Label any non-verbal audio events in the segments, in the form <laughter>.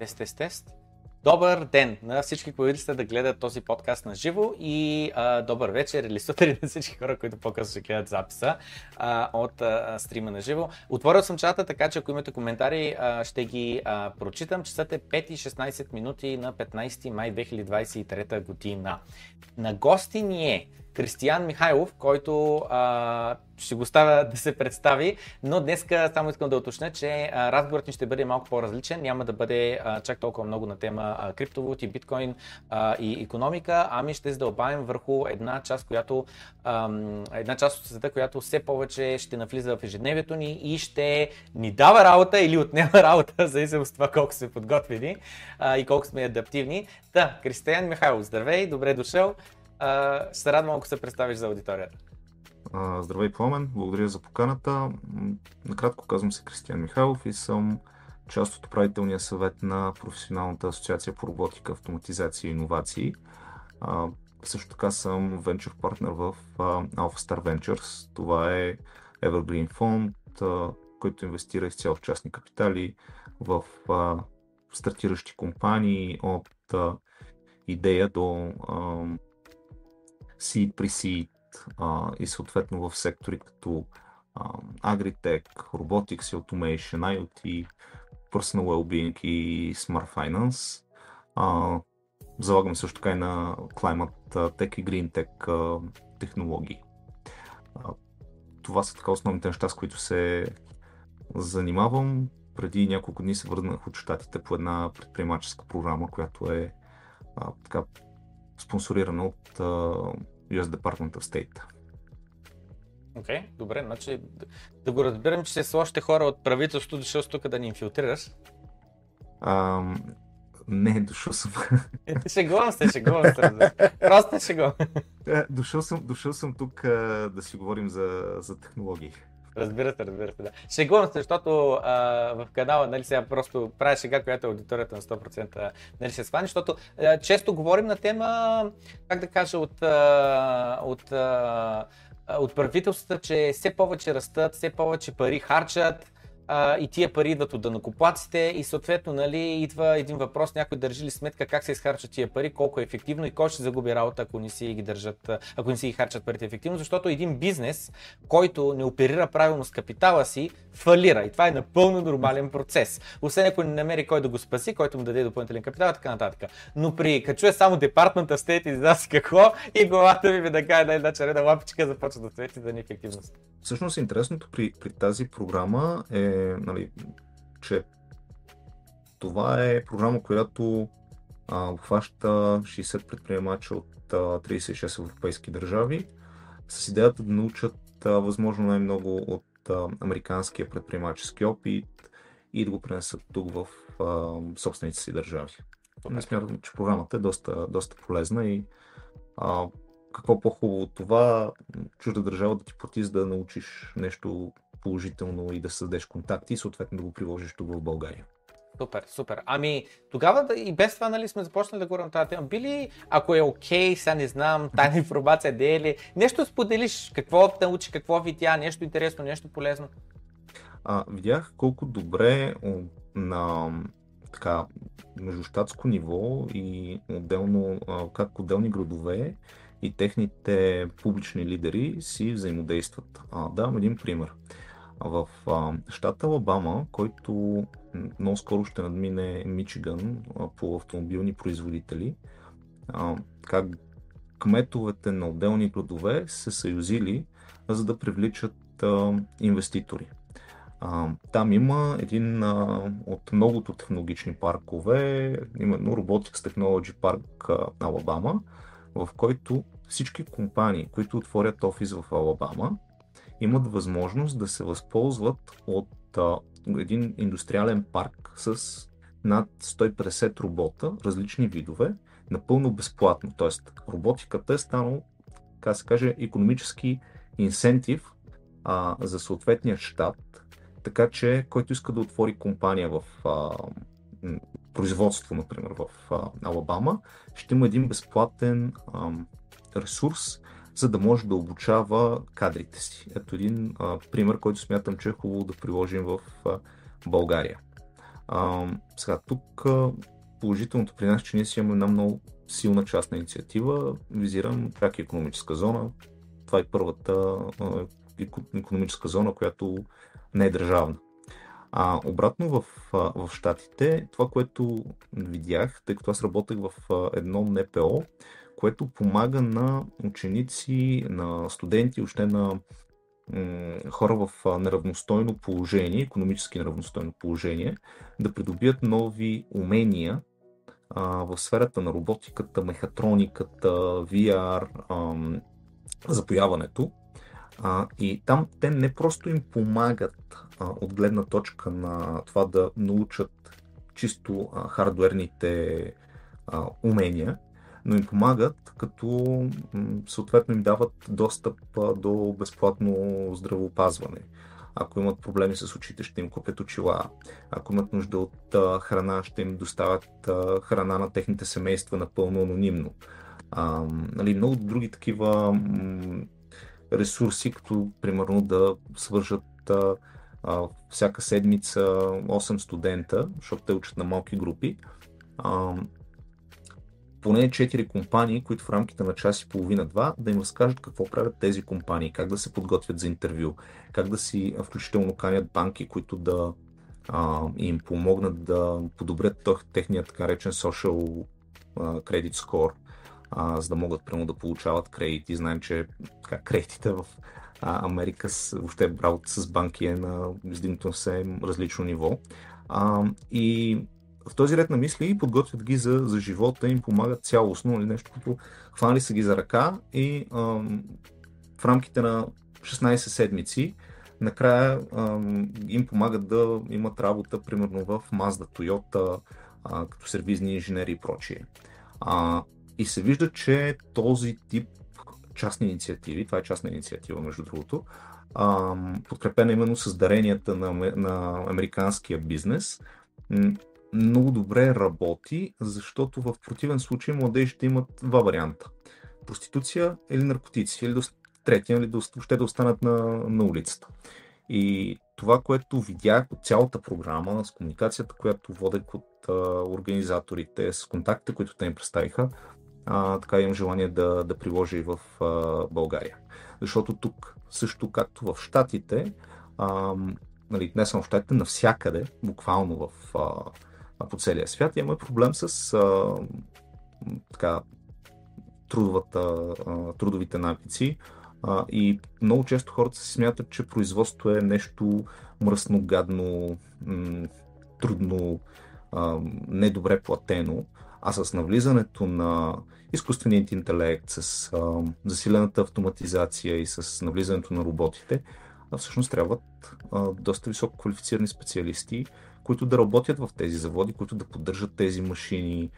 Тест, тест, тест. Добър ден на всички, които сте да гледат този подкаст на живо и а, добър вечер или сутрин на всички хора, които по-късно ще гледат записа а, от а, стрима на живо. Отворил съм чата, така че ако имате коментари, а, ще ги а, прочитам. Часът е 5.16 минути на 15 май 2023 година. На гости ни е Кристиян Михайлов, който а, ще го ставя да се представи, но днес само искам да уточня, че разговорът ни ще бъде малко по-различен. Няма да бъде чак толкова много на тема криптовалути, биткоин и економика, ами ще задълбаем върху една част, която, една част от света, която все повече ще навлиза в ежедневието ни и ще ни дава работа или отнема <laughs> работа, зависимост от това колко сме подготвени и колко сме адаптивни. Да, Кристиян Михайлов, здравей, добре дошъл. Ще се радвам, ако се представиш за аудиторията. Здравей, Пламен. Благодаря за поканата. Накратко казвам се Кристиан Михайлов и съм част от управителния съвет на Професионалната асоциация по роботика, автоматизация и иновации. Също така съм венчур партнер в Alpha Star Ventures. Това е Evergreen фонд, който инвестира изцяло в частни капитали, в стартиращи компании от идея до seed при seed а, и съответно в сектори като а, Agritech, Robotics и Automation, IoT, Personal Wellbeing и Smart Finance. А, залагаме също така и на Climate Tech и Green Tech а, технологии. А, това са така основните неща, с които се занимавам. Преди няколко дни се върнах от щатите по една предприемаческа програма, която е а, така спонсорирана от uh, US Department of State. Окей, okay, добре, значи да, го разбирам, че се сложите хора от правителството, дошъл тук да ни инфилтрираш. Um, не, дошъл съм. шегувам се, шегувам се. Просто шегувам. Е, дошъл съм, дошъл съм тук да си говорим за, за технологии. Разбира се, разбира се, да. Шегувам се, защото а, в канала, нали сега просто правя шега, която е аудиторията на 100% нали, се свани, защото а, често говорим на тема, как да кажа, от, а, от, а, от правителствата, че все повече растат, все повече пари харчат, а, и тия пари идват от данокоплаците и съответно нали, идва един въпрос, някой държи ли сметка как се изхарчат тия пари, колко е ефективно и кой ще загуби работа, ако не си ги държат, ако не си ги харчат парите ефективно, защото един бизнес, който не оперира правилно с капитала си, фалира и това е напълно нормален процес. Освен ако не намери кой да го спаси, който му даде допълнителен капитал и така нататък. Но при като само департмента стейт и знае какво и главата ми ми да каже една червена лампичка започва да свети за неефективност. Всъщност интересното при, при тази програма е нали, че това е програма, която а, обхваща 60 предприемача от а, 36 европейски държави с идеята да научат а, възможно най-много от а, американския предприемачески опит и да го пренесат тук в а, собствените си държави. Не смятам, че програмата е доста, доста полезна и а, какво по-хубаво от това, чужда държава да ти плати за да научиш нещо положително и да създадеш контакти и съответно да го приложиш тук в България. Супер, супер. Ами, тогава и без това, нали, сме започнали да говорим на тази тема. Били, ако е окей, okay, сега не знам, тайна информация, де е ли, нещо споделиш, какво научи, какво видя, нещо интересно, нещо полезно? А, видях колко добре на така, междущатско ниво и отделно, как отделни градове и техните публични лидери си взаимодействат. А, давам един пример. В а, щата Алабама, който много скоро ще надмине Мичиган а, по автомобилни производители, а, как кметовете на отделни градове се съюзили, за да привличат а, инвеститори. А, там има един а, от многото технологични паркове, именно Robotics Technology Park Алабама, в който всички компании, които отворят офис в Алабама, имат възможност да се възползват от а, един индустриален парк с над 150 робота, различни видове, напълно безплатно. Тоест, роботиката е станал, така се каже, економически инсентив а, за съответния щат, така че който иска да отвори компания в а, производство, например, в а, Алабама, ще има един безплатен а, ресурс, за да може да обучава кадрите си. Ето един а, пример, който смятам, че е хубаво да приложим в а, България. А, сега, тук положителното при нас, че ние си имаме една много силна частна инициатива. Визирам пряка економическа зона. Това е първата економическа зона, която не е държавна. А обратно в, в Штатите, това, което видях, тъй като аз работех в едно НПО, което помага на ученици, на студенти, още на хора в неравностойно положение, економически неравностойно положение, да придобият нови умения а, в сферата на роботиката, мехатрониката, VR, а, запояването. А, и там те не просто им помагат а, от гледна точка на това да научат чисто а, хардуерните а, умения, но им помагат, като съответно им дават достъп до безплатно здравеопазване. Ако имат проблеми с очите, ще им купят очила. Ако имат нужда от храна, ще им доставят храна на техните семейства напълно анонимно. А, нали, много други такива ресурси, като примерно да свържат а, а, всяка седмица 8 студента, защото те учат на малки групи. А, поне 4 компании, които в рамките на час и половина-два да им разкажат какво правят тези компании, как да се подготвят за интервю, как да си включително канят банки, които да а, им помогнат да подобрят техният така речен social credit score, за да могат прямо да получават кредити. Знаем, че така, кредитите в а, Америка, с, въобще работа с банки е на издигнато съвсем различно ниво. А, и в този ред на мисли подготвят ги за, за живота, им помагат цялостно, нали, нещо, като хванали са ги за ръка и ам, в рамките на 16 седмици накрая ам, им помагат да имат работа, примерно в Mazda, Toyota, а, като сервизни инженери и прочие. А, и се вижда, че този тип частни инициативи, това е частна инициатива между другото, ам, подкрепена именно с даренията на, на американския бизнес, много добре работи, защото в противен случай младежите имат два варианта. Проституция или наркотици, или до третия, или до, въобще да останат на, на улицата. И това, което видях от цялата програма, с комуникацията, която водех от а, организаторите, с контактите, които те им представиха, а, така имам желание да, да приложа и в а, България. Защото тук, също както в Штатите, а, нали, не само в Штатите, навсякъде, буквално в а, по целия свят. Имаме проблем с а, така, трудовата, а, трудовите навици а, и много често хората се смятат, че производството е нещо мръсно, гадно, м- трудно, а, недобре платено, а с навлизането на изкуственият интелект, с а, засилената автоматизация и с навлизането на роботите, а всъщност трябват а, доста високо квалифицирани специалисти, които да работят в тези заводи, които да поддържат тези машини,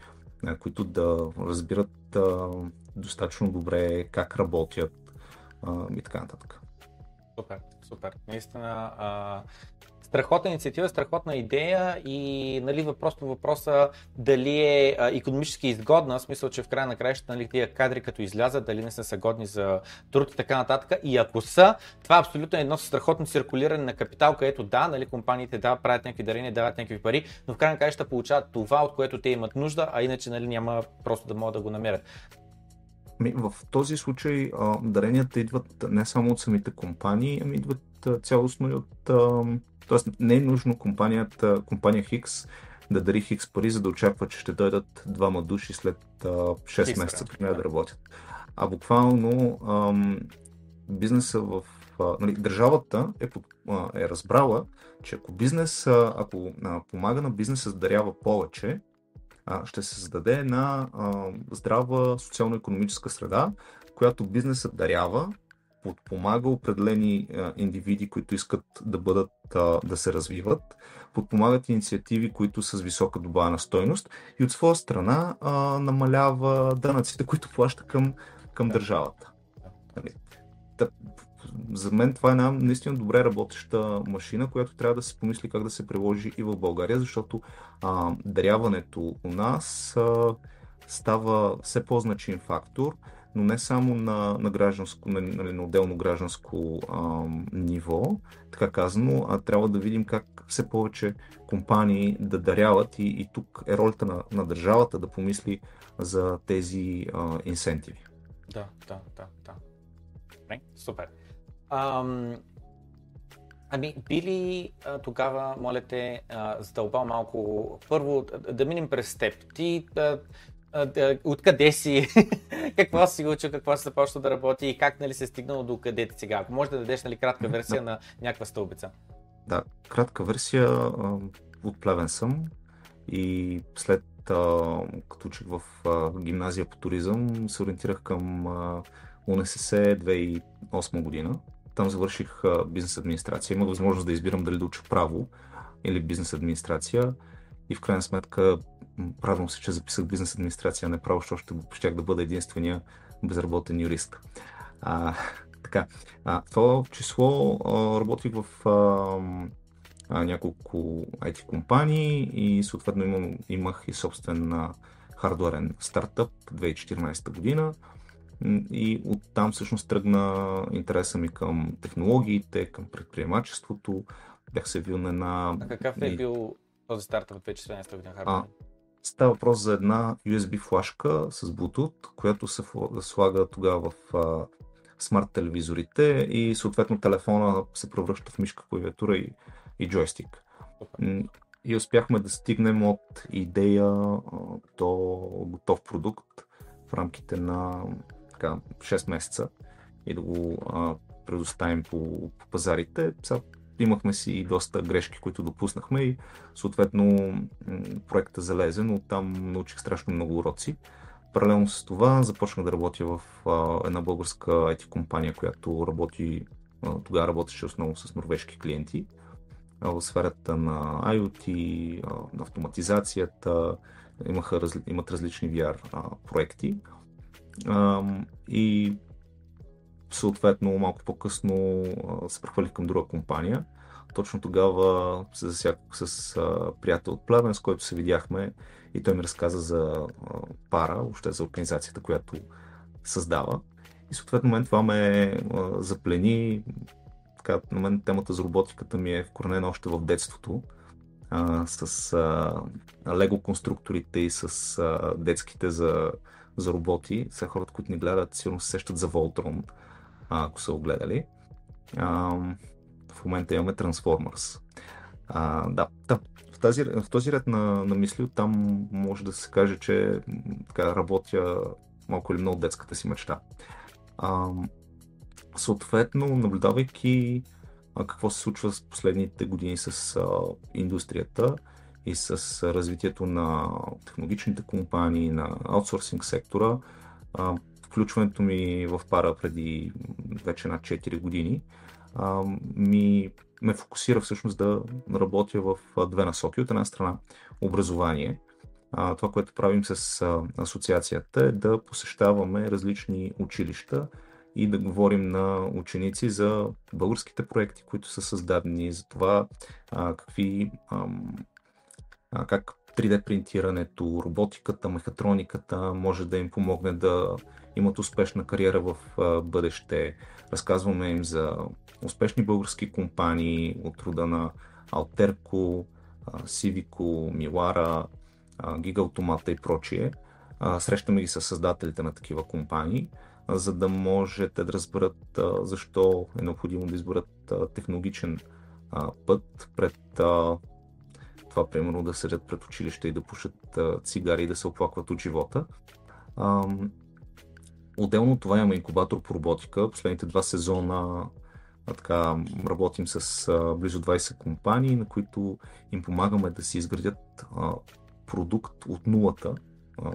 които да разбират достатъчно добре как работят и така нататък. Супер, супер. Наистина, страхотна инициатива, страхотна идея и нали, просто въпроса дали е економически изгодна, в смисъл, че в края на краищата нали, тия кадри като излязат, дали не са съгодни за труд и така нататък. И ако са, това е абсолютно едно страхотно циркулиране на капитал, където да, нали, компаниите да правят някакви дарения, дават някакви пари, но в края на краищата получават това, от което те имат нужда, а иначе нали, няма просто да могат да го намерят. В този случай даренията идват не само от самите компании, ами идват цялостно и от Тоест не е нужно компанията, компания Хикс да дари Хикс пари, за да очаква, че ще дойдат двама души след а, 6 Хикс, месеца при нея да работят. А буквално ам, бизнеса в а, нали, държавата е, а, е разбрала, че ако бизнес, а, ако а, помага на бизнеса да дарява повече, а, ще се създаде една а, здрава социално-економическа среда, която бизнесът дарява подпомага определени а, индивиди, които искат да бъдат, а, да се развиват, подпомагат инициативи, които са с висока добавена стойност и от своя страна а, намалява данъците, които плаща към, към държавата. Нали? за мен това е една наистина добре работеща машина, която трябва да се помисли как да се приложи и в България, защото а, даряването у нас а, става все по-значим фактор но не само на, на, гражданско, на, нали, на отделно гражданско а, ниво, така казано, а трябва да видим как все повече компании да даряват и, и тук е ролята на, на държавата да помисли за тези а, инсентиви. Да, да, да, да. Супер. Ам, Ами, били тогава, моля те, задълбал малко, първо да минем през теб. Ти а, а, откъде си, <laughs> какво си учил, какво си започна да работи и как нали, се стигнал до къде ти сега? Ако може да дадеш нали, кратка версия да. на някаква стълбица. Да, кратка версия. От Плевен съм и след като учих в гимназия по туризъм, се ориентирах към УНСС 2008 година там завърших бизнес администрация. Имах възможност да избирам дали да уча право или бизнес администрация. И в крайна сметка, правилно се, че записах бизнес администрация, а не право, защото щях да бъда единствения безработен юрист. А, така, а, това число а, работих в а, а, няколко IT компании и съответно имам, имах и собствен а, хардуерен стартъп 2014 година. И оттам всъщност тръгна интереса ми към технологиите, към предприемачеството. Бях се вил на една... А какъв е бил този стартъп в 2014 година? А, става въпрос за една USB флашка с Bluetooth, която се слага тогава в смарт телевизорите и съответно телефона се превръща в мишка, клавиатура и, и джойстик. И успяхме да стигнем от идея до готов продукт в рамките на така 6 месеца и да го а, предоставим по, по пазарите. Сега имахме си доста грешки, които допуснахме и съответно проекта залезе, но там научих страшно много уроци. Паралелно с това започнах да работя в а, една българска IT компания, която работи, а, тогава работеше основно с норвежки клиенти а, в сферата на IoT, а, на автоматизацията, имаха, имат различни VR а, проекти. А, и съответно малко по-късно се прехвърлих към друга компания. Точно тогава се засяках с а, приятел от Плевен, с който се видяхме и той ми разказа за а, пара, още за организацията, която създава. И съответно мен това ме а, заплени. Така, на мен темата за роботиката ми е вкоренена още в детството. А, с лего конструкторите и с а, детските за за роботи. Сега хората, които ни гледат, сигурно се сещат за Voltron, ако са огледали. А, в момента имаме Transformers. А, да, да. В, тази, в този ред на, на мисли, там може да се каже, че така, работя малко или много детската си мечта. А, съответно, наблюдавайки а, какво се случва с последните години с а, индустрията, и с развитието на технологичните компании, на аутсорсинг сектора, включването ми в пара преди вече над 4 години, ми ме фокусира всъщност да работя в две насоки. От една страна образование. Това, което правим с асоциацията е да посещаваме различни училища и да говорим на ученици за българските проекти, които са създадени, за това какви как 3D принтирането, роботиката, мехатрониката може да им помогне да имат успешна кариера в бъдеще. Разказваме им за успешни български компании от рода на Алтерко, Civico, Милара, Automata и прочие. Срещаме ги с създателите на такива компании, за да може те да разберат защо е необходимо да изберат технологичен път пред това, примерно, да седят пред училище и да пушат цигари и да се оплакват от живота. А, отделно това имаме инкубатор по роботика. Последните два сезона а, така, работим с а, близо 20 компании, на които им помагаме да си изградят а, продукт от нулата,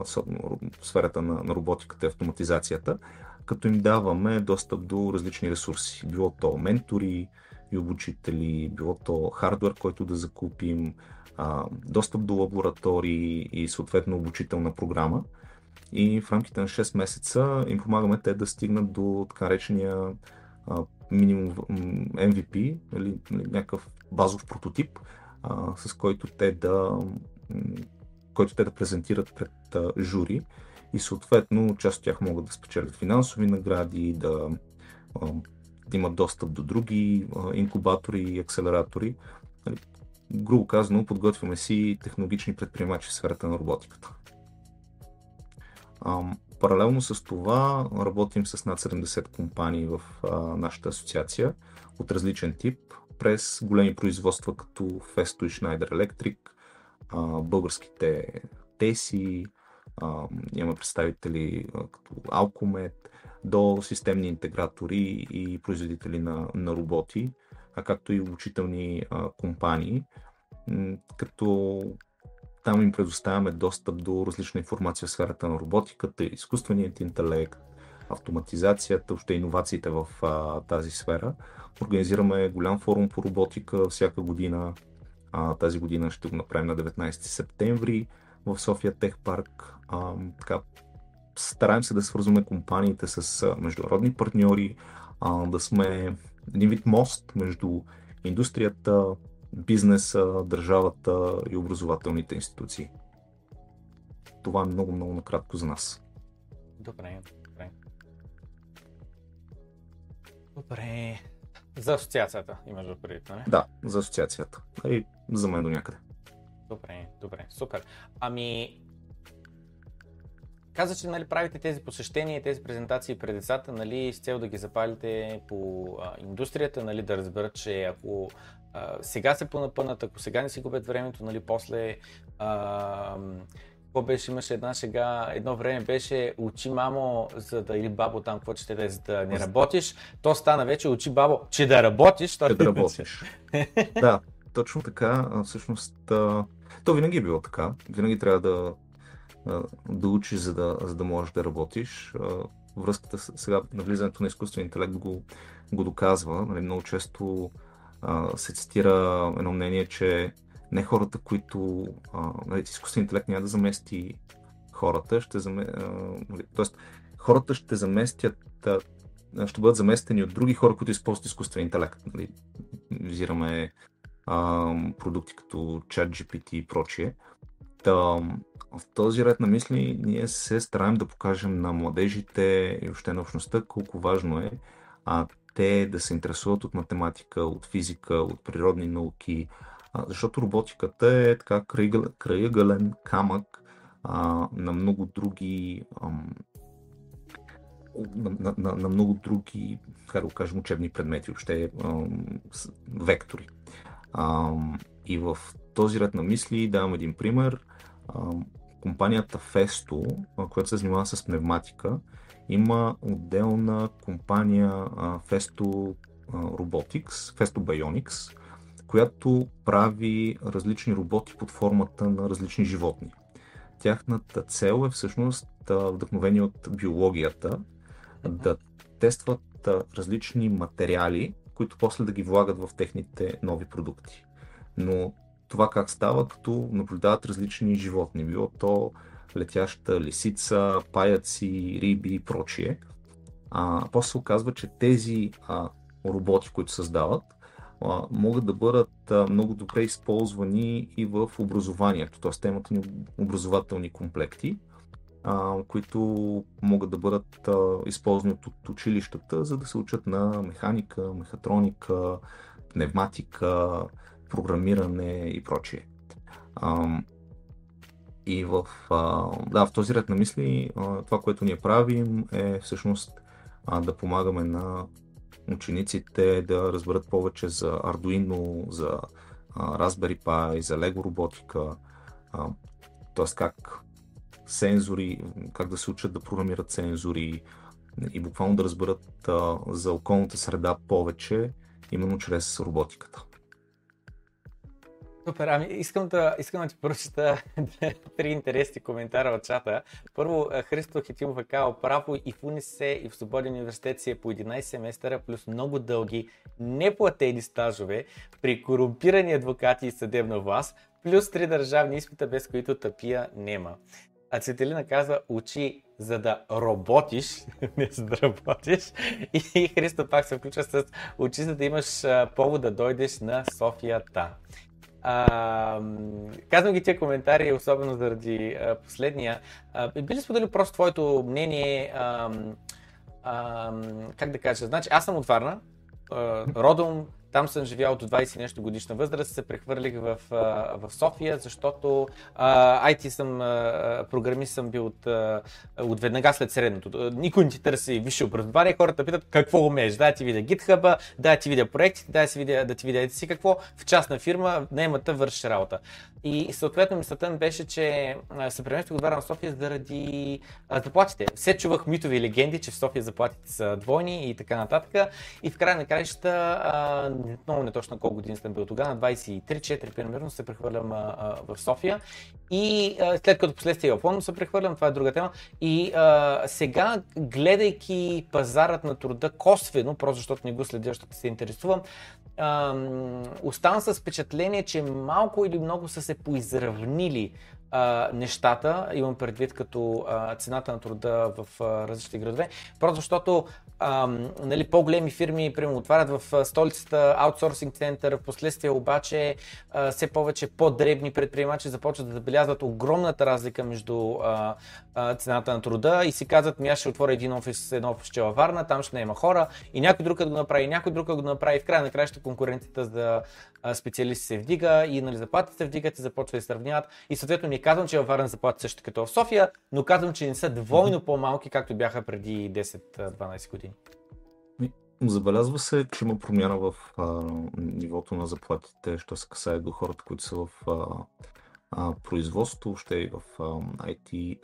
особено в сферата на, на роботиката и автоматизацията, като им даваме достъп до различни ресурси. Било то ментори и обучители, било то хардвер, който да закупим, достъп до лаборатории и съответно обучителна програма. И в рамките на 6 месеца им помагаме те да стигнат до така наречения а, минимум MVP или, или някакъв базов прототип, с който те да който те да презентират пред жури и съответно част от тях могат да спечелят финансови награди, да, да имат достъп до други инкубатори и акселератори. Грубо казано, подготвяме си технологични предприемачи в сферата на роботиката. Паралелно с това работим с над 70 компании в нашата асоциация от различен тип, през големи производства като Festo и Schneider Electric, българските Теси, имаме представители като Alcomet, до системни интегратори и производители на, на роботи, а както и обучителни а, компании, като там им предоставяме достъп до различна информация в сферата на роботиката, изкуственият интелект, автоматизацията, още иновациите в а, тази сфера. Организираме голям форум по роботика всяка година. А, тази година ще го направим на 19 септември в София Тех Парк. А, така, стараем се да свързваме компаниите с международни партньори, а, да сме един вид мост между индустрията, бизнеса, държавата и образователните институции. Това е много, много накратко за нас. Добре, добре. Добре. За асоциацията имаш да предвид, нали? Да, за асоциацията. И за мен до някъде. Добре, добре, супер. Ами, каза, че нали, правите тези посещения, тези презентации пред децата, нали, с цел да ги запалите по а, индустрията, нали, да разберат, че ако а, сега се понапънат, ако сега не си губят времето, нали, после а, какво беше, имаше една шега, едно време беше учи мамо, за да, или бабо там, какво ще да, за да не работиш, то стана вече учи бабо, че да работиш. Че да работиш. да, точно така, всъщност, то винаги е било така. Винаги трябва да, да учиш, за да, за да можеш да работиш. Връзката сега на влизането на изкуствен интелект го, го доказва. Нали, много често се цитира едно мнение, че не хората, които... А, нали, изкуствен интелект няма да замести хората, ще заме... А, нали, тоест, хората ще заместят, а, ще бъдат заместени от други хора, които използват изкуствен интелект. Нали, визираме а, продукти като ChatGPT и прочие. Та, в този ред на мисли ние се стараем да покажем на младежите и въобще на общността колко важно е а, те да се интересуват от математика, от физика, от природни науки, защото роботиката е така крайъгълен камък а, на много други ам, на, на, на, на много други, как да кажем, учебни предмети, въобще ам, вектори. Ам, и в този ред на мисли давам един пример. Компанията Festo, която се занимава с пневматика, има отделна компания Festo Robotics, Festo Bionics, която прави различни роботи под формата на различни животни. Тяхната цел е всъщност вдъхновени от биологията да тестват различни материали, които после да ги влагат в техните нови продукти. Но това как става, като наблюдават различни животни, било то летяща лисица, паяци, риби и прочие. А, после се оказва, че тези а, роботи, които създават, а, могат да бъдат а, много добре използвани и в образованието, т.е. темата ни образователни комплекти, а, които могат да бъдат а, използвани от училищата, за да се учат на механика, мехатроника, пневматика, програмиране и прочие. И в, да, в този ред на мисли, това, което ние правим е всъщност да помагаме на учениците да разберат повече за Arduino, за Raspberry Pi, за Lego роботика, т.е. как сензори, как да се учат да програмират сензори и буквално да разберат за околната среда повече, именно чрез роботиката. Супер, ами искам да, искам да ти прочета <laughs> три интересни коментара от чата. Първо, Христо Хитимов е казал право и в УНИСЕ и в Свободен университет си е по 11 семестъра плюс много дълги неплатени стажове при корумпирани адвокати и съдебна власт, плюс три държавни изпита, без които тъпия нема. А Цветелина казва, учи за да работиш, <laughs> не за да работиш. И Христо пак се включва с учи за да имаш повод да дойдеш на Софията. А, казвам ги тия коментари, особено заради а, последния. А, би ли споделил просто твоето мнение? А, а, как да кажа? Значи, аз съм от Варна, родом там съм живял до 20 нещо годишна възраст, се прехвърлих в, в София, защото а, IT съм, а, програмист съм бил от, от веднага след средното. Никой не ти търси висше образование, хората питат какво умееш. Да ти видя GitHub, да ти видя проектите, да, си видя, да ти видя си какво. В частна фирма наемата вършиш работа. И съответно мисълта ми беше, че се преместих от Варна София заради заплатите. Все чувах митови легенди, че в София заплатите са двойни и така нататък. И в края на краищата много не точно колко години съм бил тогава, на 23-4 примерно се прехвърлям в София. И а, след като последствие в се прехвърлям, това е друга тема. И а, сега, гледайки пазарът на труда косвено, просто защото не го следя, защото се интересувам, а, оставам с впечатление, че малко или много са се поизравнили а, нещата, имам предвид като а, цената на труда в а, различни градове, просто защото а, нали, по-големи фирми, примерно, отварят в столицата аутсорсинг център, в последствие обаче а, все повече по-дребни предприемачи започват да забелязват огромната разлика между а, цената на труда и си казват, ми аз ще отворя един офис, едно офис във Варна, там ще няма хора и някой друг да го направи, някой друг да го направи. В края на края конкуренцията за специалисти се вдига и нали, заплатите се вдигат и започва да се сравняват. И съответно не казвам, че във Варна заплати също като в София, но казвам, че не са двойно по-малки, както бяха преди 10-12 години. Забелязва се, че има промяна в а, нивото на заплатите, що се касае до хората, които са в а, а, производство, въобще и в а, IT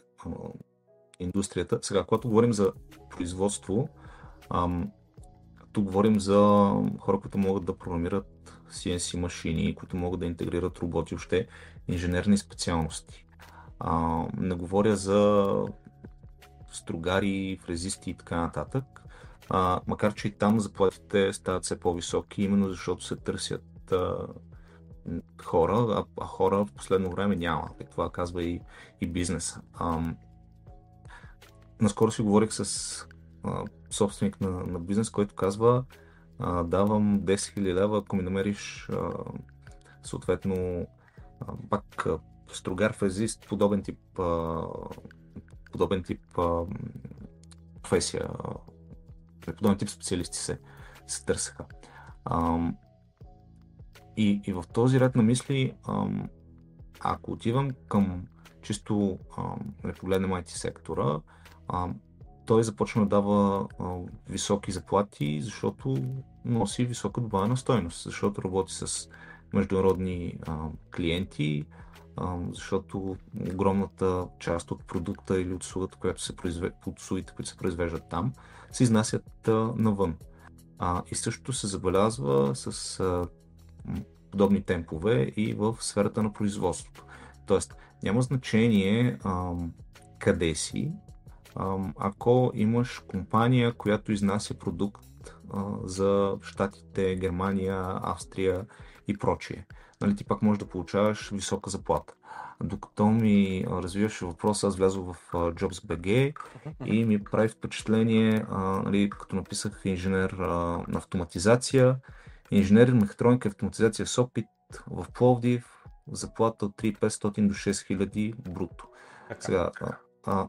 индустрията. Сега, когато говорим за производство, тук говорим за хора, които могат да програмират CNC машини, които могат да интегрират роботи, въобще инженерни специалности. А, не говоря за стругари, фрезисти и така нататък. А, макар, че и там заплатите стават все по-високи, именно защото се търсят а, хора, а, а хора в последно време няма. И това казва и, и бизнеса. А, наскоро си говорих с а, собственик на, на бизнес, който казва, а, давам 10 000 лева, ако ми намериш а, съответно а, пак а, стругар фезист, подобен тип а, подобен тип а, професия, подобен тип специалисти се, се търсеха. А, и, и в този ред на мисли, а, ако отивам към чисто, а, не погледнем IT сектора, а, той започна да дава а, високи заплати, защото носи висока добавена стойност, защото работи с международни а, клиенти, а, защото огромната част от продукта или от услугата, която се произвежда, от услугите, които се произвеждат там, се изнасят а, навън. А, и също се забелязва с а, подобни темпове и в сферата на производството. Тоест, няма значение а, къде си, ако имаш компания, която изнася продукт за Штатите, Германия, Австрия и прочие. Нали, ти пак можеш да получаваш висока заплата. Докато ми развиваше въпроса, аз влязох в JobsBG и ми прави впечатление, нали, като написах инженер на автоматизация, инженер мехатроника и автоматизация с опит в Пловдив, заплата от 3500 до 6000 бруто. Сега, а,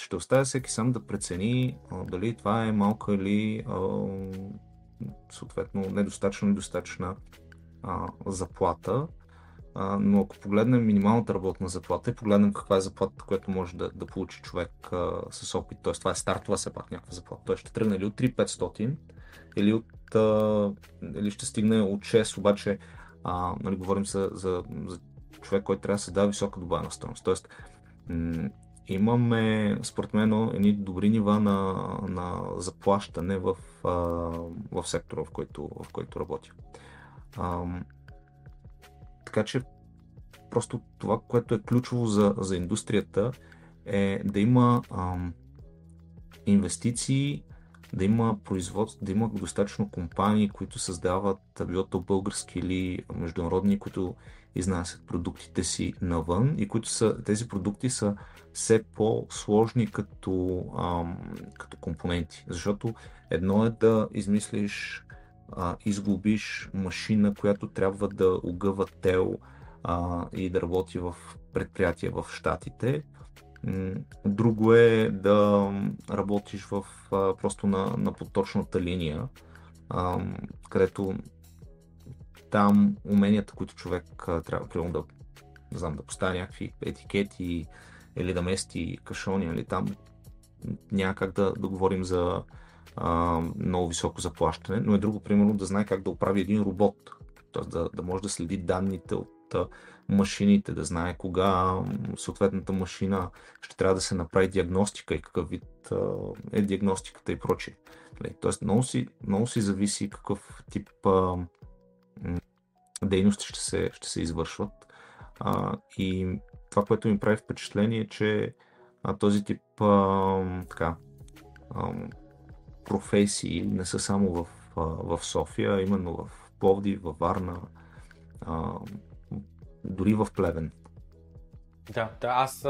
ще оставя всеки сам да прецени а, дали това е малка или а, съответно недостатъчно недостатъчна а, заплата. А, но ако погледнем минималната работна заплата и погледнем каква е заплата, която може да, да получи човек а, с опит, т.е. това е стартова все пак някаква заплата, той ще тръгне или от 3500 или, от, а, или ще стигне от 6, обаче а, нали, говорим за, за, за човек, който трябва да се дава висока добавена стоеност. Тоест, имаме, според мен, едни добри нива на, на заплащане в, в сектора, в който, в който работя. А, така че, просто това, което е ключово за, за индустрията, е да има а, инвестиции, да има производство, да има достатъчно компании, които създават, било то български или международни, които изнасят продуктите си навън и които са, тези продукти са все по-сложни като, ам, като компоненти. Защото едно е да измислиш а, изглобиш машина, която трябва да огъва тел а, и да работи в предприятие в Штатите. Друго е да работиш в, просто на, на поточната линия, където там уменията, които човек трябва примерно да, не знам, да поставя някакви етикети или да мести кашони, или нали, там няма как да, да говорим за а, много високо заплащане, но е друго, примерно, да знае как да оправи един робот, т.е. Да, да може да следи данните от а, машините, да знае кога съответната машина ще трябва да се направи диагностика и какъв вид а, е диагностиката и прочее. Нали, тоест, много си, много си зависи какъв тип а, дейности ще се, ще се извършват. А, и това, което ми прави впечатление е, че а, този тип а, така, а, професии не са само в, в София, а именно в Пловдив, във Варна, а, дори в Плевен. Да, да, аз,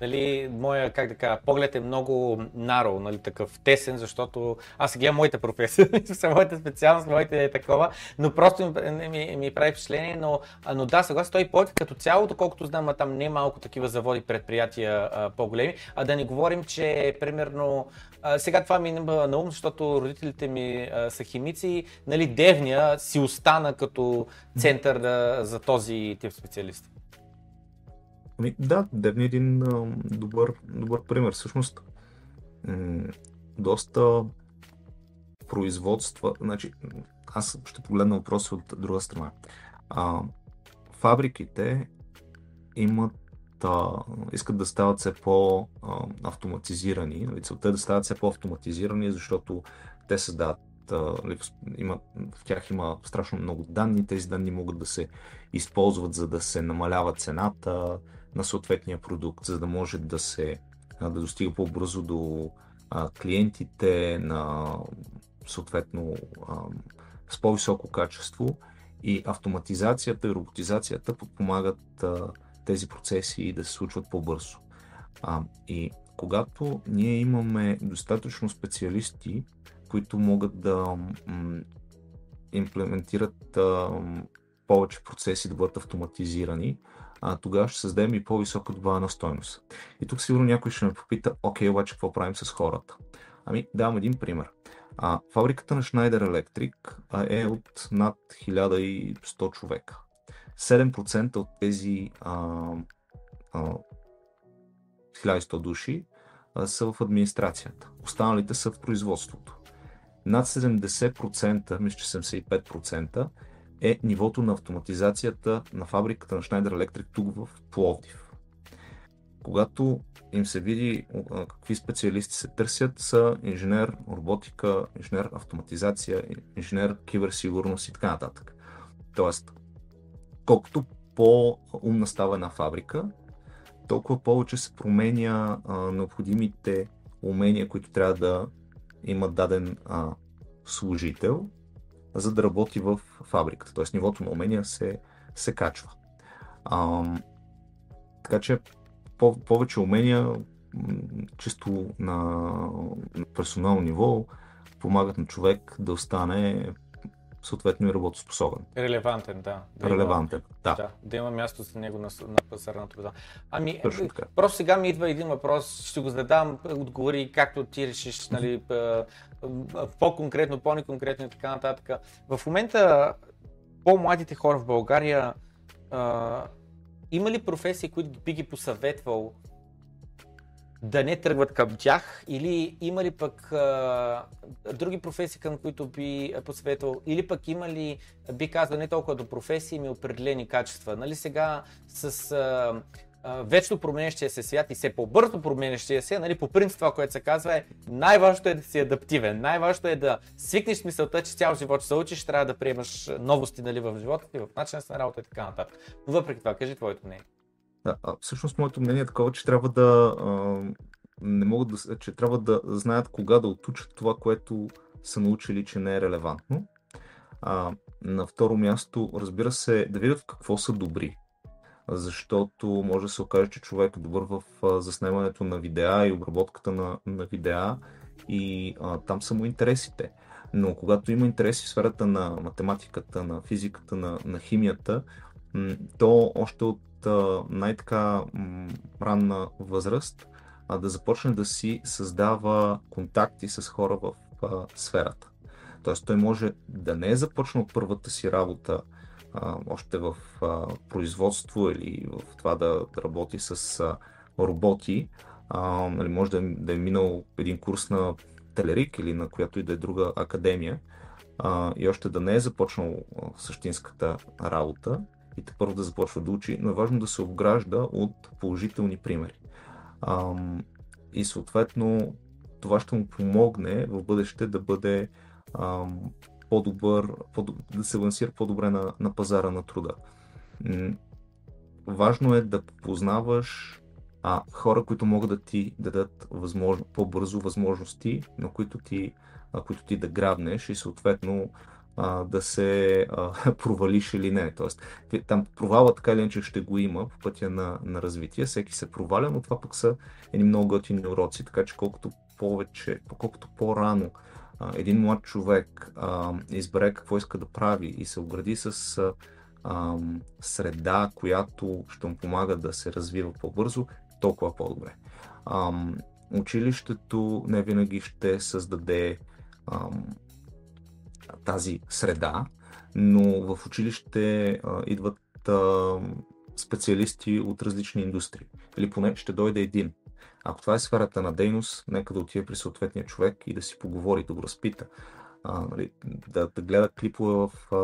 нали, моя, как да кажа, поглед е много наро, нали, такъв тесен, защото аз гледам моите професии, <laughs> моята специалност, моите е такова, но просто ми, ми, ми прави впечатление, но, но да, съгласно той повече като цяло, доколкото знам, а там не е малко такива заводи, предприятия а, по-големи, а да не говорим, че примерно, а, сега това ми има на ум, защото родителите ми а, са химици, нали, Девня си остана като център да, за този тип специалисти. Ами, да, Девни един а, добър, добър пример. Всъщност, м- доста производства, значи, аз ще погледна въпроса от друга страна. А, фабриките имат а, искат да стават все по-автоматизирани. Нали, целта е да стават все по-автоматизирани, защото те създават нали, има, в тях има страшно много данни. Тези данни могат да се използват, за да се намалява цената, на съответния продукт, за да може да се да достига по-бързо до а, клиентите на съответно а, с по-високо качество и автоматизацията и роботизацията подпомагат а, тези процеси да се случват по-бързо. А, и когато ние имаме достатъчно специалисти, които могат да м- имплементират а, повече процеси да бъдат автоматизирани, а, тогава ще създадем и по-висока добавена стойност. И тук сигурно някой ще ме попита, окей, обаче какво правим с хората? Ами, давам един пример. А, фабриката на Schneider Electric е от над 1100 човека. 7% от тези а, а, 1100 души а, са в администрацията. Останалите са в производството. Над 70%, мисля, че 75%, е нивото на автоматизацията на фабриката на Schneider Electric тук в Пловдив. Когато им се види какви специалисти се търсят, са инженер роботика, инженер автоматизация, инженер киберсигурност и така нататък. Тоест, колкото по-умна става една фабрика, толкова повече се променя а, необходимите умения, които трябва да има даден а, служител за да работи в фабриката. Т.е. нивото на умения се, се качва. А, така че по- повече умения чисто на, на персонално ниво помагат на човек да остане съответно и работоспособен. Релевантен, да. да Релевантен, има, да. да. Да има място за него на, на пазара на труда. Ами, просто сега ми идва един въпрос, ще го задам, отговори както ти решиш, нали, по-конкретно, по-неконкретно и така нататък. В момента по-младите хора в България а, има ли професии, които би ги посъветвал да не тръгват към тях или има ли пък а, други професии, към които би посъветвал или пък има ли, би казал, не толкова до професии, ми определени качества. Нали сега с а, вечно променящия се свят и все по-бързо променящия се, нали, по принцип това, което се казва е най-важното е да си адаптивен, най-важното е да свикнеш с мисълта, че цял живот ще се учиш, трябва да приемаш новости нали, в живота ти, в начина на работа и така нататък. Въпреки това, кажи твоето мнение. Да, всъщност моето мнение е такова, че трябва да а, не могат да, че трябва да знаят кога да отучат това, което са научили, че не е релевантно. А, на второ място, разбира се, да видят какво са добри. Защото може да се окаже, че човек е добър в заснемането на видеа и обработката на, на видеа и а, там са му интересите. Но когато има интереси в сферата на математиката, на физиката, на, на химията, то още от най-така ранна възраст а, да започне да си създава контакти с хора в а, сферата. Тоест той може да не е започнал първата си работа а, още в а, производство или в това да, работи с а, роботи, а, нали, може да, да е минал един курс на Телерик или на която и да е друга академия а, и още да не е започнал същинската работа и те първо да започва да учи, но е важно да се обгражда от положителни примери. А, и съответно това ще му помогне в бъдеще да бъде а, по-добър, по да се лансира по-добре на, на пазара на труда. Важно е да познаваш а, хора, които могат да ти дадат възможно, по-бързо възможности, на които ти, а, които ти да грабнеш и съответно а, да се а, <laughs> провалиш или не. Тоест, там провала така или иначе ще го има по пътя на, на развитие. Всеки се проваля, но това пък са едни много готини уроци, така че колкото повече, колкото по-рано а, един млад човек а, избере какво иска да прави и се огради с а, среда, която ще му помага да се развива по-бързо, толкова по-добре. А, училището не винаги ще създаде а, тази среда, но в училище а, идват а, специалисти от различни индустрии. Или поне ще дойде един. Ако това е сферата на дейност, нека да отиде при съответния човек и да си поговори, да го разпита. А, нали, да, да гледа клипове в а,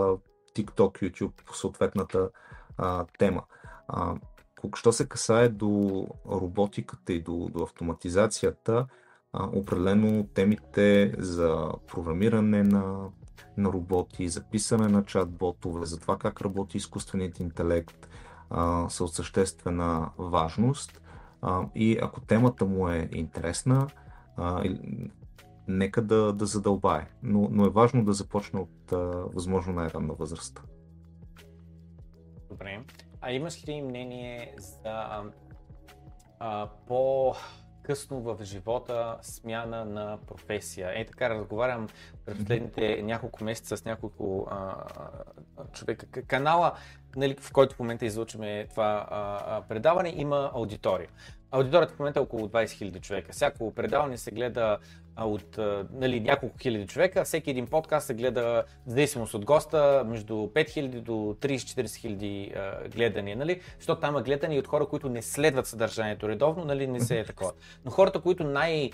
TikTok, YouTube по съответната а, тема. А, що се касае до роботиката и до, до автоматизацията, а, определено темите за програмиране на, на роботи, за писане на чат-ботове, за това как работи изкуственият интелект а, са от съществена важност. И ако темата му е интересна, нека да, да задълбае. Но, но е важно да започне от възможно най-ранна възраст. Добре. А имаш ли мнение за а, по късно в живота смяна на професия. Е така разговарям през последните няколко месеца с няколко а, човека. Канала, нали, в който в момента излучваме това а, предаване, има аудитория. Аудиторията в момента е около 20 000 човека. Всяко предаване се гледа от нали, няколко хиляди човека. Всеки един подкаст се гледа, в зависимост от госта, между 5000 до 30-40 хиляди гледания, нали? Защото там е гледани от хора, които не следват съдържанието редовно, нали? Не се е такова. Но хората, които най-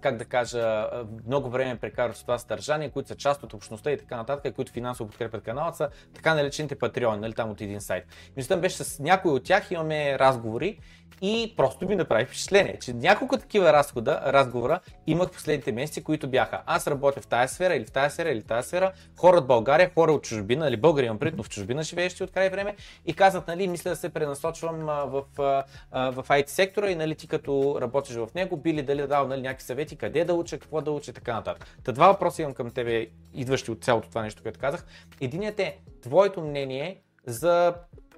как да кажа, много време прекарват с това съдържание, които са част от общността и така нататък, които финансово подкрепят канала, са така наречените патреони, нали, там от един сайт. Мисля, беше с някой от тях имаме разговори и просто ми направи впечатление, че няколко такива разхода, разговора имах последните месеци, които бяха аз работя в тази сфера или в тази сфера или в тази сфера, хора от България, хора от чужбина, или българи имам пред, но в чужбина живеещи от край време и казват, нали, мисля да се пренасочвам в, в, в IT сектора и нали, ти като работиш в него, би ли дали дал нали, някакви съвети, къде да уча, какво да уча и така нататък. Та два въпроса имам към тебе, идващи от цялото това нещо, което казах. Единият е твоето мнение за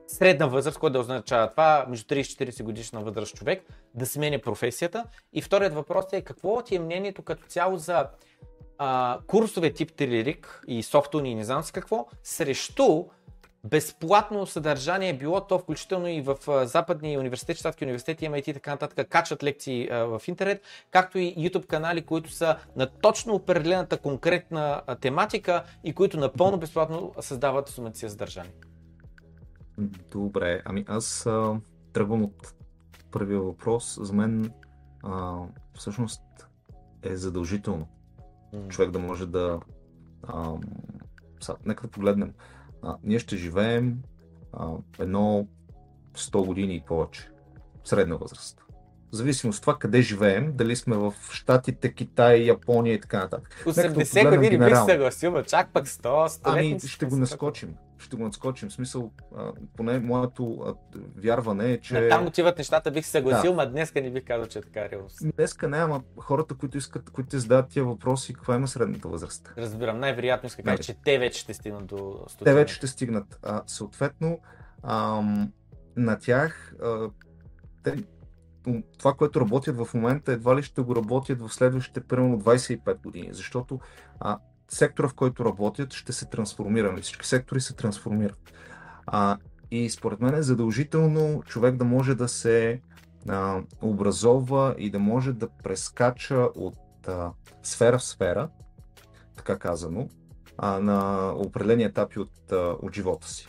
средна възраст, което да означава това, между 30 и 40 годишна възраст човек, да сменя професията. И вторият въпрос е какво ти е мнението като цяло за а, курсове тип Телерик и софтуни и не знам с какво, срещу безплатно съдържание, било то включително и в западни университети, щатски университети, MIT и така нататък, качват лекции в интернет, както и YouTube канали, които са на точно определената конкретна тематика и които напълно безплатно създават сумация съдържание. Добре, ами аз а, тръгвам от първия въпрос. За мен а, всъщност е задължително mm. човек да може да. А, са, нека да погледнем. А, ние ще живеем а, едно 100 години и повече. Средна възраст в зависимост от това къде живеем, дали сме в Штатите, Китай, Япония и така нататък. 80 години бих съгласил, чак пък 100, 100 Ами ще го наскочим. Ще го надскочим. В смисъл, а, поне моето а, вярване е, че... На там отиват нещата, бих се съгласил, да. ма днеска не бих казал, че е така реалност. Днеска не, ама хората, които искат, които те задават тия въпроси, каква има средната възраст? Разбирам, най-вероятно иска кажа, че те вече ще стигнат до 100. Те вече ще стигнат. А, съответно, ам, на тях а, те това, което работят в момента, едва ли ще го работят в следващите примерно 25 години, защото а, сектора, в който работят, ще се трансформира. Нали, всички сектори се трансформират. А, и според мен е задължително човек да може да се а, образова и да може да прескача от а, сфера в сфера, така казано, а, на определени етапи от, а, от живота си.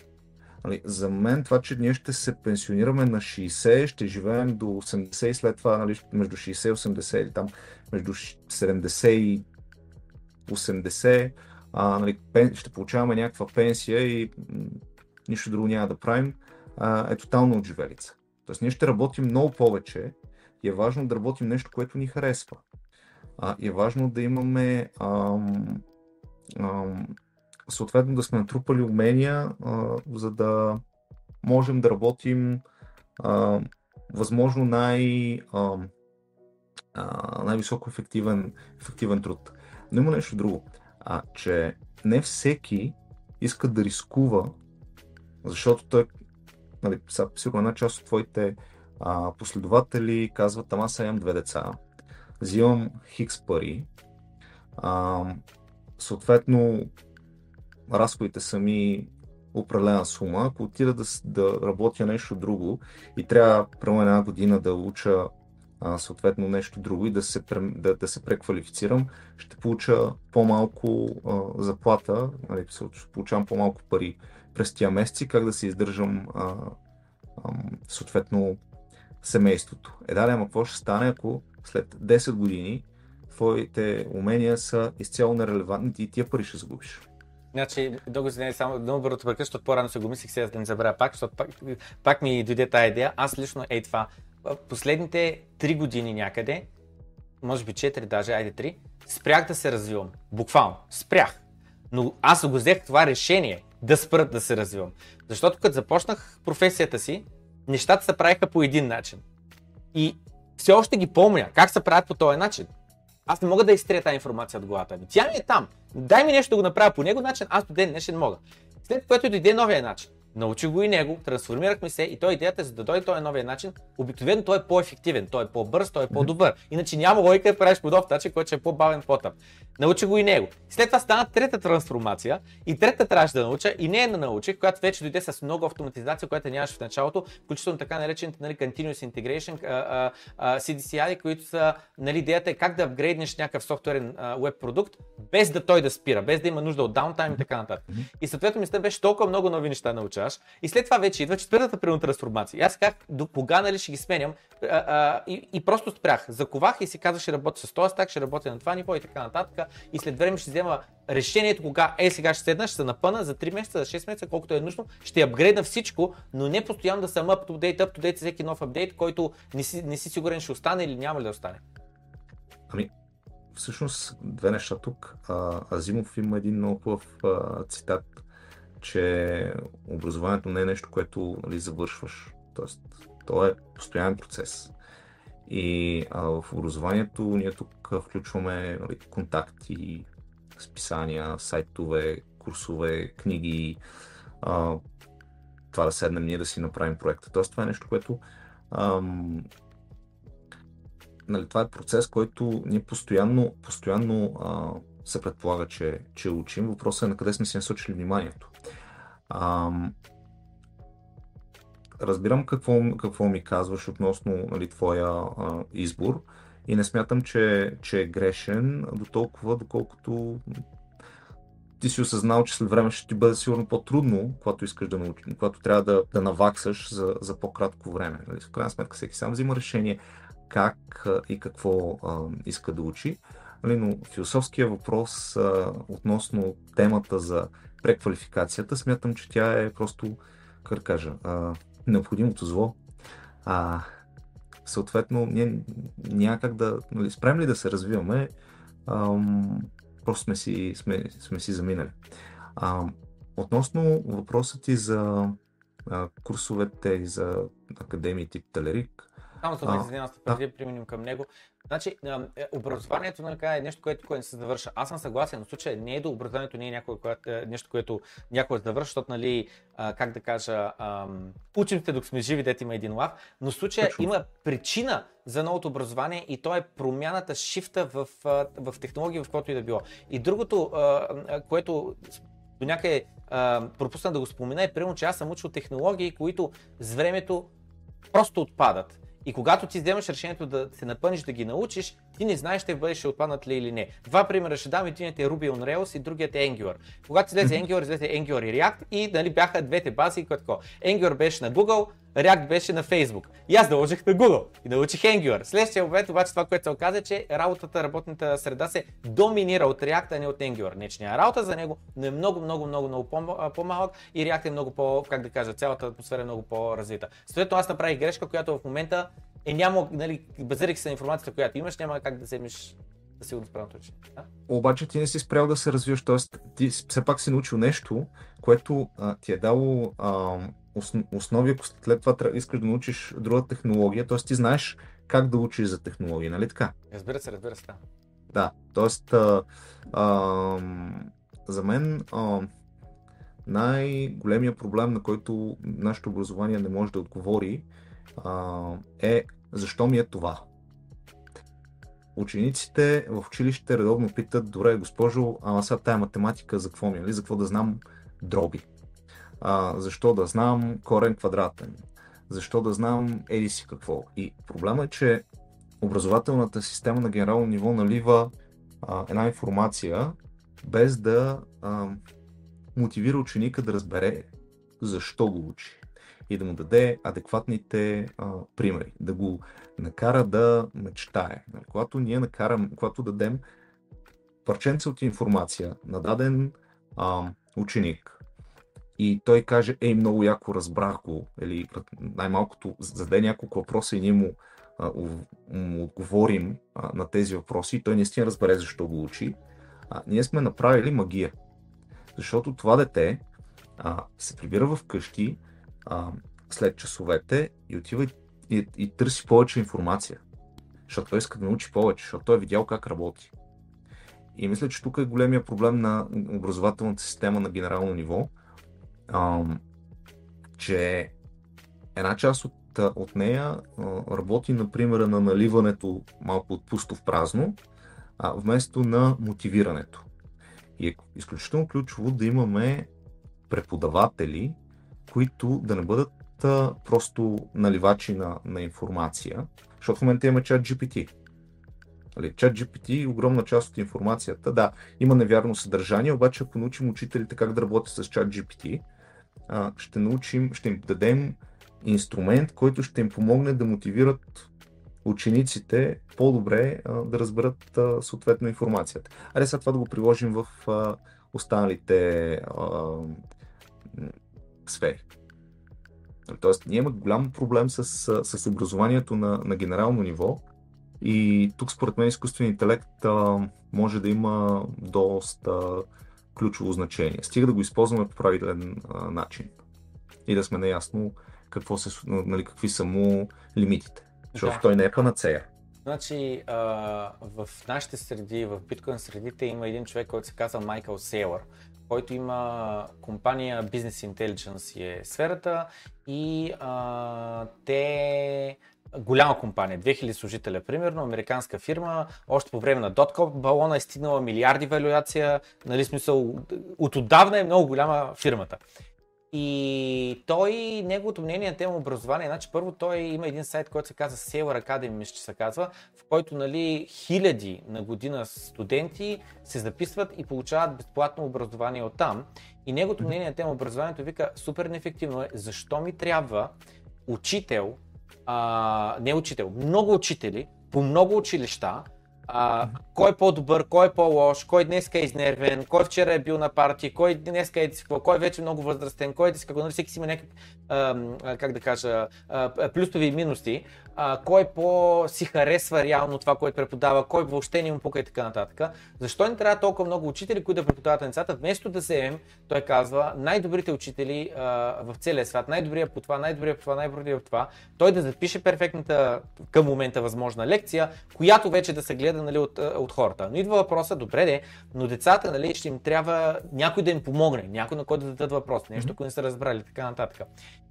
Нали, за мен това, че ние ще се пенсионираме на 60, ще живеем до 80 и след това нали, между 60 и 80 или там между 70 и 80, а, нали, пен, ще получаваме някаква пенсия и нищо друго няма да правим, а, е тотално отживелица. Тоест ние ще работим много повече и е важно да работим нещо, което ни харесва. А, и е важно да имаме ам, ам, съответно да сме натрупали умения, а, за да можем да работим а, възможно най, а, а, най-високо ефективен, ефективен труд. Но има нещо друго, а, че не всеки иска да рискува, защото той, нали, сигурно една част от твоите а, последователи казват, ама сега имам две деца, взимам хикс пари, а, съответно разходите са ми определена сума, ако отида да, да работя нещо друго и трябва прямо една година да уча а, съответно нещо друго и да се, да, да се преквалифицирам, ще получа по-малко а, заплата, нали, ще получавам по-малко пари през тия месеци, как да се издържам а, а, съответно семейството. Е, да, ама какво ще стане, ако след 10 години твоите умения са изцяло нерелевантни и тия пари ще загубиш? Значи, дълго се не само много бързо прекъсвам, по-рано се го мислих, сега да не забравя пак, защото пак, пак ми дойде тази идея. Аз лично, ей това, последните 3 години някъде, може би 4 даже, айде 3, спрях да се развивам. Буквално, спрях. Но аз го взех това решение да спра да се развивам. Защото като започнах професията си, нещата се правиха по един начин. И все още ги помня как се правят по този начин. Аз не мога да изтрия тази информация от главата ми. Тя ми е там. Дай ми нещо да го направя по него начин, аз до ден днешен мога. След което дойде новия начин. Научих го и него, трансформирахме се и той идеята е за да дойде този новия начин, обикновено той е по-ефективен, той е по-бърз, той е по-добър. Иначе няма логика да правиш по нов начин, който е по-бавен, по-тъп. Научих го и него. След това стана трета трансформация и трета трябваше да науча и не е да научих, която вече дойде с много автоматизация, която нямаше в началото, включително така наречените нали, Continuous Integration, uh, uh, CDCI, които са, нали, идеята е как да апгрейднеш някакъв софтуерен веб продукт, без да той да спира, без да има нужда от даунтайм и така нататък. И съответно мисля беше толкова много нови неща научаваш. И след това вече идва четвъртата примерно трансформация. И аз как до кога нали, ще ги сменям а, а, и, и, просто спрях. Заковах и си казах, ще работя с този стак, ще работя на това ниво и така нататък. И след време ще взема решението кога е сега ще седна, ще се напъна за 3 месеца, за 6 месеца, колкото е нужно, ще апгрейдна всичко, но не постоянно да съм up to date, up to date всеки нов апдейт, който не си, не си сигурен ще остане или няма ли да остане. Ами, всъщност две неща тук. А, Азимов има един много хубав цитат, че образованието не е нещо, което нали, завършваш. Тоест, то е постоянен процес. И а, в образованието ние тук включваме нали, контакти, списания, сайтове, курсове, книги, а, това да седнем ние да си направим проекта. Тоест това е нещо, което ам, нали, това е процес, който ние постоянно, постоянно а, се предполага, че, че учим. Въпросът е на къде сме си насочили вниманието. Ам, разбирам какво, какво ми казваш относно нали, твоя а, избор и не смятам, че, че е грешен до толкова, доколкото ти си осъзнал, че след време ще ти бъде сигурно по-трудно, когато искаш да научиш, когато трябва да, да наваксаш за, за по-кратко време. Нали? В крайна сметка всеки сам взима решение как и какво а, иска да учи. Нали? Но философския въпрос а, относно темата за преквалификацията, смятам, че тя е просто, как кажа, а, необходимото зло. А, съответно, ние няма да, нали, спрем ли да се развиваме, ам, просто сме си, сме, сме си заминали. А, относно въпросът ти за а, курсовете и за академии тип Телерик. Само за да се преди да преминем към него. Значи, е, образованието нали, е нещо, което, което се завърша. Аз съм съгласен, но в случая не е до образованието, не е някой, което, е нещо, което някой завършва, защото, нали, как да кажа, учим се докато сме живи, дете има един лав, но в случая Точно. има причина за новото образование и то е промяната, шифта в, в технологии, в което и да било. И другото, което до някъде пропусна да го спомена е примерно, че аз съм учил технологии, които с времето просто отпадат. И когато ти вземаш решението да се напъниш да ги научиш, ти не знаеш ще бъдеш отпаднат ли или не. Два примера ще дам, единият е Ruby on Rails и другият е Angular. Когато излезе Angular, излезе Angular и React и нали, бяха двете бази, като Angular беше на Google, React беше на Facebook. И аз наложих на Google и научих Angular. Следващия момент обаче това, което се оказа, че работата, работната среда се доминира от React, а не от Angular. Не, че няма работа за него, но е много, много, много, много по-малък и React е много по, как да кажа, цялата атмосфера е много по-развита. Следователно аз направих грешка, която в момента е няма, нали, базирайки се на информацията, която имаш, няма как да вземеш да си го справя Да? Обаче ти не си спрял да се развиваш, т.е. ти все пак си научил нещо, което а, ти е дало а, основи, ако след това искаш да научиш друга технология, т.е. ти знаеш как да учиш за технология, нали така? Разбира се, разбира се. Да, т.е. А, а, за мен а, най-големия проблем, на който нашето образование не може да отговори, а, е защо ми е това. Учениците в училище редовно питат, добре, госпожо, ама сега тая математика за какво ми е, нали? за какво да знам дроби? А, защо да знам корен квадратен? Защо да знам еди си какво? И проблема е, че образователната система на генерално ниво налива а, една информация, без да а, мотивира ученика да разбере защо го учи и да му даде адекватните а, примери, да го накара да мечтае. Нали, когато ние накарам, когато дадем парченце от информация на даден а, ученик и той каже, ей, много яко разбрах го, или най-малкото зададе няколко въпроса и ние му, а, му отговорим а, на тези въпроси и той наистина разбере защо го учи, а, ние сме направили магия. Защото това дете а, се прибира в къщи, а, след часовете и отива и, и, и търси повече информация. Защото той иска да научи повече, защото той е видял как работи. И мисля, че тук е големия проблем на образователната система на генерално ниво, а, че една част от, от нея а, работи, например, на наливането малко от пусто в празно, а, вместо на мотивирането. И е изключително ключово да имаме преподаватели, които да не бъдат просто наливачи на, на информация, защото в момента имаме чат GPT. Нали, чат GPT, огромна част от информацията, да, има невярно съдържание, обаче ако научим учителите как да работят с чат GPT, ще научим, ще им дадем инструмент, който ще им помогне да мотивират учениците по-добре да разберат съответно информацията. Аре сега това да го приложим в останалите сфери. Тоест, ние имаме голям проблем с, с образованието на, на генерално ниво и тук според мен изкуственият интелект а, може да има доста ключово значение. Стига да го използваме по правилен а, начин и да сме наясно какво се, нали, какви са му лимитите. Защото да. той не е панацея. Значи, а, в нашите среди, в биткоин средите има един човек, който се казва Майкъл Сейлър, който има компания Business Intelligence е сферата и а, те голяма компания, 2000 служителя, примерно, американска фирма, още по време на Dotcom балона е стигнала милиарди валюация, нали смисъл, от отдавна е много голяма фирмата. И той, неговото мнение на тема образование, значи първо той има един сайт, който се казва Sailor Academy, мисля, че се казва, в който нали, хиляди на година студенти се записват и получават безплатно образование от там. И неговото мнение на тема образованието вика супер неефективно е, защо ми трябва учител, а, не учител, много учители по много училища, А, кой е по-добър, кой е по-лош, кой днес е изнервен, кой вчера е бил на парти, кой днес е какво, кой е вече много възрастен, кой е какво, нали всеки си има някакви, как да кажа, а, плюсови и минуси, а, кой по си харесва реално това, което преподава, кой въобще не му пука и така нататък. Защо не трябва толкова много учители, които да преподават на децата, вместо да вземем, той казва, най-добрите учители а, в целия свят, най-добрия по това, най-добрия по това, най-добрия по това, той да запише перфектната към момента възможна лекция, която вече да се гледа нали, от, от хората. Но идва въпроса, добре де, но децата нали, ще им трябва някой да им помогне, някой на който да дадат въпрос, нещо, което не са разбрали, така нататък.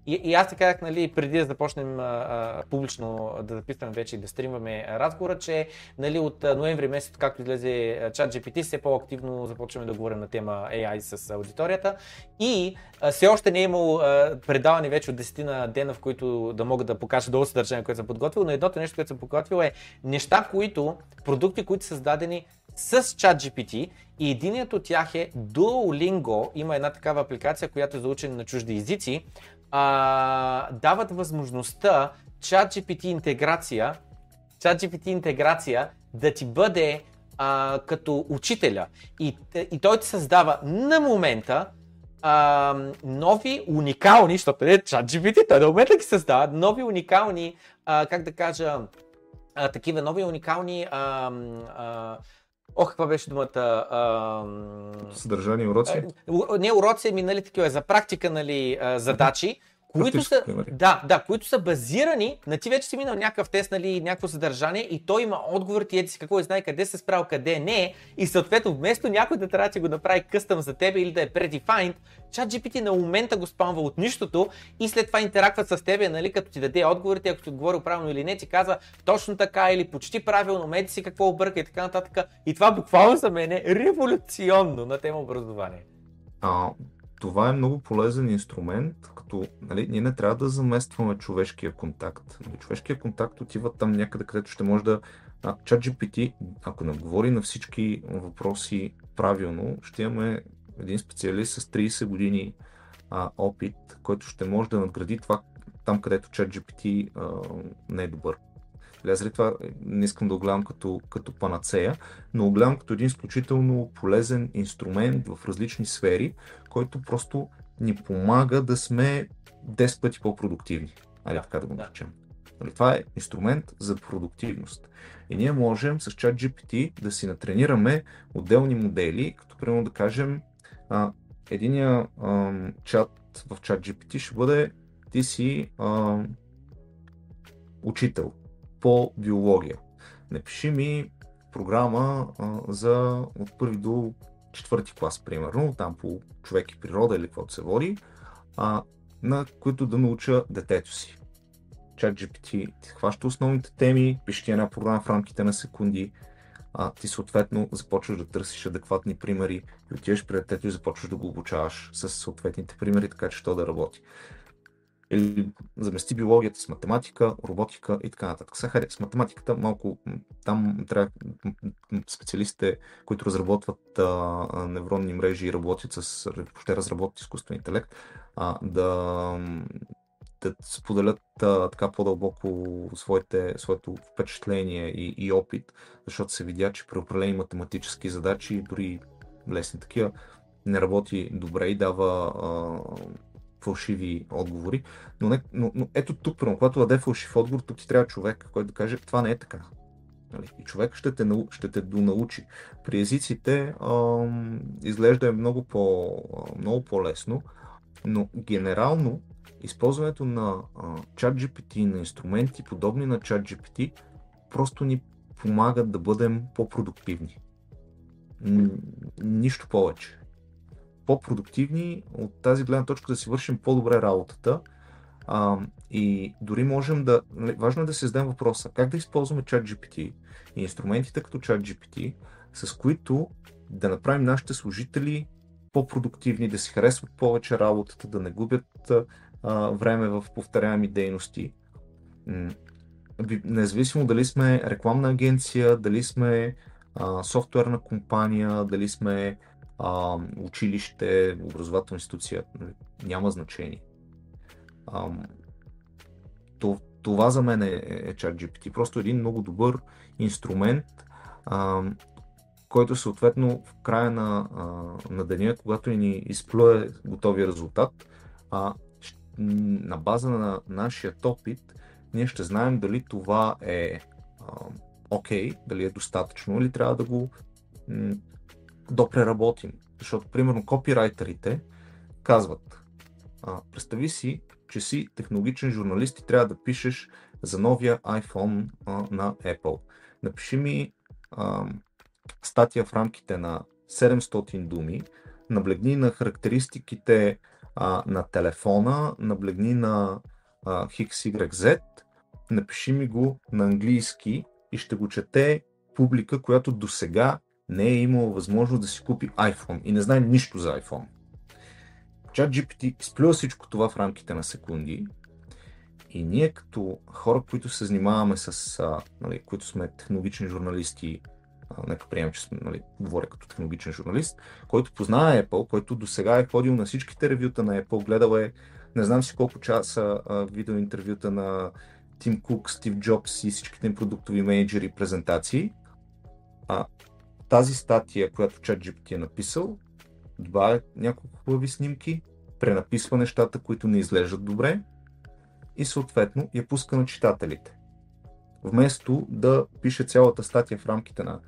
И, и аз така нали, преди да започнем а, а, публично да записваме вече и да стримваме разговора, че нали, от ноември месец, както излезе чат GPT, все по-активно започваме да говорим на тема AI с аудиторията. И все още не е имало предаване вече от 10 на дена, в които да мога да покажа долу съдържание, което съм подготвил, но едното нещо, което съм подготвил е неща, които, продукти, които са създадени с ChatGPT и единият от тях е Duolingo. Има една такава апликация, която е за учене на чужди езици, а, дават възможността ChatGPT интеграция, ChatGPT интеграция да ти бъде а, като учителя. И, и той ти създава на момента а, нови уникални, защото е ChatGPT, той на момента ги създава нови уникални, а, как да кажа, а, такива нови уникални а, а, Ох, каква беше думата? А... Съдържание уроци? Не уроци, ами нали такива за практика, нали, задачи, които са, да, да, които са базирани на ти вече си минал някакъв тест, нали, някакво съдържание и той има отговор, ти еди си какво и знае къде се справил, къде не и съответно вместо някой да трябва да го направи къстъм за тебе или да е predefined, чат GPT на момента го спамва от нищото и след това интераква с тебе, нали, като ти даде отговорите, ако ти отговорил правилно или не, ти казва точно така или почти правилно, меди си какво обърка и така нататък. И това буквално за мен е революционно на тема образование. А, това е много полезен инструмент, като нали, ние не трябва да заместваме човешкия контакт. Нали, човешкия контакт отива там някъде, където ще може да... ChatGPT, ако не отговори на всички въпроси правилно, ще имаме един специалист с 30 години а, опит, който ще може да надгради това там, където ChatGPT не е добър. Нали, аз това не искам да го гледам като, като панацея, но го гледам като един изключително полезен инструмент в различни сфери, който просто ни помага да сме 10 пъти по-продуктивни. Айде така да го наречем. Нали, това е инструмент за продуктивност. И ние можем с ChatGPT да си натренираме отделни модели, като примерно да кажем, а, единия а, чат в ChatGPT ще бъде ти си а, учител по биология. Напиши ми програма а, за от първи до четвърти клас, примерно, там по човек и природа или каквото се води, а, на които да науча детето си. ChatGPT ти хваща основните теми, пише ти една програма в рамките на секунди, а, ти съответно започваш да търсиш адекватни примери и отиваш при детето и започваш да го обучаваш с съответните примери, така че то да работи или замести биологията с математика, роботика и така нататък. Сега с математиката малко там трябва специалистите, които разработват а, невронни мрежи и работят с, въобще разработват изкуствен интелект, а, да, да споделят а, така по-дълбоко своите, своето впечатление и, и опит, защото се видя, че при определени математически задачи, дори лесни такива, не работи добре и дава а, фалшиви отговори. Но, не, но, но ето тук, прямо, когато даде фалшив отговор, тук ти трябва човек, който да каже, това не е така. Нали? И човек ще те, ще те донаучи. При езиците ам, изглежда е много, по, много по-лесно, но генерално използването на ChatGPT, на инструменти подобни на ChatGPT, просто ни помагат да бъдем по-продуктивни. Нищо повече по-продуктивни от тази гледна точка да си вършим по-добре работата. А, и дори можем да. Нали, важно е да се зададем въпроса как да използваме ChatGPT и инструментите като ChatGPT, с които да направим нашите служители по-продуктивни, да си харесват повече работата, да не губят а, време в повторяеми дейности. Независимо дали сме рекламна агенция, дали сме а, софтуерна компания, дали сме а, училище, образователна институция, нали, няма значение. А, то, това за мен е, е ChatGPT. Просто един много добър инструмент а, който съответно в края на, а, на деня, когато ни изплюе готовия резултат, а, на база на нашия опит, ние ще знаем дали това е окей, okay, дали е достатъчно или трябва да го допреработим. Защото, примерно, копирайтерите казват, а, представи си, че си технологичен журналист и трябва да пишеш за новия iPhone а, на Apple. Напиши ми а, статия в рамките на 700 думи, наблегни на характеристиките а, на телефона, наблегни на а, XYZ, напиши ми го на английски и ще го чете публика, която до сега не е имала възможност да си купи iPhone и не знае нищо за iPhone. Чат GPT изплюва всичко това в рамките на секунди и ние като хора, които се занимаваме с, а, нали, които сме технологични журналисти, а, нека приемем, че сме, нали, говоря като технологичен журналист, който познава Apple, който до сега е ходил на всичките ревюта на Apple, гледал е не знам си колко часа а, видеоинтервюта на Тим Кук, Стив Джобс и всичките им продуктови менеджери презентации. Тази статия, която ChatGPT е написал, добавя няколко хубави снимки, пренаписва нещата, които не изглеждат добре и съответно я пуска на читателите. Вместо да пише цялата статия в рамките на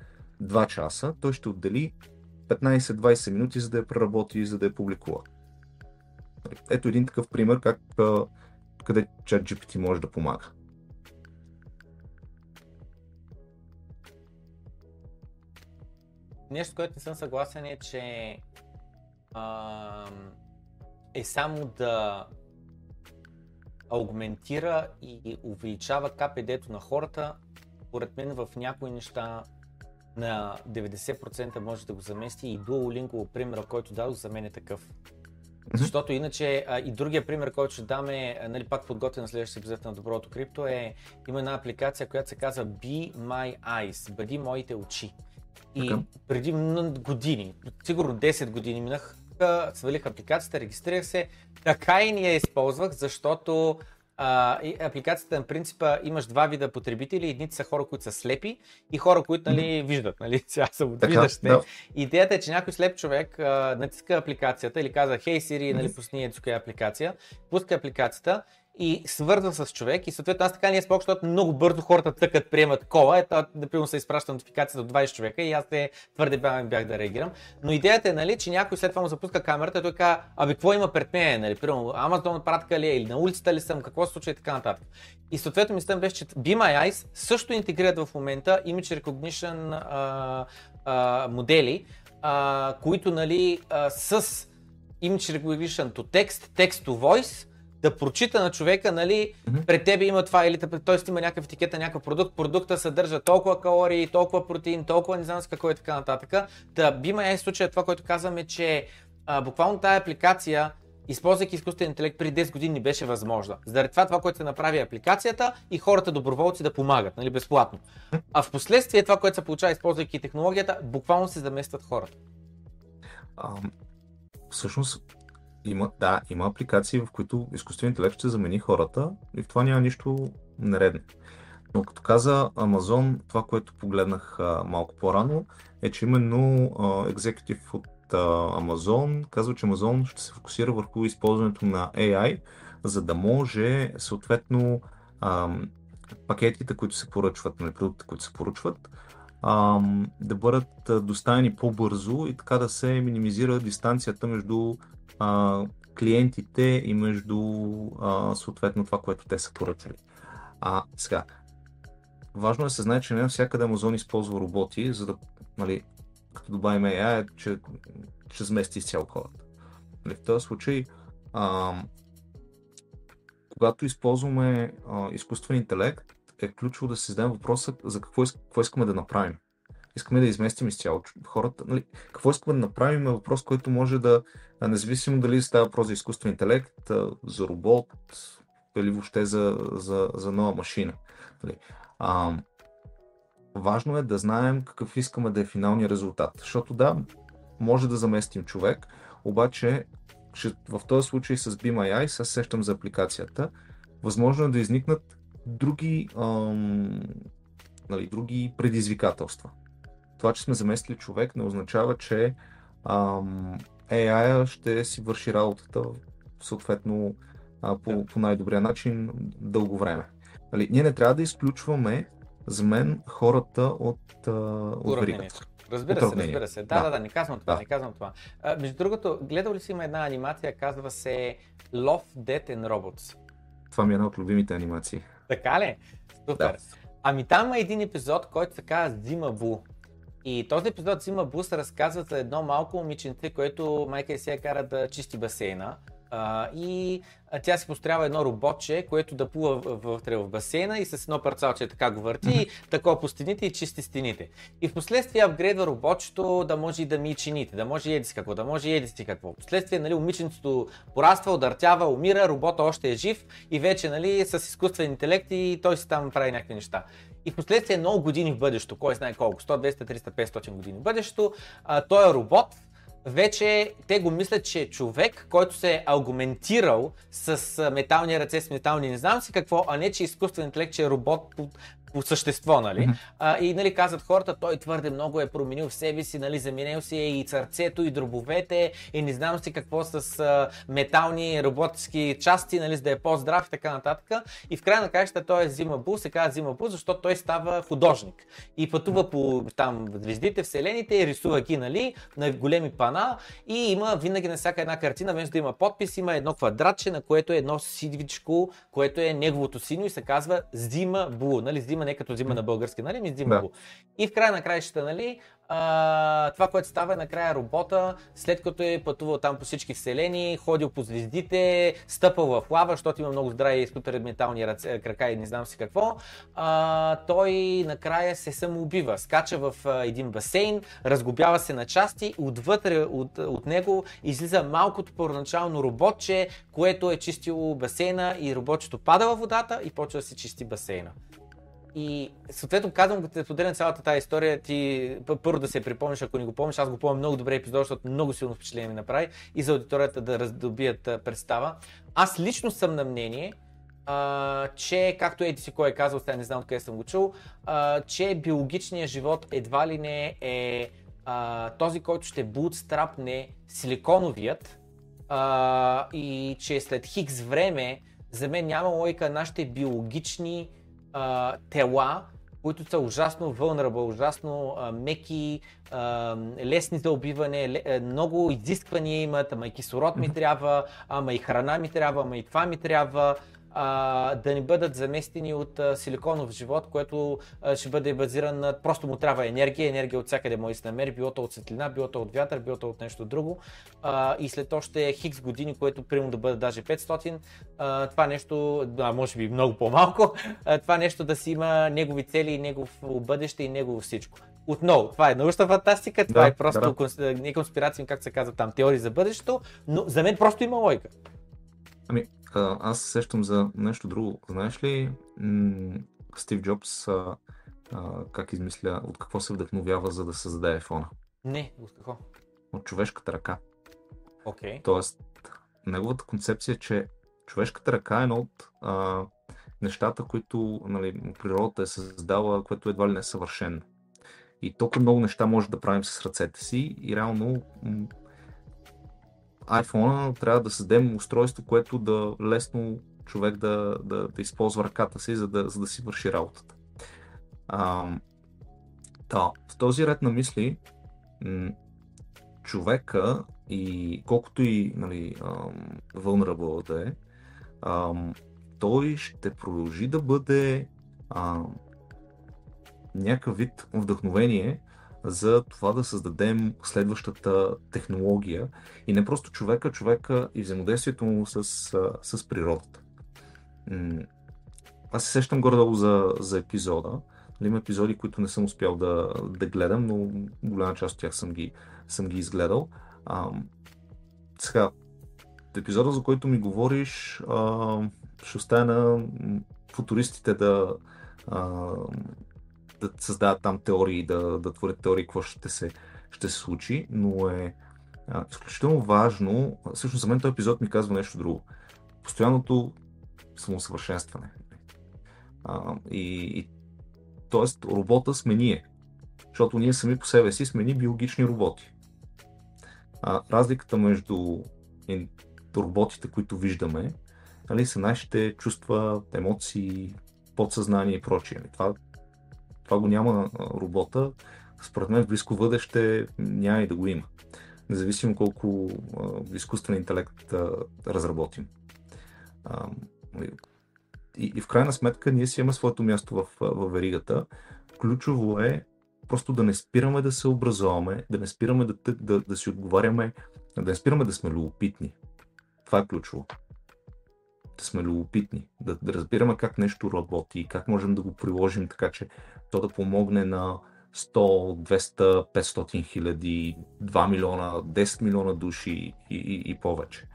2 часа, той ще отдели 15-20 минути, за да я преработи и за да я публикува. Ето един такъв пример, как, къде ChatGPT може да помага. Нещо, което не съм съгласен е, че а, е само да аугментира и увеличава КПД-то на хората. Поред мен в някои неща на 90% може да го замести и Duolingo, примера, който дадох, за мен е такъв. Защото иначе а, и другия пример, който ще дам е, нали, пак подготвен на следващия епизод на Доброто крипто, е има една апликация, която се казва Be My Eyes, бъди моите очи. И okay. преди години, сигурно 10 години минах, свалих апликацията, регистрирах се, така и не я използвах, защото а, апликацията на принципа имаш два вида потребители. Едните са хора, които са слепи и хора, които нали, виждат. Нали, <laughs> сега са виждащи. Да. Идеята е, че някой слеп човек а, натиска апликацията или каза, хей Сири, нали, пусни е апликация, пуска апликацията и свързан с човек и съответно аз така не е спок, защото много бързо хората тъкат, приемат кола. Ето, например, се изпраща нотификация до 20 човека и аз те твърде бях, бях да реагирам. Но идеята е, нали, че някой след това му запуска камерата и той казва, абе, какво има пред мен, нали, примерно, Amazon пратка ли е или на улицата ли съм, какво се случва и така нататък. И съответно мисля беше, че Be My Eyes също интегрират в момента Image Recognition а, а, модели, а, които нали, а, с Image Recognition to Text, Text to Voice, да прочита на човека, нали, mm-hmm. пред тебе има това или т.е. има някакъв етикета, някакъв продукт, продукта съдържа толкова калории, толкова протеин, толкова не знам с какво и така нататък. Та, бима е случая това, което казваме, че а, буквално тази апликация използвайки изкуствен интелект преди 10 години беше възможна. Заради това, това, което се направи е апликацията и хората доброволци да помагат, нали, безплатно. А в последствие това, което се получава, използвайки технологията, буквално се заместват хората. А, всъщност, има, да, има апликации, в които изкуственият интелект ще замени хората и в това няма нищо нередно. Но като каза Amazon, това, което погледнах а, малко по-рано, е, че именно екзекутив от а, Amazon казва, че Amazon ще се фокусира върху използването на AI, за да може съответно а, пакетите, които се поръчват, нали, продуктите, които се поръчват, а, да бъдат доставени по-бързо и така да се минимизира дистанцията между а, клиентите и между а, съответно това, което те са поръчали. А сега, важно е да се знае, че не навсякъде Amazon използва роботи, за да, нали, като добавим AI, че ще замести изцяло хората. Нали, в този случай, а, когато използваме а, изкуствен интелект, е ключово да си зададем въпроса за какво, какво искаме да направим искаме да изместим изцяло хората. Нали, какво искаме да направим е въпрос, който може да, независимо дали става въпрос за изкуствен интелект, за робот или въобще за, за, за нова машина. Нали. А, важно е да знаем какъв искаме да е финалния резултат. Защото да, може да заместим човек, обаче в този случай с BMI, се сещам за апликацията, възможно е да изникнат други, ам, нали, други предизвикателства. Това, че сме заместили човек, не означава, че ам, AI ще си върши работата съответно а, по, по най-добрия начин дълго време. Нали, ние не трябва да изключваме за мен хората от, а, от веригата. Разбира се, разбира се. Да, да, да, да, не казвам това, да. не казвам това. А, между другото, гледал ли си има една анимация, казва се Love, Death and Robots. Това ми е една от любимите анимации. Така ли? Супер. Да. Ами там има един епизод, който се казва Зима Бу. И този епизод Зима Бу се разказва за едно малко момиченце, което майка и се кара да чисти басейна. А, и тя си построява едно роботче, което да плува вътре в басейна и с едно парцалче така го върти, mm-hmm. <laughs> такова по стените и чисти стените. И в последствие апгрейдва роботчето да може и да ми чините, да може и еди си какво, да може и еди си какво. В последствие, нали, момиченцето пораства, удъртява, умира, робота още е жив и вече, нали, с изкуствен интелект и той си там прави някакви неща. И в последствие много години в бъдещето, кой знае колко, 100, 200, 300, 500 години в бъдещето, а, той е робот, вече те го мислят, че е човек, който се е аргументирал с метални ръце, с метални не знам си какво, а не че изкуствен интелект, че е робот по същество, нали? Mm-hmm. А, и нали, казват хората, той твърде много е променил в себе си, нали, заменил си е и сърцето, и дробовете, и не знам си какво с а, метални роботски части, нали, за да е по-здрав и така нататък. И в края на краищата той е Зима Бу, се казва Зима Бу, защото той става художник. И пътува по там звездите, вселените, и рисува ги, нали, на големи пана и има винаги на всяка една картина, вместо да има подпис, има едно квадратче, на което е едно сидвичко, което е неговото сино и се казва Зима Бу, нали, Зима не като взима на български, нали, ми взима да. го. И в края на краищата, нали, а, това, което става е накрая робота, след като е пътувал там по всички вселени, ходил по звездите, стъпал в лава, защото има много здрави скутери метални ръце, крака и не знам си какво, а, той накрая се самоубива. Скача в а, един басейн, разгубява се на части, отвътре от, от него излиза малкото първоначално роботче, което е чистило басейна и роботчето пада във водата и почва да се чисти басейна. И съответно казвам, като те споделям цялата тази история, ти първо да се припомниш, ако не го помниш, аз го помня много добре епизод, защото много силно впечатление ми направи и за аудиторията да раздобият представа. Аз лично съм на мнение, а, че, както еди си кой е казал, сега не знам откъде съм го чул, а, че биологичният живот едва ли не е а, този, който ще бутстрапне силиконовият а, и че след хикс време за мен няма логика нашите биологични а, тела, които са ужасно vulnerable, ужасно а, меки, а, лесни за убиване, ле, а, много изисквания имат, ама и кислород ми трябва, ама и храна ми трябва, ама и това ми трябва, а, да ни бъдат заместени от а, силиконов живот, което а, ще бъде базиран на просто му трябва енергия, енергия от всякъде може да се намери, било то от светлина, било то от вятър, било то от нещо друго. А, и след още хикс години, което примерно да бъде даже 500, а, това нещо, а, може би много по-малко, а, това нещо да си има негови цели и негов бъдеще и негово всичко. Отново, това е научна фантастика, това да, е просто да. не конспирация, как се казва там, теории за бъдещето, но за мен просто има логика. Ами, аз се сещам за нещо друго. Знаеш ли, Стив Джобс а, а, как измисля, от какво се вдъхновява, за да създаде айфона? Не, от какво? От човешката ръка. Okay. Тоест, неговата концепция е, че човешката ръка е едно от а, нещата, които нали, природата е създала, което едва ли не е съвършено. И толкова много неща може да правим с ръцете си и реално iPhone трябва да създадем устройство, което да лесно човек да, да, да използва ръката си, за да, за да си върши работата. А, да, в този ред на мисли, човека и колкото и нали, vulnerable да е, а, той ще продължи да бъде а, някакъв вид вдъхновение за това да създадем следващата технология и не просто човека, човека и взаимодействието му с, с природата. Аз се сещам горе-долу за, за епизода. Нали, има епизоди, които не съм успял да, да гледам, но голяма част от тях съм ги, съм ги изгледал. А, сега, епизода, за който ми говориш, а, ще оставя футуристите да, а, да създават там теории, да, да творят теории какво ще се, ще се случи, но е а, изключително важно. Всъщност за мен този епизод ми казва нещо друго. Постоянното самосъвършенстване. А, и, и, тоест, робота сме ние. Защото ние сами по себе си сме ни биологични роботи. А, разликата между роботите, които виждаме, нали, са нашите чувства, емоции, подсъзнание и прочие. Това, това го няма робота. Според мен в близко бъдеще няма и да го има. Независимо колко а, изкуствен интелект а, разработим. А, и, и в крайна сметка ние си имаме своето място в, в веригата. Ключово е просто да не спираме да се образоваме, да не спираме да, да, да си отговаряме, да не спираме да сме любопитни. Това е ключово. Да сме любопитни, да, да разбираме как нещо работи, как можем да го приложим така, че то да помогне на 100, 200, 500 хиляди, 2 милиона, 10 милиона души и, и, и повече.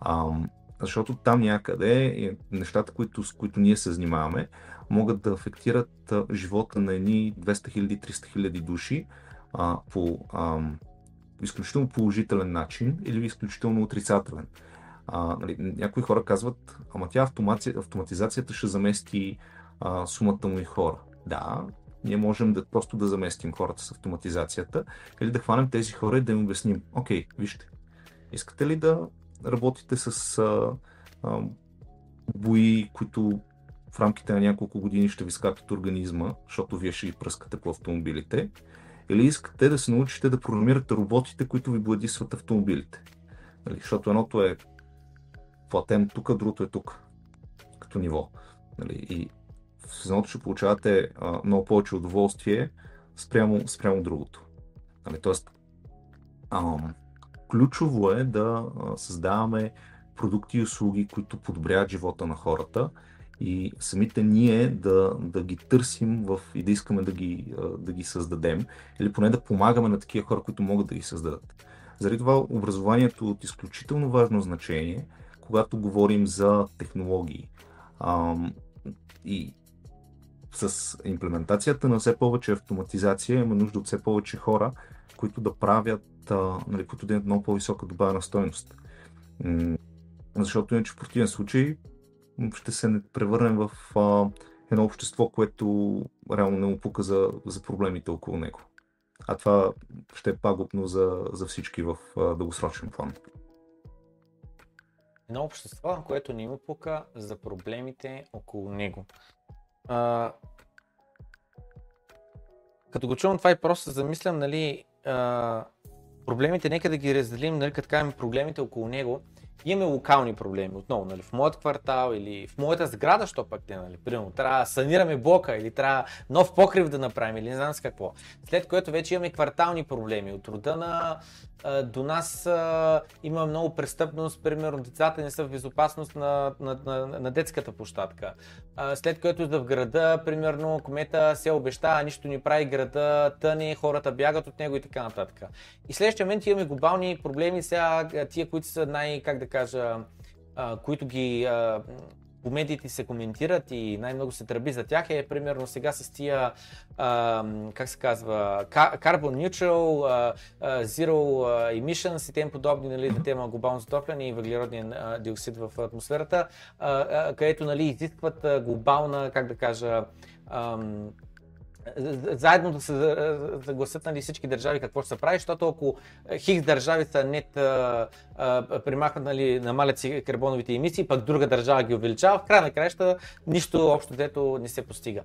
Ам, защото там някъде е нещата, които, с които ние се занимаваме, могат да афектират а, живота на едни 200 хиляди, 300 хиляди души а, по а, изключително положителен начин или изключително отрицателен. А, нали, някои хора казват, ама тя автомати... автоматизацията ще замести а, сумата му и хора. Да, ние можем да просто да заместим хората с автоматизацията или да хванем тези хора и да им обясним, окей, вижте, искате ли да работите с а, а, бои, които в рамките на няколко години ще ви скатат организма, защото вие ще ги пръскате по автомобилите, или искате да се научите да програмирате роботите, които ви бладисват автомобилите. Нали, защото едното е платен тук, другото е тук, като ниво. Нали, и в едното ще получавате а, много повече удоволствие спрямо, спрямо другото. Нали, тоест, ам, ключово е да създаваме продукти и услуги, които подобряват живота на хората и самите ние да, да ги търсим в, и да искаме да ги, да ги създадем, или поне да помагаме на такива хора, които могат да ги създадат. Заради това образованието е от изключително важно значение, когато говорим за технологии. Ам, и с имплементацията на все повече автоматизация има нужда от все повече хора, които да правят, а, нали, които да имат много по-висока добавена стоеност. Защото иначе в противен случай ще се превърнем в а, едно общество, което реално не му пука за, за проблемите около него. А това ще е пагубно за, за всички в а, дългосрочен план. Едно общество, което не му пука за проблемите около него. А, като го чувам това и просто замислям, нали, а, проблемите, нека да ги разделим, нали, като кажем проблемите около него, имаме локални проблеми отново, нали, в моят квартал или в моята сграда, що пък те, нали, примерно, трябва да санираме блока или трябва нов покрив да направим или не знам с какво. След което вече имаме квартални проблеми. От рода на а, до нас а, има много престъпност, примерно децата не са в безопасност на, на, на, на детската площадка. А, след което в града, примерно, комета се обещава, нищо не прави града, тъне, хората бягат от него и така нататък. И следващия момент имаме глобални проблеми, сега тия, които са най, как да кажа, а, които ги а, по медиите се коментират и най-много се тръби за тях е примерно сега с тия, а, как се казва, Carbon Neutral, а, а, Zero Emissions и тем подобни, нали, на тема глобално затопляне и въглеродния диоксид в атмосферата, а, а, където нали, изискват глобална, как да кажа, заедно да се съгласят нали, всички държави какво ще се прави, защото ако хикс държави са нет примахнат, нали, намалят си карбоновите емисии, пък друга държава ги увеличава, в края на краища нищо общо дето не се постига.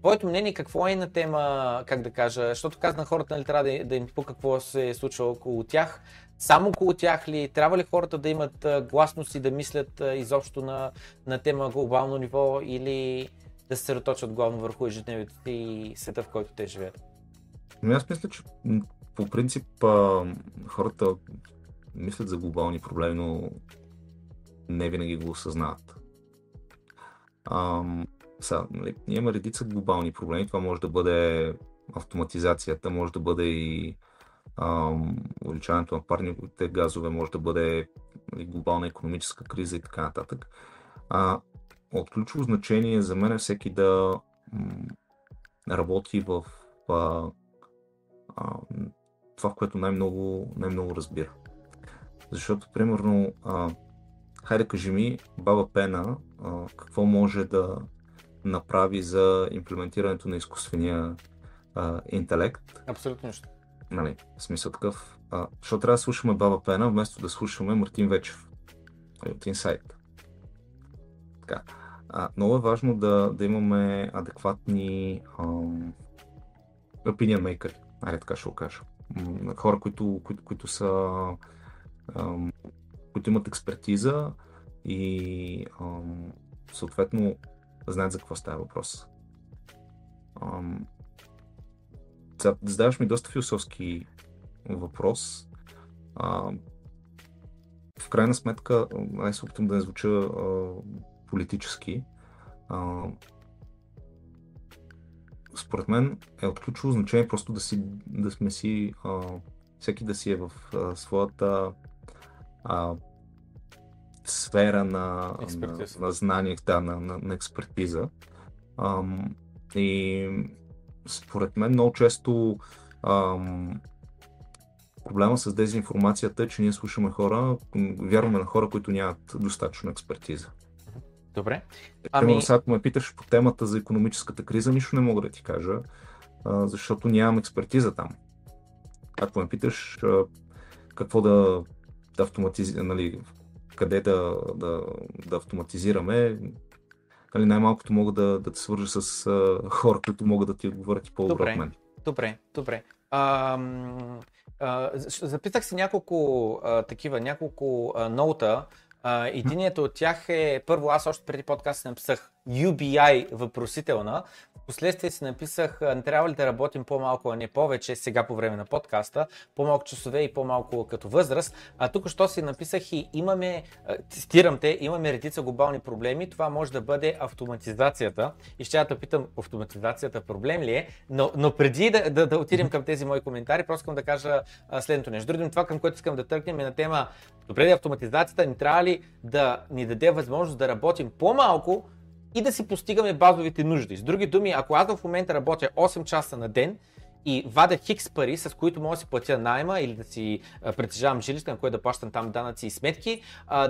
Твоето мнение какво е на тема, как да кажа, защото каза на хората, нали, трябва да, да им пука какво се е случва около тях, само около тях ли, трябва ли хората да имат гласност и да мислят изобщо на, на тема глобално ниво или да се съсредоточат главно върху ежедневието и света, в който те живеят? Ами аз мисля, че по принцип хората мислят за глобални проблеми, но не винаги го осъзнават. А, са, нали, има редица глобални проблеми. Това може да бъде автоматизацията, може да бъде и увеличаването на парниковите газове, може да бъде нали, глобална економическа криза и така нататък. А, от ключово значение за мен е всеки да работи в а, а, това, в което най-много, най-много разбира. Защото, примерно, а, хайде кажи ми, баба Пена, а, какво може да направи за имплементирането на изкуствения а, интелект. Абсолютно нищо. Нали, в смисъл такъв. А, защото трябва да слушаме Баба Пена, вместо да слушаме Мартин Вечев нали, от Инсайт. Така. А, много е важно да, да имаме адекватни ам, opinion maker, айде така ще го кажа. Хора, които, които, които са ам, които имат експертиза и ам, съответно знаят за какво става въпрос. Задаваш ми доста философски въпрос. А, в крайна сметка, аз се опитам да не звуча а, политически. А, според мен е от ключово значение просто да, си, да сме си, а, всеки да си е в а, своята а, сфера на, на, на знание, да, на, на, на експертиза. А, и според мен много често ам, проблема с дезинформацията е, че ние слушаме хора, вярваме на хора, които нямат достатъчно експертиза. Добре. Ами... Сега, ако ме питаш по темата за економическата криза, нищо не мога да ти кажа, защото нямам експертиза там. Ако ме питаш какво да, да автоматизираме, нали, къде да, да, да автоматизираме, нали, най-малкото мога да, да те свържа с хора, които могат да ти отговорят и по-добре от мен. Добре, добре. А, а, записах си няколко а, такива, няколко а, ноута. Единият от тях е, първо аз още преди подкаст написах UBI въпросителна, Впоследствие си написах, не трябва ли да работим по-малко, а не повече сега по време на подкаста, по-малко часове и по-малко като възраст. А тук що си написах и имаме, цитирам те, имаме редица глобални проблеми. Това може да бъде автоматизацията. И ще да питам, автоматизацията проблем ли е? Но, но преди да, да, да отидем към тези мои коментари, просто искам да кажа следното нещо. Другим това, към което искам да тръгнем е на тема, добре, автоматизацията ни трябва ли да ни даде възможност да работим по-малко, и да си постигаме базовите нужди. С други думи, ако аз в момента работя 8 часа на ден и вадя хикс пари, с които мога да си платя найма или да си притежавам жилище, на което да плащам там данъци и сметки,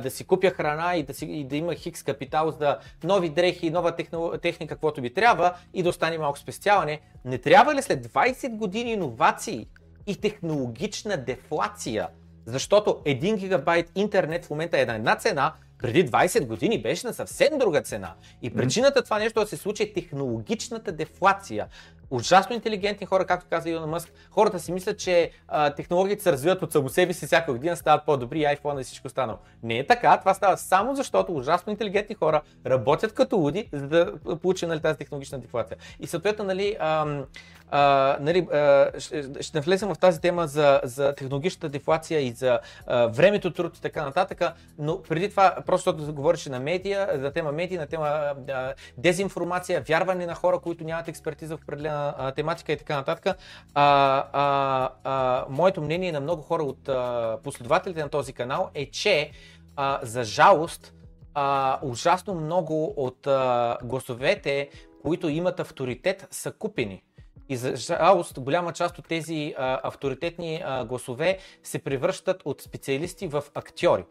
да си купя храна и да, си, и да има хикс капитал за нови дрехи, нова техника, каквото би трябва и да остане малко спестяване. Не трябва ли след 20 години иновации и технологична дефлация, защото 1 гигабайт интернет в момента е на една цена, преди 20 години беше на съвсем друга цена. И причината това нещо да се случи е технологичната дефлация. Ужасно интелигентни хора, както каза Илон Мъск, хората си мислят, че а, технологиите се развиват от само себе си всяка година, стават по-добри iPhone и всичко останало. Не е така, това става само защото ужасно интелигентни хора работят като луди, за да получим нали, тази технологична дефлация. И съответно, нали, ам, а, нали, а, ще, ще навлезем в тази тема за, за технологичната дефлация и за а, времето труд и така нататък, но преди това, просто да говореше на медия, за тема медии, на тема а, дезинформация, вярване на хора, които нямат експертиза в определена тематика и така нататък. А, а, а, моето мнение на много хора от а, последователите на този канал е, че а, за жалост, а, ужасно много от а, гласовете, които имат авторитет, са купени. И за жалост, голяма част от тези а, авторитетни а, гласове се превръщат от специалисти в актьори.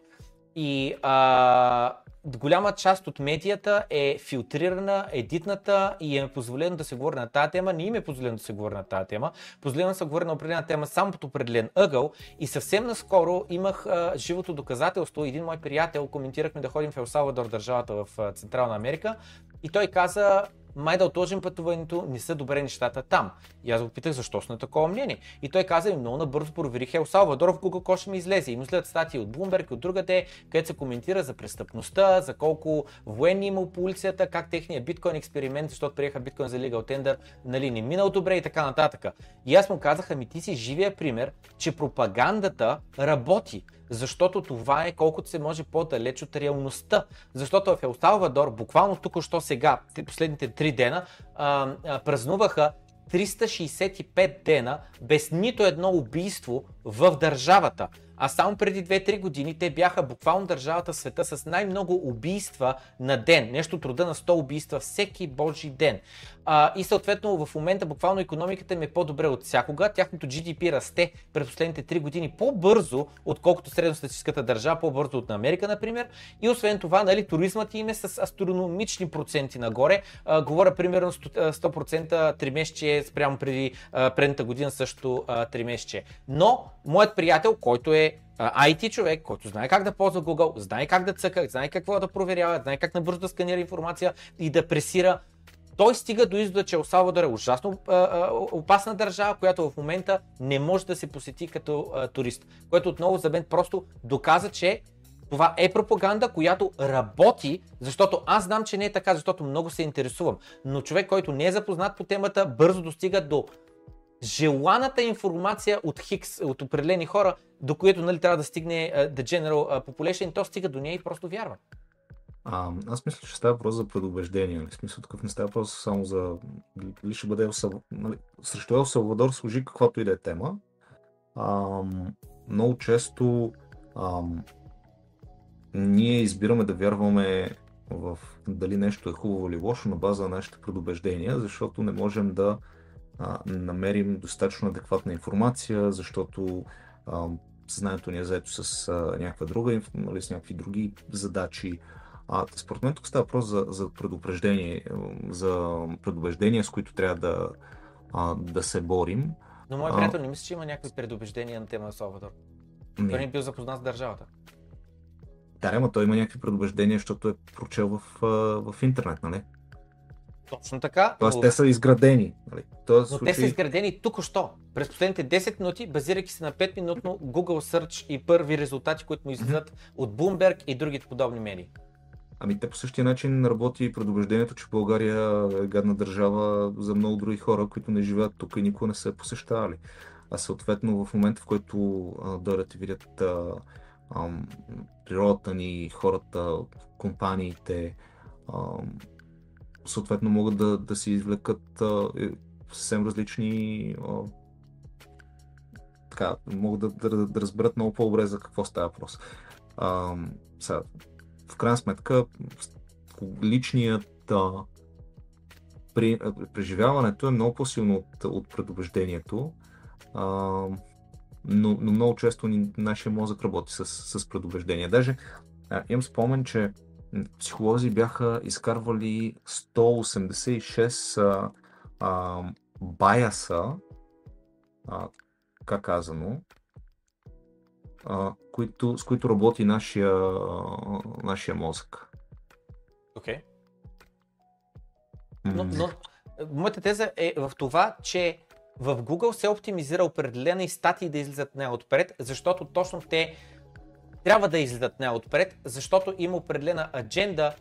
И а, голяма част от медията е филтрирана, едитната и е позволено да се говори на тази тема. Не им е позволено да се говори на тази тема. Позволено да се говори на определена тема само под определен ъгъл. И съвсем наскоро имах а, живото доказателство. Един мой приятел коментирахме да ходим в Ел Салвадор, държавата в Централна Америка. И той каза, май да отложим пътуването, не са добре нещата там. И аз го питах защо са на такова мнение. И той каза, ми много набързо проверих Ел Салвадор, в Google Кош ми излезе. И му след статии от Bloomberg и от другаде, където се коментира за престъпността, за колко военни има по улицата, как техният биткоин експеримент, защото приеха биткоин за Legal Tender, нали, не минал добре и така нататък. И аз му казах, ами ти си живия пример, че пропагандата работи. Защото това е колкото се може по-далеч от реалността. Защото в Ел Салвадор, буквално тук що сега, последните три дена, а, а, празнуваха 365 дена без нито едно убийство в държавата. А само преди 2-3 години те бяха буквално държавата в света с най-много убийства на ден. Нещо труда на 100 убийства всеки божи ден. А, и съответно в момента буквално економиката им е по-добре от всякога. Тяхното GDP расте през последните 3 години по-бързо, отколкото средностатистическата държава, по-бързо от Америка, например. И освен това, нали, туризмът им е с астрономични проценти нагоре. А, говоря примерно 100% тримесечие спрямо преди предната година също 3 месече. Но моят приятел, който е IT човек, който знае как да ползва Google, знае как да цъка, знае какво да проверява, знае как набързо да сканира информация и да пресира той стига до извода, че Елсалвадор е ужасно опасна държава, която в момента не може да се посети като турист. Което отново за мен просто доказа, че това е пропаганда, която работи, защото аз знам, че не е така, защото много се интересувам. Но човек, който не е запознат по темата, бързо достига до желаната информация от Хикс, от определени хора, до които нали, трябва да стигне uh, the general population, то стига до нея и просто вярва. А, аз мисля, че става въпрос за предубеждение. Нали? Смисъл такъв не става въпрос само за дали ще бъде нали? срещу Ел Салвадор служи каквато и да е тема. А, много често а, ние избираме да вярваме в дали нещо е хубаво или лошо на база на нашите предубеждения, защото не можем да а, намерим достатъчно адекватна информация, защото а, съзнанието ни е заето с а, някаква друга, нали, с някакви други задачи. А, според мен тук става въпрос за, за предупреждение, за предубеждения, с които трябва да, а, да се борим. Но моят приятел не мисля, че има някакви предубеждения на тема Салвадор. Той не е бил запознат с държавата. Да, ама той има някакви предубеждения, защото е прочел в, в интернет, нали? Точно така. Тоест но... те са изградени. Нали? Тоест, но случай... те са изградени тук-що. През последните 10 минути, базирайки се на 5 минутно Google Search и първи резултати, които му излизат mm-hmm. от Bloomberg и другите подобни медии. Ами те по същия начин работи предубеждението, че България е гадна държава за много други хора, които не живеят тук и никога не са посещавали. А съответно в момента, в който дойдат и видят а, а, природата ни, хората, компаниите, а, съответно могат да, да си извлекат а, е, съвсем различни а, така, могат да, да, да разберат много по-добре за какво става въпрос. А, сега, в крайна сметка, личният а, при, преживяването е много по-силно от, от предубеждението, а, но, но много често ни, нашия мозък работи с, с предубеждение. Даже а, имам спомен, че психолози бяха изкарвали 186 а, а, баяса, а, как казано, а, които, с които работи нашия, а, нашия мозък. Окей. Okay. Но, но моята теза е в това, че в Google се оптимизира определена и статии да излизат не отпред, защото точно те трябва да излизат не отпред, защото има определена адженда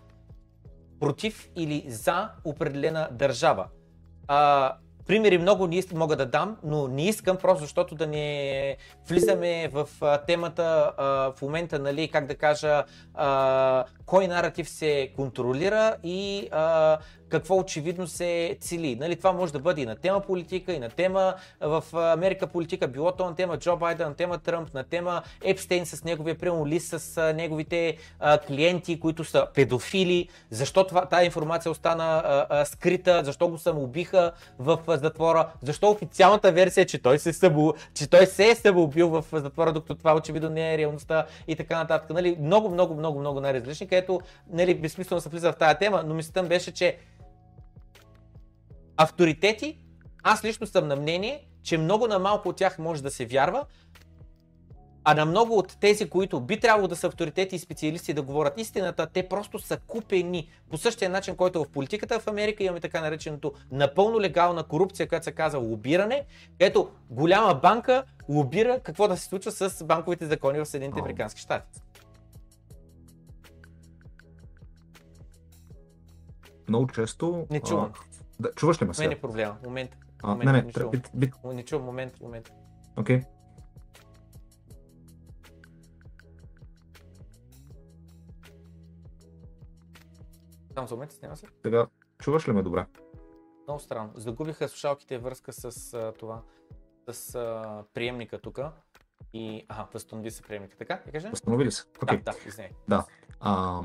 против или за определена държава. А, Примери много не мога да дам, но не искам просто защото да не влизаме в темата а, в момента, нали, как да кажа, а, кой наратив се контролира и а, какво очевидно се цели. Нали, това може да бъде и на тема политика, и на тема в Америка политика, било то на тема Джо Байден, на тема Тръмп, на тема Епстейн с неговия прямо лист с неговите а, клиенти, които са педофили, защо това, тази информация остана а, а, скрита, защо го самоубиха в затвора, защо официалната версия е, че той се, събу, че той се е самоубил в затвора, докато това очевидно не е реалността и така нататък. Нали, много, много, много, много най-различни, където нали, безсмислено се влиза в тази тема, но мислята беше, че авторитети, аз лично съм на мнение, че много на малко от тях може да се вярва, а на много от тези, които би трябвало да са авторитети и специалисти да говорят истината, те просто са купени. По същия начин, който в политиката в Америка имаме така нареченото напълно легална корупция, която се казва лобиране, ето голяма банка лобира какво да се случва с банковите закони в Съединените Американски щати. Много често. Не чувам. Да, чуваш ли ме сега? Не е проблема. Момент. А, момент не, не, не, чувам. Бит, бит. не чувам. Момент, момент. Окей. Okay. Там за момент сняма се. Сега, чуваш ли ме добре? Много странно. Загубиха слушалките връзка с а, това, с а, приемника тук. И, ага, възстанови се приемника, така? Да кажа? Възстановили се. Okay. Да, да, извиняй. Да. А,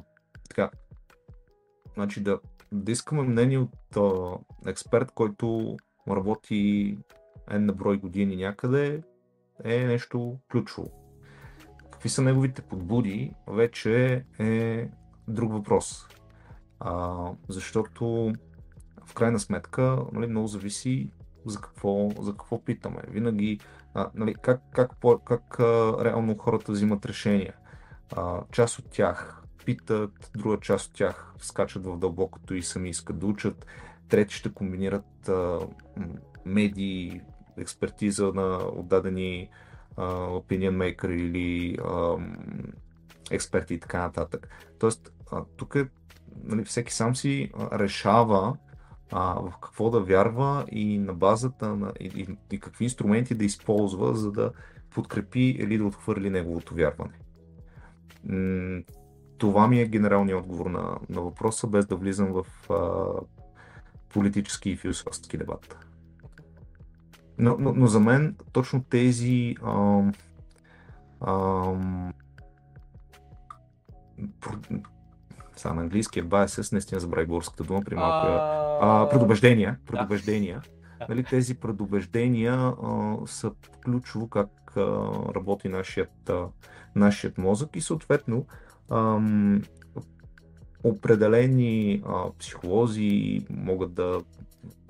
така. Значи да, да искаме мнение от а, експерт, който работи N на брой години някъде, е нещо ключово. Какви са неговите подбуди, вече е друг въпрос. А, защото в крайна сметка нали, много зависи за какво, за какво питаме. Винаги а, нали, как, как, как, как а, реално хората взимат решения. А, част от тях питат, друга част от тях скачат в дълбокото и сами искат да учат, трети ще комбинират а, медии, експертиза на отдадени uh, opinion maker или uh, експерти и така нататък. Тоест, uh, тук е, нали, всеки сам си решава а, в какво да вярва и на базата на и, и, и какви инструменти да използва, за да подкрепи или да отхвърли неговото вярване. Това ми е генералният отговор на, на въпроса, без да влизам в а, политически и философски дебат. Но, но, но за мен точно тези ам, ам, сега на английски е biases, наистина забравих българската дума при малко. А, предубеждения. предубеждения. Да. Нали, тези предубеждения а, са ключово как а, работи нашият, а, нашият мозък и съответно ам, определени а, психолози могат да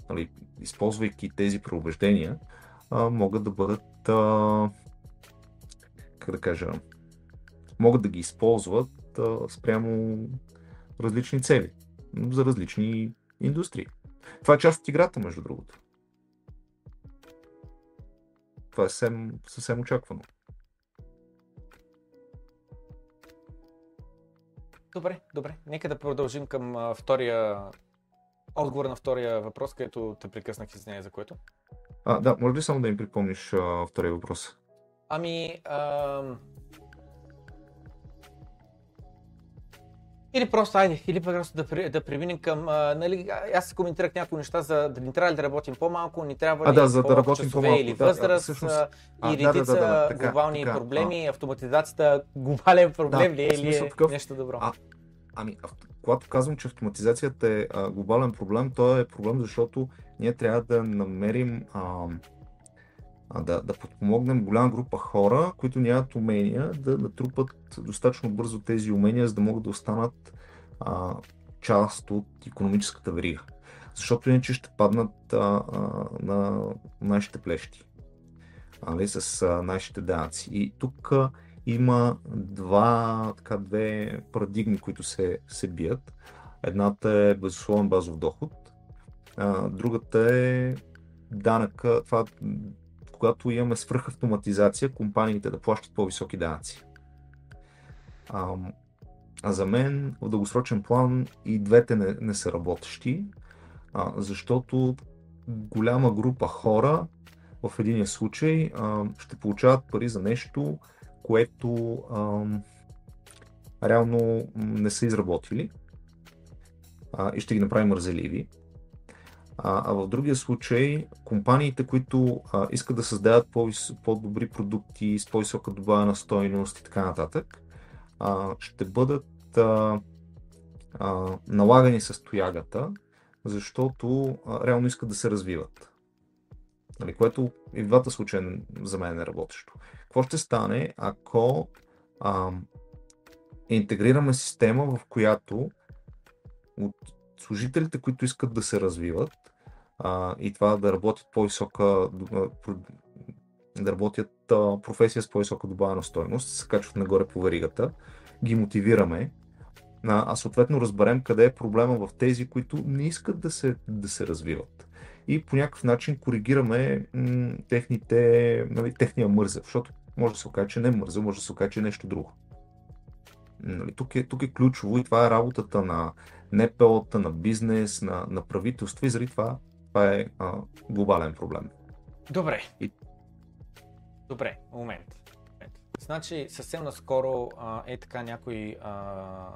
нали, използвайки тези преубеждения, а, могат да бъдат, а, как да кажа, могат да ги използват а, спрямо различни цели, за различни индустрии. Това е част от играта, между другото. Това е съвсем, съвсем очаквано. Добре, добре. Нека да продължим към а, втория отговор на втория въпрос, където те прекъснах, извиняй за което. А, да, може ли само да им припомниш а, втория въпрос? Ами, а... Или просто, айде, или просто да, да преминем към, а, нали, аз коментирах някои неща за да ни трябва ли да работим по-малко, ни трябва ли а, да, за да работим по-малко, или възраст, всъщност, а, и редица да, да, да, да, така, глобални така, проблеми, а, автоматизацията глобален проблем да, ли е или е такъв, нещо добро? А, ами, когато казвам, че автоматизацията е а, глобален проблем, то е проблем, защото ние трябва да намерим а, да, да подпомогнем голяма група хора, които нямат умения, да натрупат достатъчно бързо тези умения, за да могат да останат а, част от економическата верига. Защото иначе ще паднат а, а, на нашите плещи, а, нали, с а, нашите данъци. И тук а, има два, така, две парадигми, които се, се бият. Едната е безусловен базов доход, а, другата е данъка, това, когато имаме свръхавтоматизация, компаниите да плащат по-високи данъци. А, а за мен в дългосрочен план и двете не, не са работещи, а, защото голяма група хора в един случай а, ще получават пари за нещо, което ам, реално не са изработили а, и ще ги направи мързеливи. А, а в другия случай, компаниите, които а, искат да създават по- по-добри продукти с по-висока добавена стойност и така нататък, а, ще бъдат а, а, налагани с тоягата, защото а, реално искат да се развиват. Нали, което и в двата случая за мен е работещо. Какво ще стане, ако а, интегрираме система, в която от служителите, които искат да се развиват а, и това да работят по-висока, да работят а, професия с по-висока добавена стойност, се качват нагоре по веригата, ги мотивираме, а, а съответно разберем къде е проблема в тези, които не искат да се, да се развиват и по някакъв начин коригираме м- техните, нали, техния мързел, защото може да се окаже, че не е мързел, може да се окаже, че е нещо друго. Нали, тук, е, тук е ключово и това е работата на НПО-та, на бизнес, на, на правителство и заради това това е а, глобален проблем. Добре. И... Добре, момент. Значи съвсем наскоро а, е така някой а,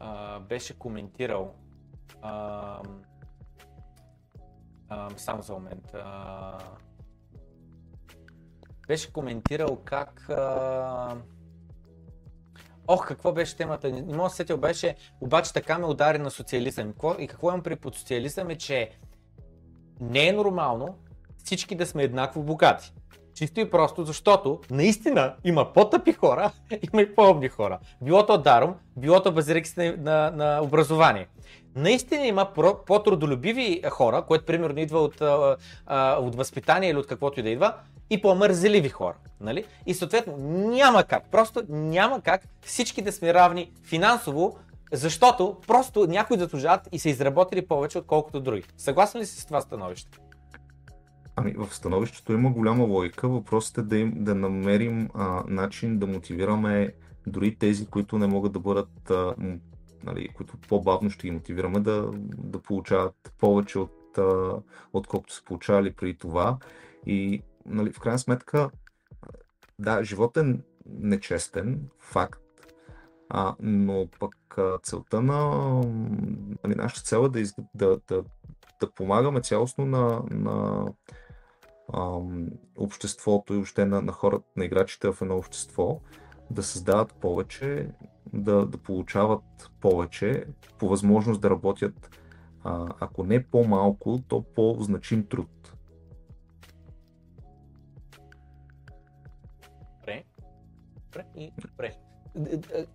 а, беше коментирал а, а, само за момент. А... беше коментирал как... А... Ох, какво беше темата? Не мога да сетил, беше, обаче така ме удари на социализъм. И какво имам при под социализъм е, че не е нормално всички да сме еднакво богати. Чисто и просто, защото наистина има по-тъпи хора, <laughs> има и по-умни хора. Било то даром, било то базирайки на, на, на образование. Наистина има по-трудолюбиви хора, което примерно идва от, от възпитание или от каквото и да идва, и по-мързеливи хора. Нали? И съответно няма как, просто няма как всички да сме равни финансово, защото просто някои заслужават и са изработили повече, отколкото други. Съгласен ли си с това становище? Ами, в становището има голяма логика. Въпросът е да, им, да намерим а, начин да мотивираме дори тези, които не могат да бъдат, а, нали, които по-бавно ще ги мотивираме да, да получават повече от, а, отколкото са получавали преди това. И нали, в крайна сметка, да, животът е нечестен, факт, а, но пък целта на нали, нашата цел е да, из, да, да, да помагаме цялостно на, на ам, обществото и още на, на хората, на играчите в едно общество, да създават повече, да, да получават повече, по възможност да работят, а, ако не по-малко, то по-значим труд. Добре. И добре.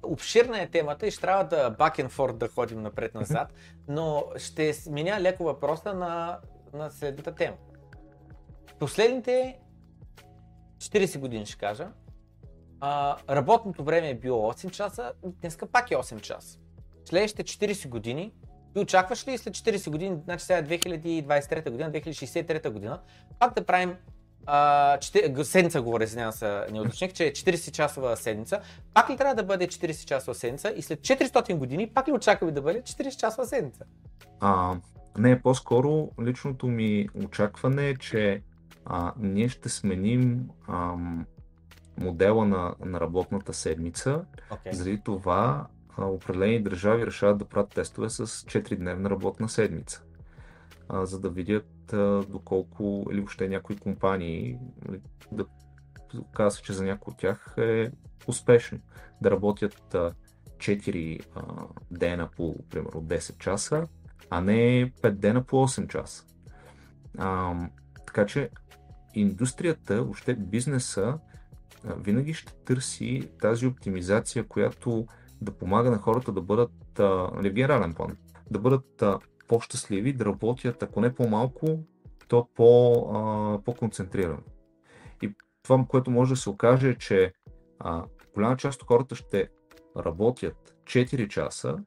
Обширна е темата и ще трябва да back and forth да ходим напред-назад, но ще сменя леко въпроса на, на следната тема. Последните 40 години ще кажа, а, работното време е било 8 часа, днеска пак е 8 часа. Следващите 40 години, ти очакваш ли след 40 години, значи сега е 2023 година, 2063 година, пак да правим а, седмица говоря, извинявам се, не уточних, че е 40 часова седмица. Пак ли трябва да бъде 40 часова седмица и след 400 години пак ли очакваме да бъде 40 часова седмица? А, не, по-скоро личното ми очакване е, че а, ние ще сменим ам, модела на, на работната седмица. Okay. Заради това а, определени държави решават да правят тестове с 4-дневна работна седмица, а, за да видят доколко или въобще някои компании нали, да казва, че за някои от тях е успешно да работят а, 4 а, дена по, примерно, 10 часа, а не 5 дена по 8 часа. А, така че индустрията, въобще бизнеса, винаги ще търси тази оптимизация, която да помага на хората да бъдат, нали, в генерален план, да бъдат по-щастливи, да работят, ако не по-малко, то по, по-концентрирано. И това, което може да се окаже е, че а, голяма част от хората ще работят 4 часа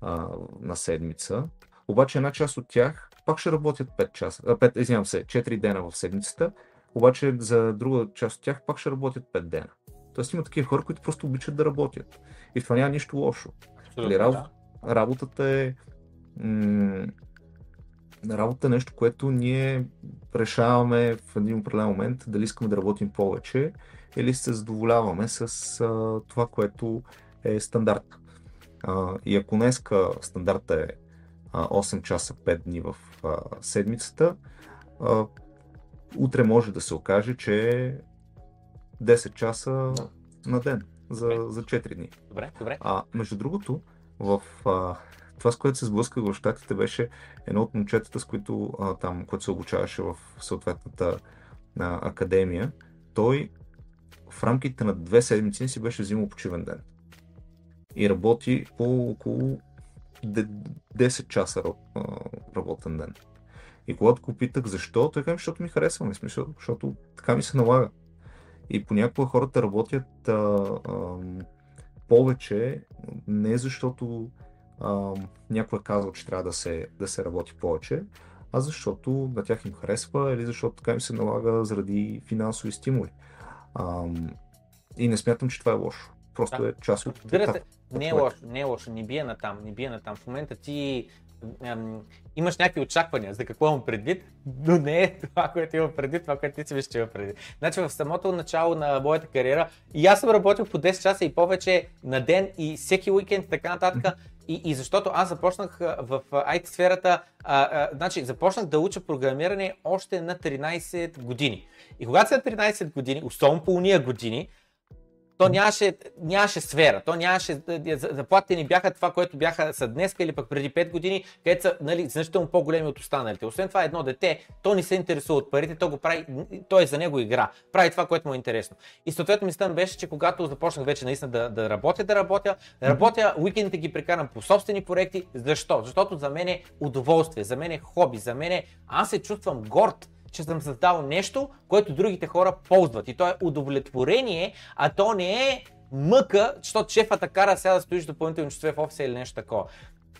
а, на седмица, обаче една част от тях пак ще работят 5 часа, 5, извинявам се, 4 дена в седмицата, обаче за друга част от тях пак ще работят 5 дена. Тоест има такива хора, които просто обичат да работят. И това няма нищо лошо. Или раб... да. Работата е м- работа е нещо, което ние решаваме в един определен момент дали искаме да работим повече или се задоволяваме с а, това, което е стандарт. А, и ако днеска стандарта е 8 часа 5 дни в а, седмицата, а, утре може да се окаже, че е 10 часа no. на ден за, за 4 дни. Добре, добре. А, между другото, в а, това, с което се сблъсках в Штатите, беше едно от момчетата, с които а, там, което се обучаваше в съответната а, академия. Той в рамките на две седмици си беше взимал почивен ден. И работи по около 10 часа работен ден. И когато го питах защо, той каза, защото ми харесва, смисъл, защото така ми се налага. И понякога хората работят а, а, повече, не защото а, някой е казал, че трябва да се, да се работи повече, а защото на тях им харесва или защото така им се налага заради финансови стимули. А, и не смятам, че това е лошо. Просто да. е част от. Разбира не е лошо, не е лошо, не бие на там, не бие на там. В момента ти ем, имаш някакви очаквания за какво имам предвид, но не е това, което имам предвид, това, което ти си виж, че имам предвид. Значи в самото начало на моята кариера и аз съм работил по 10 часа и повече на ден и всеки уикенд и така нататък. И, и защото аз започнах в IT сферата, а, а, значи започнах да уча програмиране още на 13 години. И когато са 13 години, особено по уния години, то нямаше, нямаше сфера, то нямаше, заплатите ни бяха това, което бяха са днес или пък преди 5 години, където са нали, значително по-големи от останалите. Освен това, едно дете, то не се интересува от парите, то го прави, той е за него игра, прави това, което му е интересно. И съответно мислята беше, че когато започнах вече наистина да, да работя, да работя, да работя, уикендите ги прекарам по собствени проекти. Защо? Защото за мен е удоволствие, за мен е хоби, за мен е, аз се чувствам горд, че съм създал нещо, което другите хора ползват. И то е удовлетворение, а то не е мъка, защото шефата кара сега да стоиш допълнително часове в офиса или нещо такова.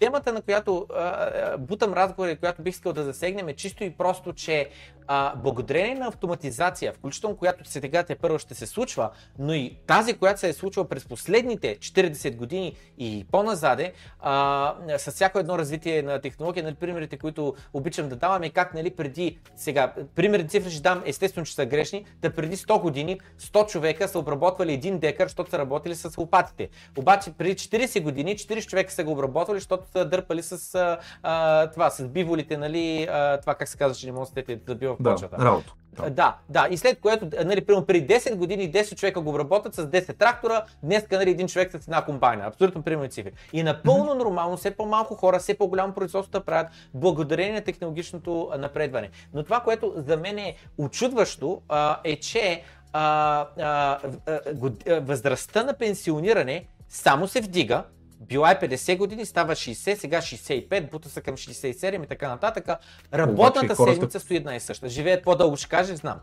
Темата, на която а, бутам разговор която бих искал да засегнем е чисто и просто, че а, благодарение на автоматизация, включително която сега те първо ще се случва, но и тази, която се е случила през последните 40 години и по-назаде, а, с всяко едно развитие на технология, нали, примерите, които обичам да давам е как нали, преди, сега, примерни цифри ще дам, естествено, че са грешни, да преди 100 години 100 човека са обработвали един декар, защото са работили с лопатите. Обаче преди 40 години 40 човека са го обработвали, защото дърпали с а, това, с биволите, нали, а, това как се казва, че не може да да бива в почвата. Да, работа. Да. да, да. И след което, нали, примерно преди 10 години 10 човека го обработят с 10 трактора, днес нали, един човек с една комбайна. Абсолютно примерни цифри. И напълно mm-hmm. нормално, все по-малко хора, все по-голямо производство да правят благодарение на технологичното напредване. Но това, което за мен е очудващо, а, е, че а, а, а, възрастта на пенсиониране само се вдига, била е 50 години, става 60, сега 65, бута са към 67 и така нататък. Работната Обаче, седмица стои една и съща. Живеят по-дълго, ще кажеш, знам.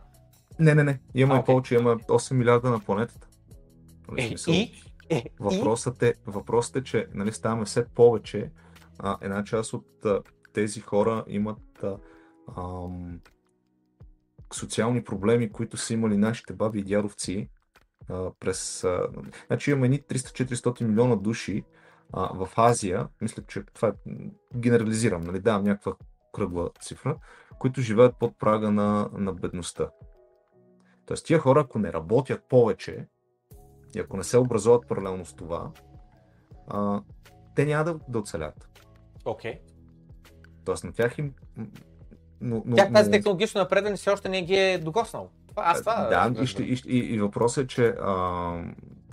Не, не, не. Имаме okay. повече, има 8 милиарда на планетата. Е, и? Е, въпросът, е, въпросът е, че нали, ставаме все повече. А, една част от а, тези хора имат а, ам, социални проблеми, които са имали нашите баби и дядовци. А, през, а, значи имаме ни 300-400 милиона души, а, в Азия, мисля, че това е, генерализирам, нали, давам някаква кръгла цифра, които живеят под прага на, на бедността. Тоест, тия хора, ако не работят повече и ако не се образуват паралелно с това, а, те няма да, да оцелят. Окей. Okay. Тоест, на тях им. Но, но, Тях тази но... технологично напредване все още не ги е докоснал. Аз това. Да, и, ще, и, и, и въпросът е, че а,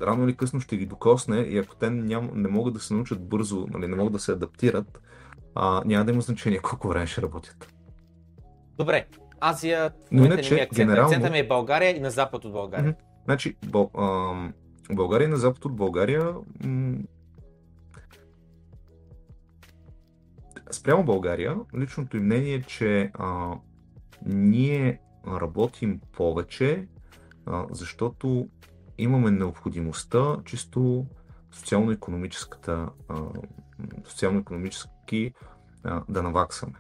рано или късно ще ги докосне и ако те ням, не могат да се научат бързо, нали, не могат да се адаптират, а, няма да има значение колко време ще работят. Добре, Азия, Но иначе, ми е акцент. Генерално... Акцента ми е България и на запад от България. Mm-hmm. Значи, Бал, а, България и на запад от България м- спрямо България, личното им мнение е, че а, ние работим повече, а, защото имаме необходимостта чисто социално-економическата, социално-економически да наваксаме.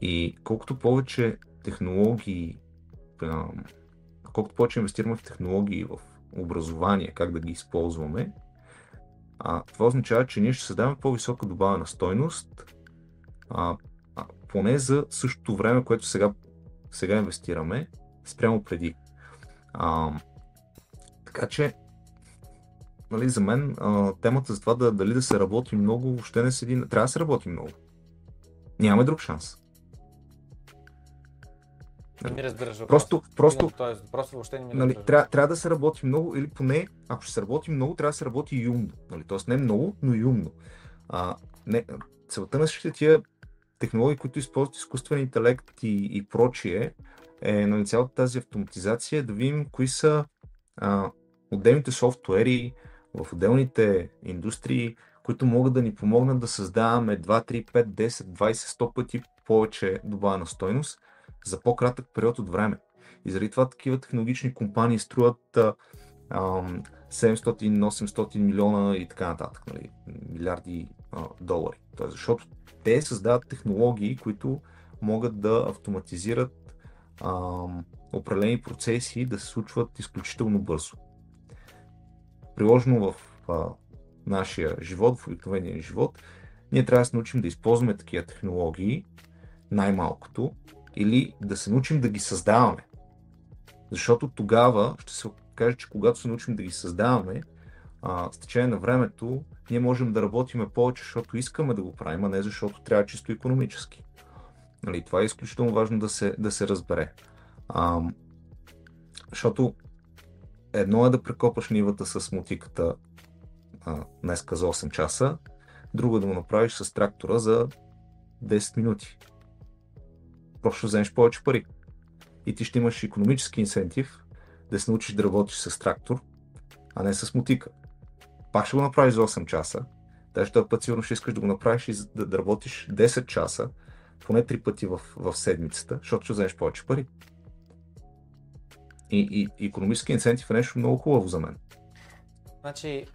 И колкото повече технологии, колкото повече инвестираме в технологии, в образование, как да ги използваме, това означава, че ние ще създаваме по-висока добавена стойност, поне за същото време, което сега, сега инвестираме, спрямо преди. Така че, нали, за мен а, темата за това да, дали да се работи много, въобще не седи. Трябва да се работи много. Нямаме друг шанс. Не ми разбираш въпрос. Просто, просто, Тоест, просто въобще не ми нали, трябва, трябва да се работи много, или поне, ако ще се работи много, трябва да се работи и умно. Нали? Тоест не много, но и умно. А, не, целта на всичките тия технологии, които използват изкуствен интелект и, и прочие, е нали, цялата тази автоматизация, да видим кои са а, отделните софтуери в отделните индустрии, които могат да ни помогнат да създаваме 2, 3, 5, 10, 20, 100 пъти повече добавена стойност за по-кратък период от време. И заради това такива технологични компании струват а, 700-800 милиона и така нататък, нали, милиарди а, долари. Тоест, защото те създават технологии, които могат да автоматизират а, определени процеси да се случват изключително бързо. Приложено в а, нашия живот, в обикновения живот, ние трябва да се научим да използваме такива технологии, най-малкото, или да се научим да ги създаваме. Защото тогава ще се каже, че когато се научим да ги създаваме, а, с течение на времето ние можем да работиме повече, защото искаме да го правим, а не защото трябва чисто економически. Нали, това е изключително важно да се, да се разбере. А, защото едно е да прекопаш нивата с мотиката а, днеска за 8 часа, друго е да го направиш с трактора за 10 минути. Просто ще вземеш повече пари. И ти ще имаш економически инсентив да се научиш да работиш с трактор, а не с мотика. Пак ще го направиш за 8 часа, даже този път сигурно ще искаш да го направиш и да, да работиш 10 часа, поне 3 пъти в, в седмицата, защото ще вземеш повече пари. И, и, економически инцентив е нещо много хубаво за мен. Значи,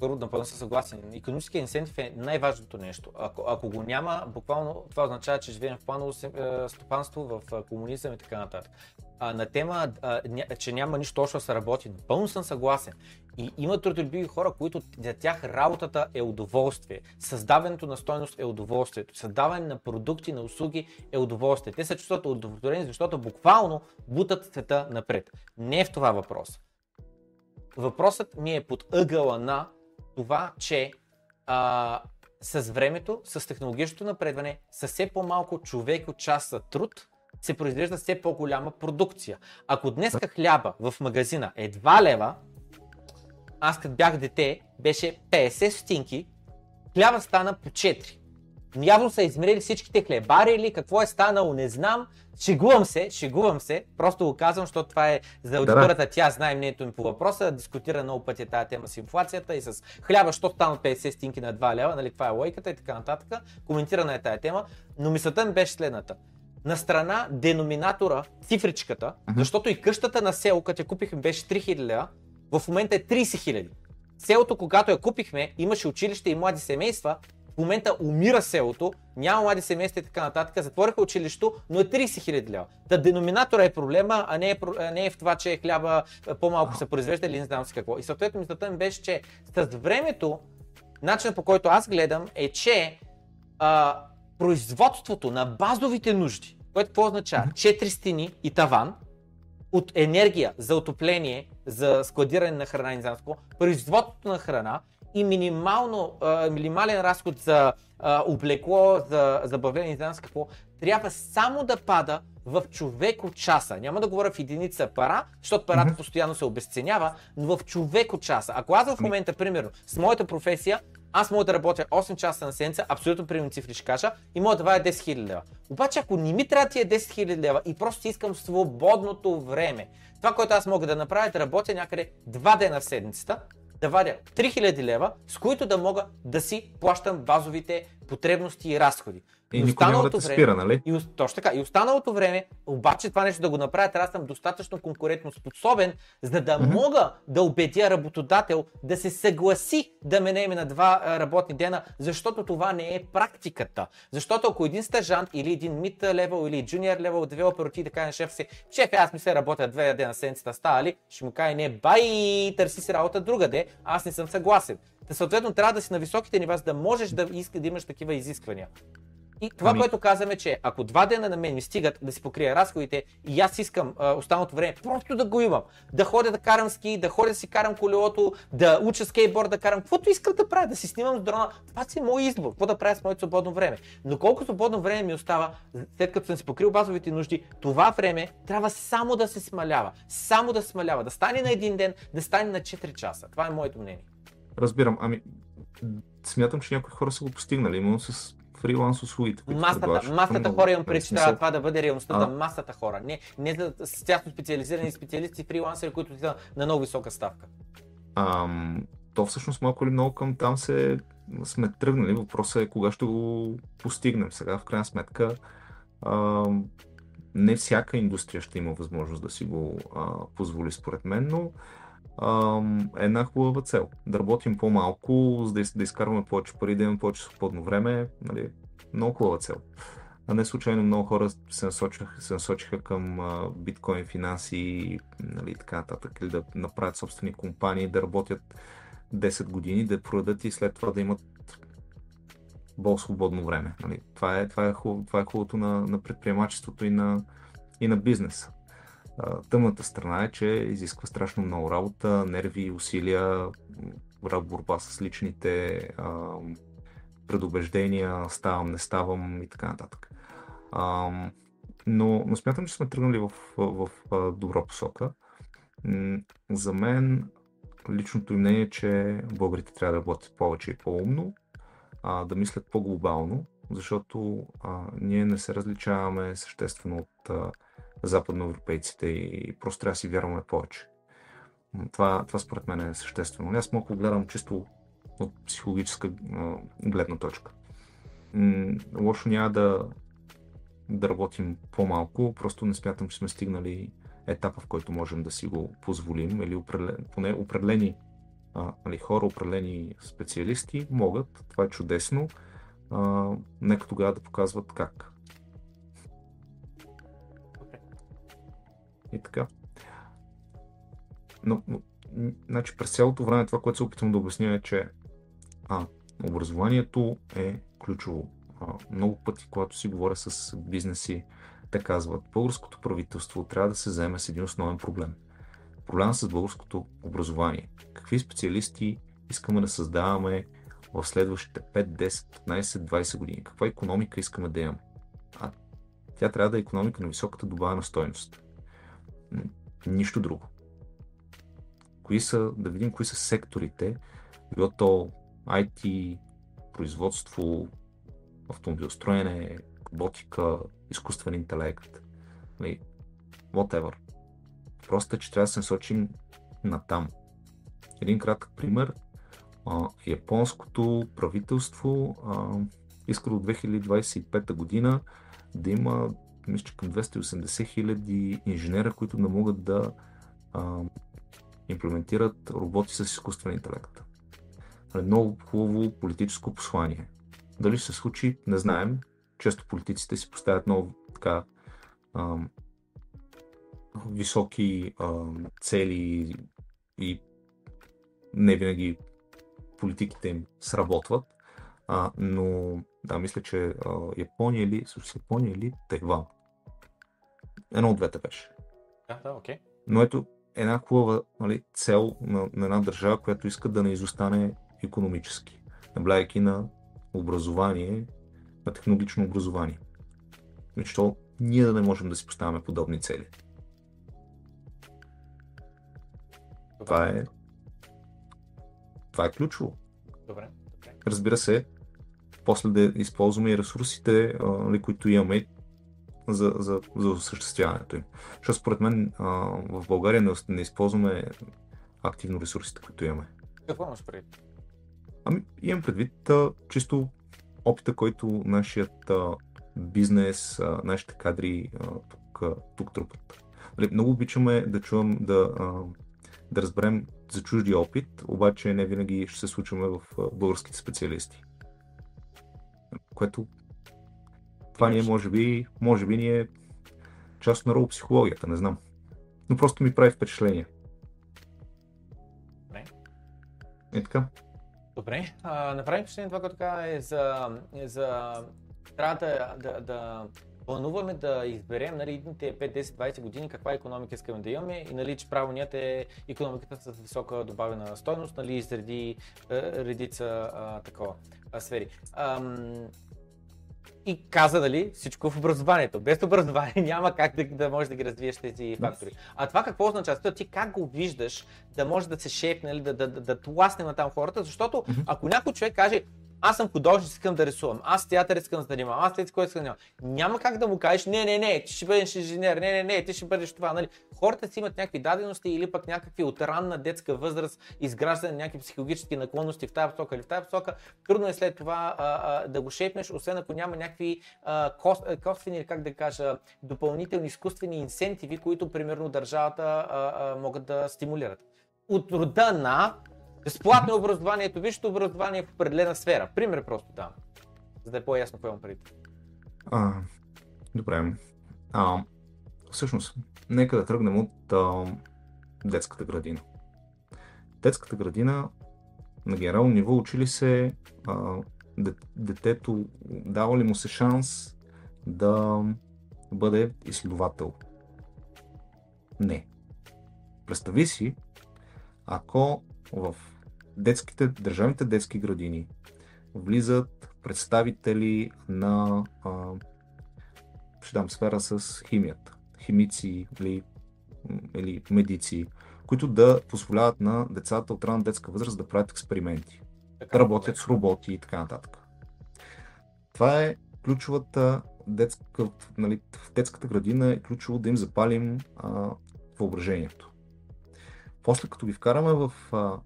първо напълно съм съгласен. Економическия инсентив е най-важното нещо. Ако, ако го няма, буквално това означава, че живеем в планово стопанство, в комунизъм и така нататък. А, на тема, а, ня, че няма нищо общо да се работи, напълно съм съгласен. И има трудолюбиви хора, които за тях работата е удоволствие. Създаването на стойност е удоволствието. Създаване на продукти, на услуги е удоволствие. Те се чувстват удовлетворени, защото буквално бутат света напред. Не е в това въпрос. Въпросът ми е под ъгъла на това, че а, с времето, с технологичното напредване, с все по-малко човек от час труд, се произвежда все по-голяма продукция. Ако днес хляба в магазина е 2 лева, аз като бях дете беше 50 стотинки, хляба стана по 4. Явно са измерили всичките хлебари или какво е станало, не знам. Шегувам се, шегувам се, просто го казвам, защото това е за аудиторията, тя знае мнението ми по въпроса, дискутира много пъти тази тема с инфлацията и с хляба, що стана 50 стинки на 2 лева, нали, това е лойката и така нататък. Коментирана е тази тема, но мисълта ми беше следната. На страна деноминатора, цифричката, uh-huh. защото и къщата на село, като я купихме, беше 3000 лева, в момента е 30 000. Селото, когато я купихме, имаше училище и млади семейства, в момента умира селото, няма млади семейства и така нататък, затвориха училището, но е 30 хиляди лева. Та деноминатора е проблема, а не е, не е в това, че хляба по-малко се произвежда или не знам си какво. И съответно мисълта ми беше, че с времето, начинът по който аз гледам е, че а, производството на базовите нужди, което какво означава? Четири стени и таван, от енергия за отопление, за складиране на храна и производството на храна и минимално, а, минимален разход за а, облекло, за забавление, не знам какво, трябва само да пада в човек от часа. Няма да говоря в единица пара, защото парата mm-hmm. постоянно се обесценява, но в човек от часа. Ако аз в момента, примерно, с моята професия, аз мога да работя 8 часа на седмица, абсолютно примерно цифри ще кажа, и мога да вая 10 000 лева. Обаче ако не ми трябва тия 10 000 лева и просто искам свободното време, това, което аз мога да направя е да работя някъде 2 дена в седмицата, да вадя 3000 лева, с които да мога да си плащам базовите потребности и разходи. И, и никой няма да те спира, нали? И, точно така. И останалото време, обаче това нещо да го направя, трябва да съм достатъчно конкурентно способен, за да mm-hmm. мога да убедя работодател да се съгласи да ме наеме на два работни дена, защото това не е практиката. Защото ако един стажант или един мид левел или джуниор левел девелопер отиде да каже на шеф си, шеф, аз ми се работя две дена седмицата, става ли? Ще му каже, не, бай, търси си работа другаде, аз не съм съгласен. Та съответно трябва да си на високите нива, за да можеш да, иска, да имаш такива изисквания. И това, ами... което казваме, че ако два дена на мен ми стигат да си покрия разходите и аз искам а, останалото време просто да го имам, да ходя да карам ски, да ходя да си карам колелото, да уча скейтборд, да карам, каквото искам да правя, да си снимам с дрона, това си е мой избор, какво да правя с моето свободно време. Но колко свободно време ми остава, след като съм си покрил базовите нужди, това време трябва само да се смалява, само да смалява, да стане на един ден, да стане на 4 часа. Това е моето мнение. Разбирам. Ами, смятам, че някои хора са го постигнали, именно с фриланс услугите. Масата, масата хора имам преди, че трябва това да бъде реалността за масата хора. Не, не за тясно специализирани специалисти, фрилансери, които са на много висока ставка. Ам, то всъщност малко или много към там се сме тръгнали. Въпросът е кога ще го постигнем. Сега, в крайна сметка, ам, не всяка индустрия ще има възможност да си го а, позволи, според мен, но една хубава цел. Да работим по-малко, за да, изкарваме повече пари, да имаме повече свободно време. Нали, много хубава цел. А не случайно много хора се насочиха, се насочиха към а, биткоин финанси и нали, така нататък, или да направят собствени компании, да работят 10 години, да продадат и след това да имат по-свободно време. Нали. Това, е, това, е хубав, това е хубавото на, на предприемачеството и на, и на бизнеса. Тъмната страна е, че изисква страшно много работа, нерви, усилия, борба с личните а, предубеждения, ставам, не ставам и така нататък. А, но, но смятам, че сме тръгнали в, в, в добра посока. За мен личното им мнение е, че българите трябва да работят повече и по-умно, а, да мислят по-глобално, защото а, ние не се различаваме съществено от а, западноевропейците и просто трябва да си вярваме повече. Това, това според мен е съществено. Аз да гледам чисто от психологическа гледна точка. Лошо няма да, да работим по-малко, просто не смятам, че сме стигнали етапа, в който можем да си го позволим, или определен, поне определени а, нали, хора, определени специалисти могат, това е чудесно, а, нека тогава да показват как. И така. Но, но значи през цялото време това, което се опитвам да обясня е, че а, образованието е ключово. А, много пъти, когато си говоря с бизнеси, те казват, българското правителство трябва да се вземе с един основен проблем. Проблема с българското образование. Какви специалисти искаме да създаваме в следващите 5, 10, 15, 20 години? Каква економика искаме да имаме? А тя трябва да е економика на високата добавена стойност. Нищо друго. Кои са, да видим кои са секторите, било то IT, производство, автомобилостроене, роботика, изкуствен интелект, нали, whatever. Просто е, че трябва да се насочим на там. Един кратък пример. Японското правителство а, иска до 2025 година да има мисля, към 280 хиляди инженера, които да могат да а, имплементират роботи с изкуствен интелект. Нали, много хубаво политическо послание. Дали ще се случи, не знаем често политиците си поставят много така а, високи а, цели и не винаги политиките им сработват. А, но да, мисля, че а, Япония или, с Япония или Тайван. Едно от двете беше. Да, да, окей. Okay. Но ето една хубава нали, цел на, на една държава, която иска да не изостане економически, наблягайки на образование на технологично образование. Защо ние да не можем да си поставяме подобни цели? Това е, това е ключово. Добре. Добре. Разбира се, после да използваме и ресурсите, а, нали, които имаме за, за, за осъществяването им. Защото според мен а, в България не, не използваме активно ресурсите, които имаме. Какво имаш предвид? Ами, имам предвид а, чисто опита, който нашият а, бизнес, а, нашите кадри а, тук, а, тук трупат. Нали, много обичаме да чувам, да, а, да разберем за чужди опит, обаче не винаги ще се случваме в а, българските специалисти. Което това ни е, може би, може би ни е част от neuropсихологията, не знам. Но просто ми прави впечатление. Не. Е така. Добре, а, направи впечатление това, което така е за, е за трябва да, да, да плануваме да изберем нали, идните 5, 10, 20 години каква економика искаме да имаме и нали, че правилният е економиката с висока добавена стойност, нали, заради редица а, такова а, сфери. Ам, и каза, дали, всичко в образованието. Без образование <laughs> няма как да, да можеш да ги развиеш тези фактори. А това какво означава? Ти как го виждаш да може да се шепне, нали, да, да, да, да тласне на там хората, защото ако някой човек каже, аз съм художник, искам да рисувам, аз театър искам да занимавам, аз тези кой искам да занимавам. Няма как да му кажеш, не, не, не, ти ще бъдеш инженер, не, не, не, ти ще бъдеш това. Нали? Хората си имат някакви дадености или пък някакви от ранна детска възраст, изграждане на някакви психологически наклонности в тази посока или в тази посока. Трудно е след това а, а, да го шепнеш, освен ако няма някакви а, кост, косвени, как да кажа, допълнителни изкуствени инсентиви, които примерно държавата а, а, могат да стимулират. От рода на Безплатно е образованието, висшето образование в определена сфера. Пример просто там, за да е по-ясно какво имам преди. А, добре. А, всъщност, нека да тръгнем от а, детската градина. Детската градина на генерално ниво учили се а, детето, дава ли му се шанс да бъде изследовател. Не. Представи си, ако в детските, държавните детски градини влизат представители на а, ще дам сфера с химията, химици или, или медици, които да позволяват на децата от ранна детска възраст да правят експерименти, така, да работят с роботи и така нататък. Това е ключовата детска, нали, в детската градина е ключово да им запалим а, въображението. После като ги вкараме в а,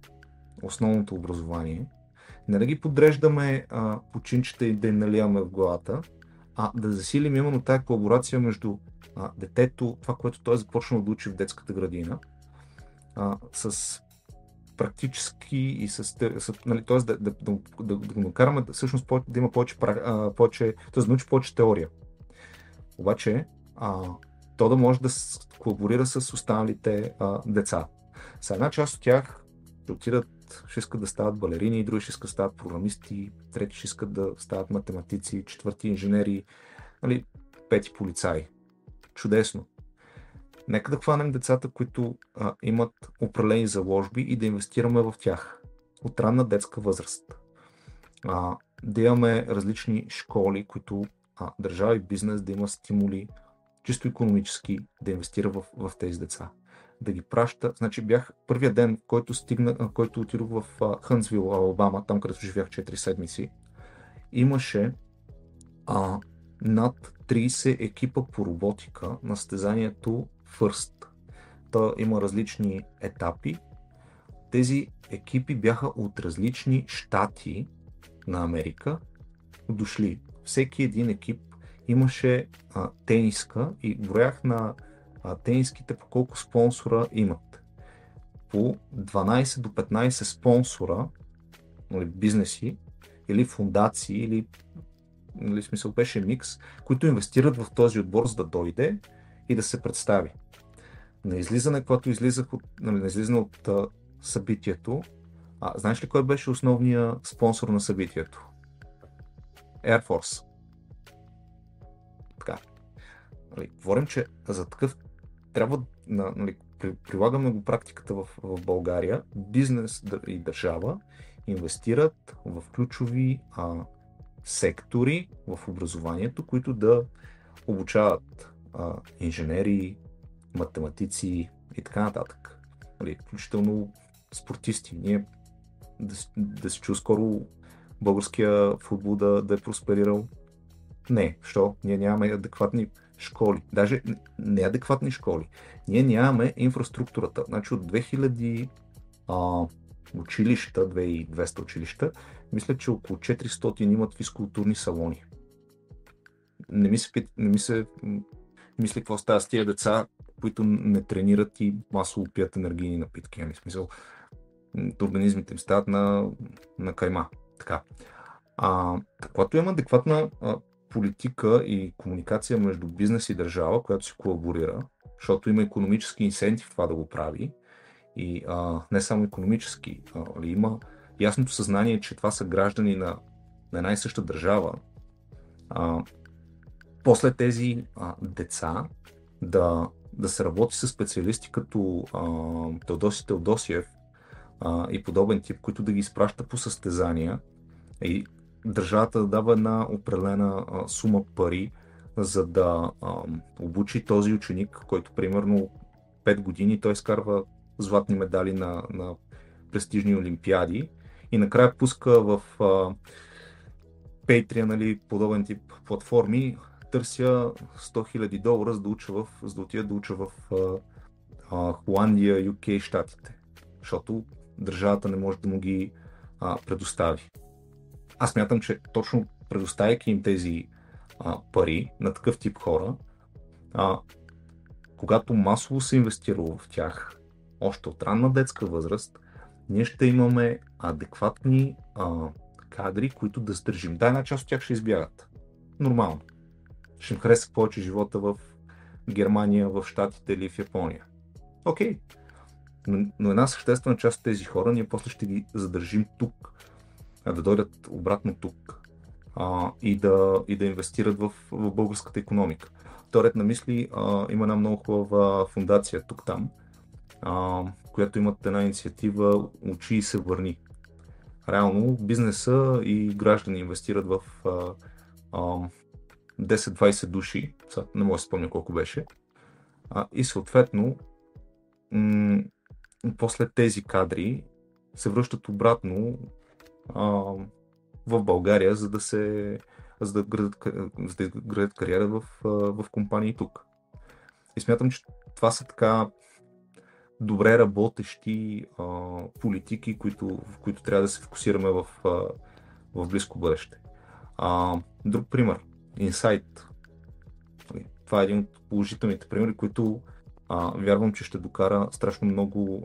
основното образование, не да ги подреждаме а, починчета и да им наливаме в главата, а да засилим именно тази колаборация между а, детето, това, което той е започнал да учи в детската градина, а, с практически и с, с нали, т.е. Да, да, да, да, да го накараме да, всъщност да има повече, повече т.е. да научи повече теория. Обаче, а, то да може да колаборира с останалите а, деца. С една част от тях ще отидат, ще искат да стават балерини, други ще искат да стават програмисти, трети ще искат да стават математици, четвърти инженери, нали, пети полицаи. Чудесно. Нека да хванем децата, които а, имат определени заложби и да инвестираме в тях от ранна детска възраст. А, да имаме различни школи, които а, държава и бизнес да има стимули чисто економически да инвестира в, в тези деца. Да ги праща. Значи бях първия ден, който, стигна, който отидох в Хънсвил, Алабама, там където живях 4 седмици, имаше а, над 30 екипа по роботика на състезанието First. То има различни етапи. Тези екипи бяха от различни щати на Америка дошли. Всеки един екип имаше а, тениска и броях на а, тениските по колко спонсора имат. По 12 до 15 спонсора, нали, бизнеси или фундации, или нали, смисъл беше микс, които инвестират в този отбор, за да дойде и да се представи. На излизане, когато излизах от, нали, на излизане от а, събитието, а, знаеш ли кой беше основният спонсор на събитието? Air Force. Така. Нали, говорим, че за такъв трябва нали, прилагаме го практиката в, в България, бизнес и държава инвестират в ключови а, сектори в образованието, които да обучават а, инженери, математици и така нататък. Нали, включително спортисти. Ние да, да се чу скоро българския футбол да, да е просперирал. Не, що? Ние нямаме адекватни школи. Даже неадекватни школи. Ние нямаме инфраструктурата. Значи от 2000 а, училища, 2200 училища, мисля, че около 400 имат физкултурни салони. Не ми се, не ми се мисля какво става с тия деца, които не тренират и масово пият енергийни напитки. Нали? Смисъл, организмите им стават на, на кайма. Така. А, когато има адекватна а, политика и комуникация между бизнес и държава, която се колаборира, защото има економически инсентив това да го прави, и а, не само економически, а, нали, има ясното съзнание, че това са граждани на, на една и съща държава, а, после тези а, деца да, да се работи с специалисти като а, Теодоси Теодосиев а, и подобен тип, които да ги изпраща по състезания. И държавата да дава една определена а, сума пари, за да а, обучи този ученик, който примерно 5 години той изкарва златни медали на, на престижни олимпиади и накрая пуска в а, Patreon, нали, подобен тип платформи, търся 100 000 долара, за да, уча в, за да отида да уча в а, а, Холандия, UK, Штатите. Защото държавата не може да му ги а, предостави. Аз мятам, че точно предоставяйки им тези а, пари на такъв тип хора, а, когато масово се инвестирало в тях, още от ранна детска възраст, ние ще имаме адекватни а, кадри, които да сдържим. Да, една част от тях ще избягат. Нормално. Ще им хареса повече живота в Германия, в Штатите или в Япония. Окей. Okay. Но, но една съществена част от тези хора ние после ще ги задържим тук, да дойдат обратно тук. а, и, да, и да инвестират в, в българската економика. Вторият на мисли а, има една много хубава фундация тук-там, а, която имат една инициатива Учи и се върни. Реално бизнеса и граждани инвестират в а, а, 10-20 души, не мога да спомня колко беше, а, и съответно м- после тези кадри се връщат обратно в България, за да се за да градят, за да градят кариера в, в компании тук. И смятам, че това са така добре работещи а, политики, които, в които трябва да се фокусираме в, а, в близко бъдеще. А, друг пример. Insight. Това е един от положителните примери, които а, вярвам, че ще докара страшно много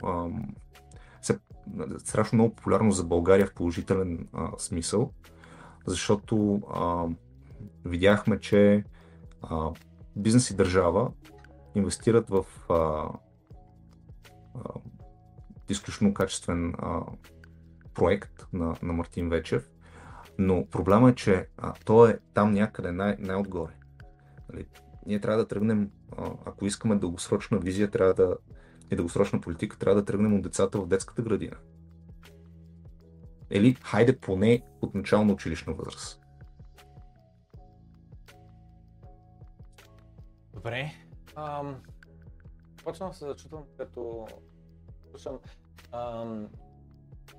страшно много популярно за България в положителен а, смисъл, защото а, видяхме, че а, бизнес и държава инвестират в а, а, изключително качествен а, проект на, на Мартин Вечев, но проблема е, че а, то е там някъде най- най-отгоре. Нали, ние трябва да тръгнем, а, ако искаме дългосрочна визия, трябва да и дългосрочна политика, трябва да тръгнем от децата в детската градина. Или хайде поне от начална училищна възраст. Добре. Ам, почвам се зачутвам, като слушам. Ам,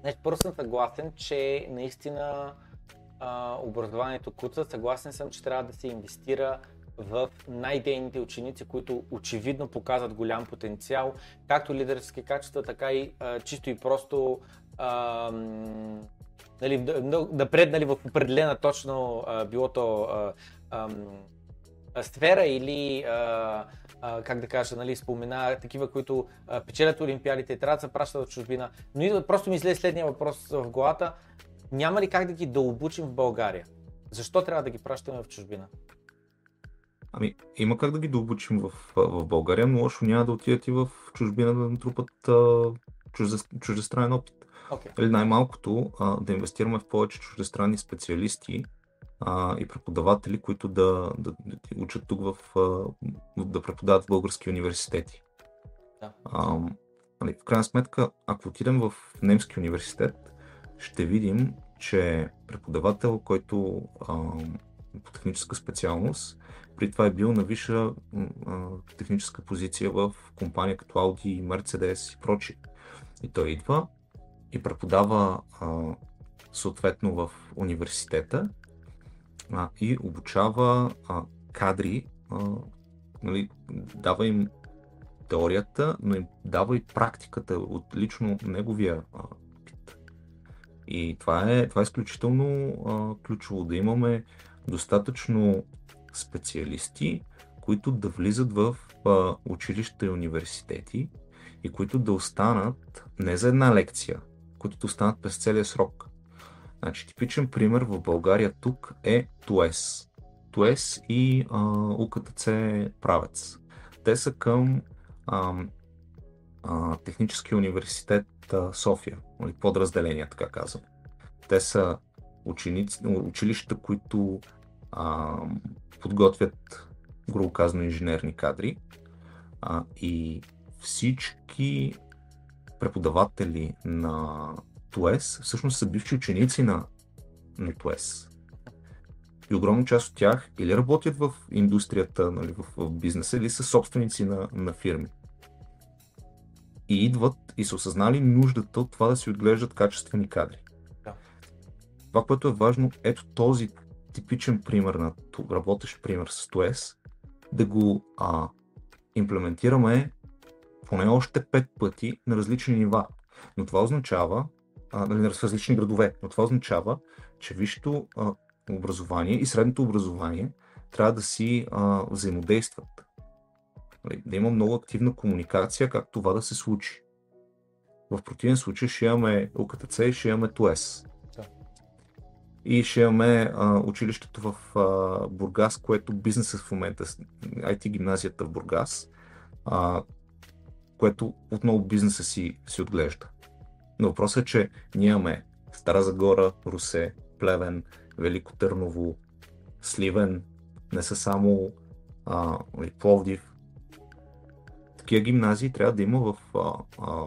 значи, първо съм съгласен, че наистина а, образованието куца. Съгласен съм, че трябва да се инвестира в най-дейните ученици, които очевидно показват голям потенциал, както лидерски качества, така и а, чисто и просто а, нали, да, да преднали в определена точно а, било то а, а, сфера или а, а, как да кажа, нали, спомена такива, които а, печелят олимпиадите и трябва да се пращат в чужбина. Но идва, просто ми излезе следния въпрос в главата. Няма ли как да ги да в България? Защо трябва да ги пращаме в чужбина? Ами, има как да ги дообучим в, в България, но лошо няма да отидат и в чужбина да натрупат чужде, чуждестранен опит. Okay. Или най-малкото а, да инвестираме в повече чуждестранни специалисти а, и преподаватели, които да, да, да учат тук в, а, да преподават в български университети. Да. А, нали, в крайна сметка, ако отидем в немски университет, ще видим, че преподавател, който а, по техническа специалност, при това е бил на висша а, техническа позиция в компания като Audi, Mercedes и прочие. И той идва и преподава а, съответно в университета а, и обучава а, кадри, а, нали, дава им теорията, но им дава и практиката от лично неговия а, опит. И това е, това е изключително а, ключово да имаме достатъчно специалисти, които да влизат в а, училища и университети и които да останат не за една лекция, които да останат през целия срок. Значи, типичен пример в България тук е ТУЕС. ТУЕС и а, УКТЦ Правец. Те са към а, а, Техническия университет а, София, нали, подразделения, така казвам. Те са ученици, училища, които а, подготвят, грубо казано, инженерни кадри а, и всички преподаватели на ТУЕС всъщност са бивши ученици на, на ТУЕС. И огромна част от тях или работят в индустрията, нали, в, в бизнеса, или са собственици на, на фирми. И идват и са осъзнали нуждата от това да си отглеждат качествени кадри. Да. Това, което е важно, ето този типичен пример на работещ пример с ТОЕС, да го а, имплементираме поне още пет пъти на различни нива. Но това означава, а, нали, в различни градове, но това означава, че висшето образование и средното образование трябва да си а, взаимодействат. Нали, да има много активна комуникация как това да се случи. В противен случай ще имаме ОКТЦ и ще имаме ТОЕС и ще имаме а, училището в а, Бургас, което бизнесът в момента, IT гимназията в Бургас, а, което отново бизнеса си, си отглежда. Но въпросът е, че ние имаме Стара Загора, Русе, Плевен Велико Търново, Сливен, не са само а, Пловдив. Такива гимназии трябва да има в а, а,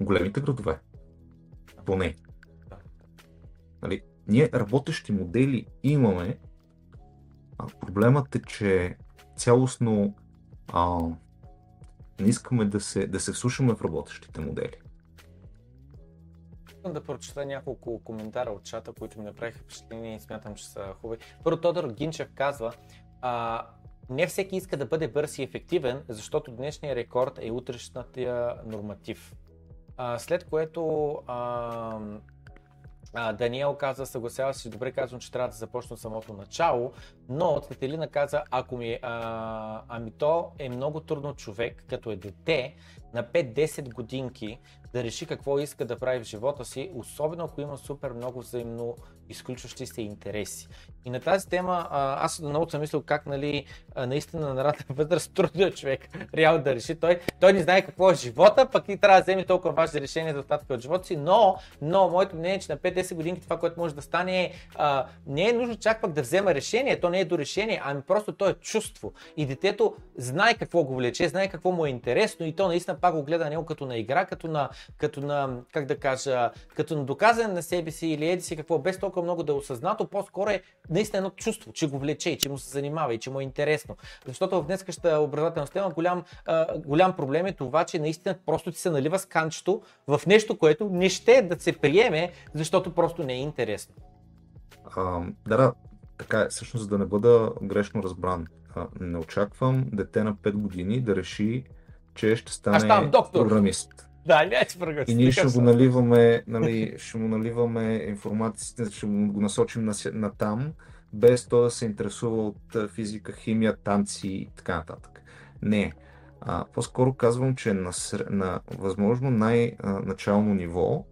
големите градове. Поне. Нали, ние работещи модели имаме, а проблемът е, че цялостно а, не искаме да се, да се вслушаме в работещите модели. Искам да прочета няколко коментара от чата, които ми направиха впечатление и смятам, че са хубави. Първо Тодор Гинчев казва, а, не всеки иска да бъде бърз и ефективен, защото днешния рекорд е утрешната норматив. А, след което а, а, Даниел каза, съгласява се, добре казвам, че трябва да започна от самото начало, но Цветелина каза, ако ми, а, ами то е много трудно човек, като е дете, на 5-10 годинки, да реши какво иска да прави в живота си, особено ако има супер много взаимно изключващи се интереси. И на тази тема аз много съм мислил как нали, наистина на ранна <laughs> възраст трудно човек реално да реши. Той, той не знае какво е живота, пък и трябва да вземе толкова важни решения за остатъка от живота си, но, но моето мнение е, че на 5-10 години това, което може да стане е, а, не е нужно чак пък да взема решение, то не е до решение, ами просто то е чувство. И детето знае какво го влече, знае какво му е интересно и то наистина пак го гледа него като на игра, като на, като на как да кажа, като на доказане на себе си или еди си какво, без толкова много да е осъзнато, по-скоро е наистина едно чувство, че го влече, че му се занимава и че му е интересно. Защото в днескаща образователна система голям, а, голям проблем е това, че наистина просто ти се налива сканчето в нещо, което не ще да се приеме, защото просто не е интересно. А, да, да, така е. Всъщност, за да не бъда грешно разбран, а, не очаквам дете на 5 години да реши, че ще стане програмист. Да, не че И ние ще го наливаме, нали, <laughs> ще му наливаме информацията, ще му го насочим на, на там, без то да се интересува от физика, химия, танци и така нататък. Не. А, по-скоро казвам, че на, на възможно най-начално ниво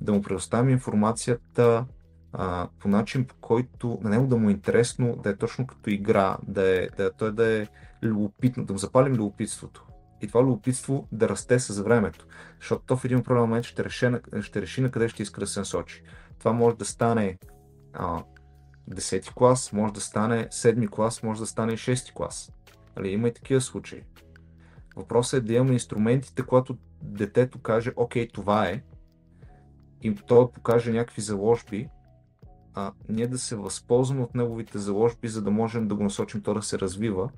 да му предоставим информацията а, по начин, по който на него да му е интересно, да е точно като игра, да е, да, той да е любопитно, да му запалим любопитството. И това любопитство да расте с времето. Защото то в един проблем момент ще реши, ще реши на къде ще иска да се насочи. Това може да стане а, 10 клас, може да стане 7 клас, може да стане 6 клас. Али, има и такива случаи. Въпросът е да имаме инструментите, когато детето каже, окей, това е, и той покаже някакви заложби, а ние да се възползваме от неговите заложби, за да можем да го насочим то да се развива,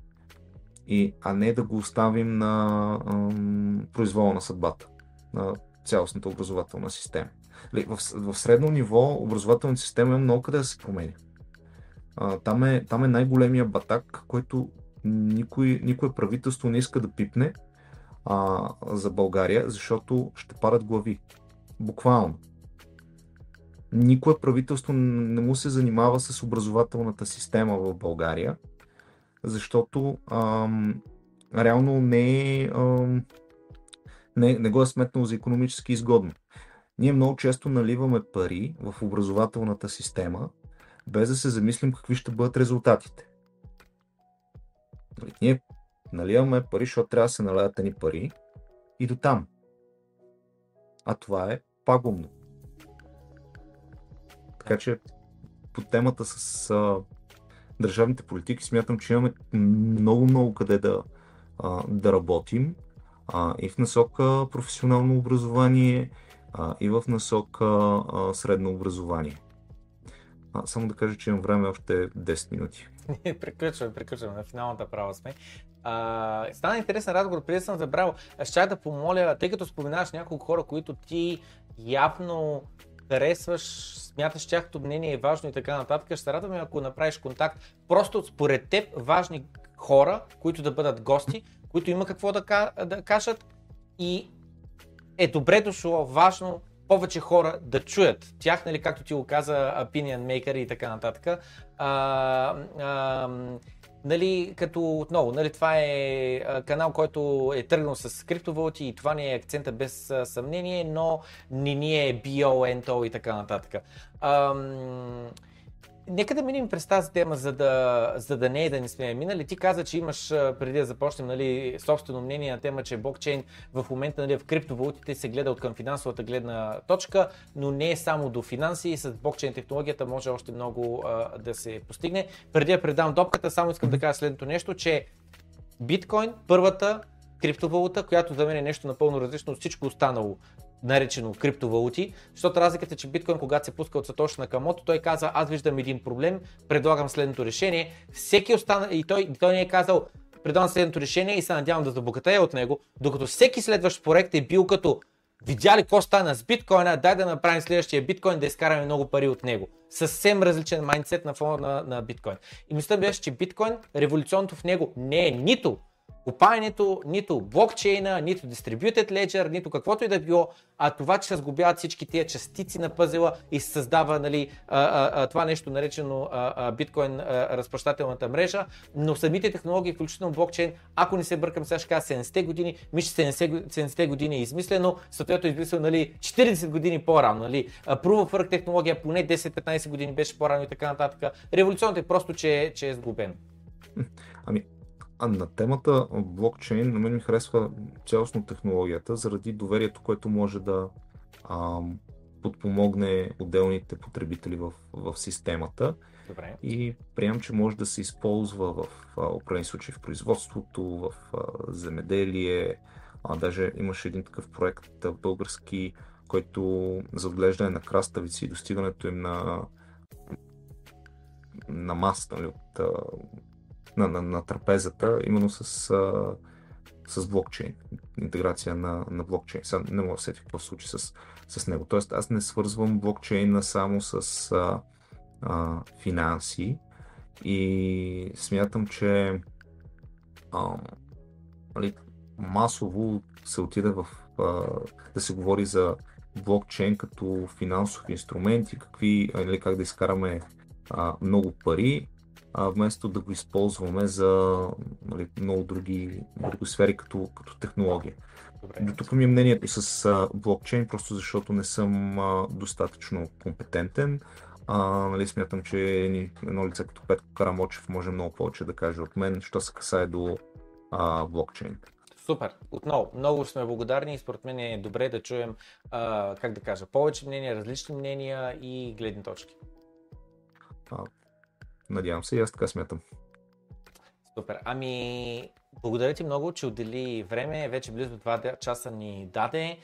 и, а не да го оставим на ам, произвола на съдбата, на цялостната образователна система. В, в средно ниво образователната система е много къде да се променя. А, там е, там е най-големия батак, който никой, никое правителство не иска да пипне а, за България, защото ще парат глави. Буквално. Никое правителство не му се занимава с образователната система в България, защото ам, реално не, ам, не, не го е сметнал за економически изгодно. Ние много често наливаме пари в образователната система, без да се замислим какви ще бъдат резултатите. Нали, ние наливаме пари, защото трябва да се наливат ни пари и до там. А това е пагубно. Така че по темата с а, държавните политики смятам, че имаме много-много къде да, а, да работим а, и в насока професионално образование, а, и в насока а, средно образование. А, само да кажа, че имам време още 10 минути. <laughs> Приключваме, приключваме, на финалната права сме. А, стана интересен разговор, преди съм забрал. Ще да помоля, тъй като споменаваш няколко хора, които ти явно харесваш, смяташ, тяхното мнение е важно и така нататък, ще се радваме ако направиш контакт. Просто според теб важни хора, които да бъдат гости, които има какво да, да кажат и е добре дошло, важно повече хора да чуят тях, нали, както ти го каза Opinion Maker и така нататък. А, а, нали, като отново, нали, това е канал, който е тръгнал с криптовалути и това не е акцента без съмнение, но не ни е BO, NTO и така нататък. Ам, нека да минем през тази тема, за да, за да не е да не сме минали. Ти каза, че имаш преди да започнем нали, собствено мнение на тема, че блокчейн в момента нали, в криптовалутите се гледа от към финансовата гледна точка, но не е само до финанси с блокчейн технологията може още много а, да се постигне. Преди да предам допката, само искам да кажа следното нещо, че биткоин, първата криптовалута, която за мен е нещо напълно различно от всичко останало наречено криптовалути, защото разликата е, че биткоин, когато се пуска от Сатош на Камото, той каза, аз виждам един проблем, предлагам следното решение. Всеки остана, и той, той не е казал, предлагам следното решение и се надявам да забогатея от него, докато всеки следващ проект е бил като Видя ли какво стана с биткоина, дай да направим следващия биткоин, да изкараме много пари от него. Съвсем различен майндсет на фона на, на биткоин. И мисля беше, че биткоин, революционното в него не е нито копаенето, нито блокчейна, нито distributed ledger, нито каквото и да било, а това, че се сгубяват всички тия частици на пъзела и се създава нали, а, а, това нещо наречено биткоин а, разпращателната мрежа, но самите технологии, включително блокчейн, ако не се бъркам, сега ще кажа 70-те години, мисля, 70, 70-те години е измислено, съответно е измислено нали, 40 години по-рано. Нали. Proof of технология поне 10-15 години беше по-рано и така нататък. Революционното е просто, че, че е сгубено. Ами, а на темата блокчейн, на мен ми харесва цялостно технологията, заради доверието, което може да а, подпомогне отделните потребители в, в системата. Добре. И приемам, че може да се използва в определени случаи в производството, в а, земеделие. А, даже имаше един такъв проект български, който за отглеждане на краставици и достигането им на на маса, нали, от на, на, на трапезата, именно с, а, с блокчейн, интеграция на, на блокчейн. Сега не мога да сетя какво се случи с, с него. Тоест аз не свързвам блокчейна само с а, а, финанси и смятам, че а, нали, масово се отиде в а, да се говори за блокчейн като финансов инструмент и какви, нали, как да изкараме а, много пари а, вместо да го използваме за нали, много други, други сфери като, като технология. Добре. До тук ми е мнението с а, блокчейн, просто защото не съм а, достатъчно компетентен. А, нали, смятам, че едно лице като Петко Карамочев може много повече да каже от мен, що се касае до а, блокчейн. Супер. Отново, много сме благодарни и според мен е добре да чуем, а, как да кажа, повече мнения, различни мнения и гледни точки. Надявам се и аз така смятам. Супер. Ами, благодаря ти много, че отдели време. Вече близо 2 часа ни даде.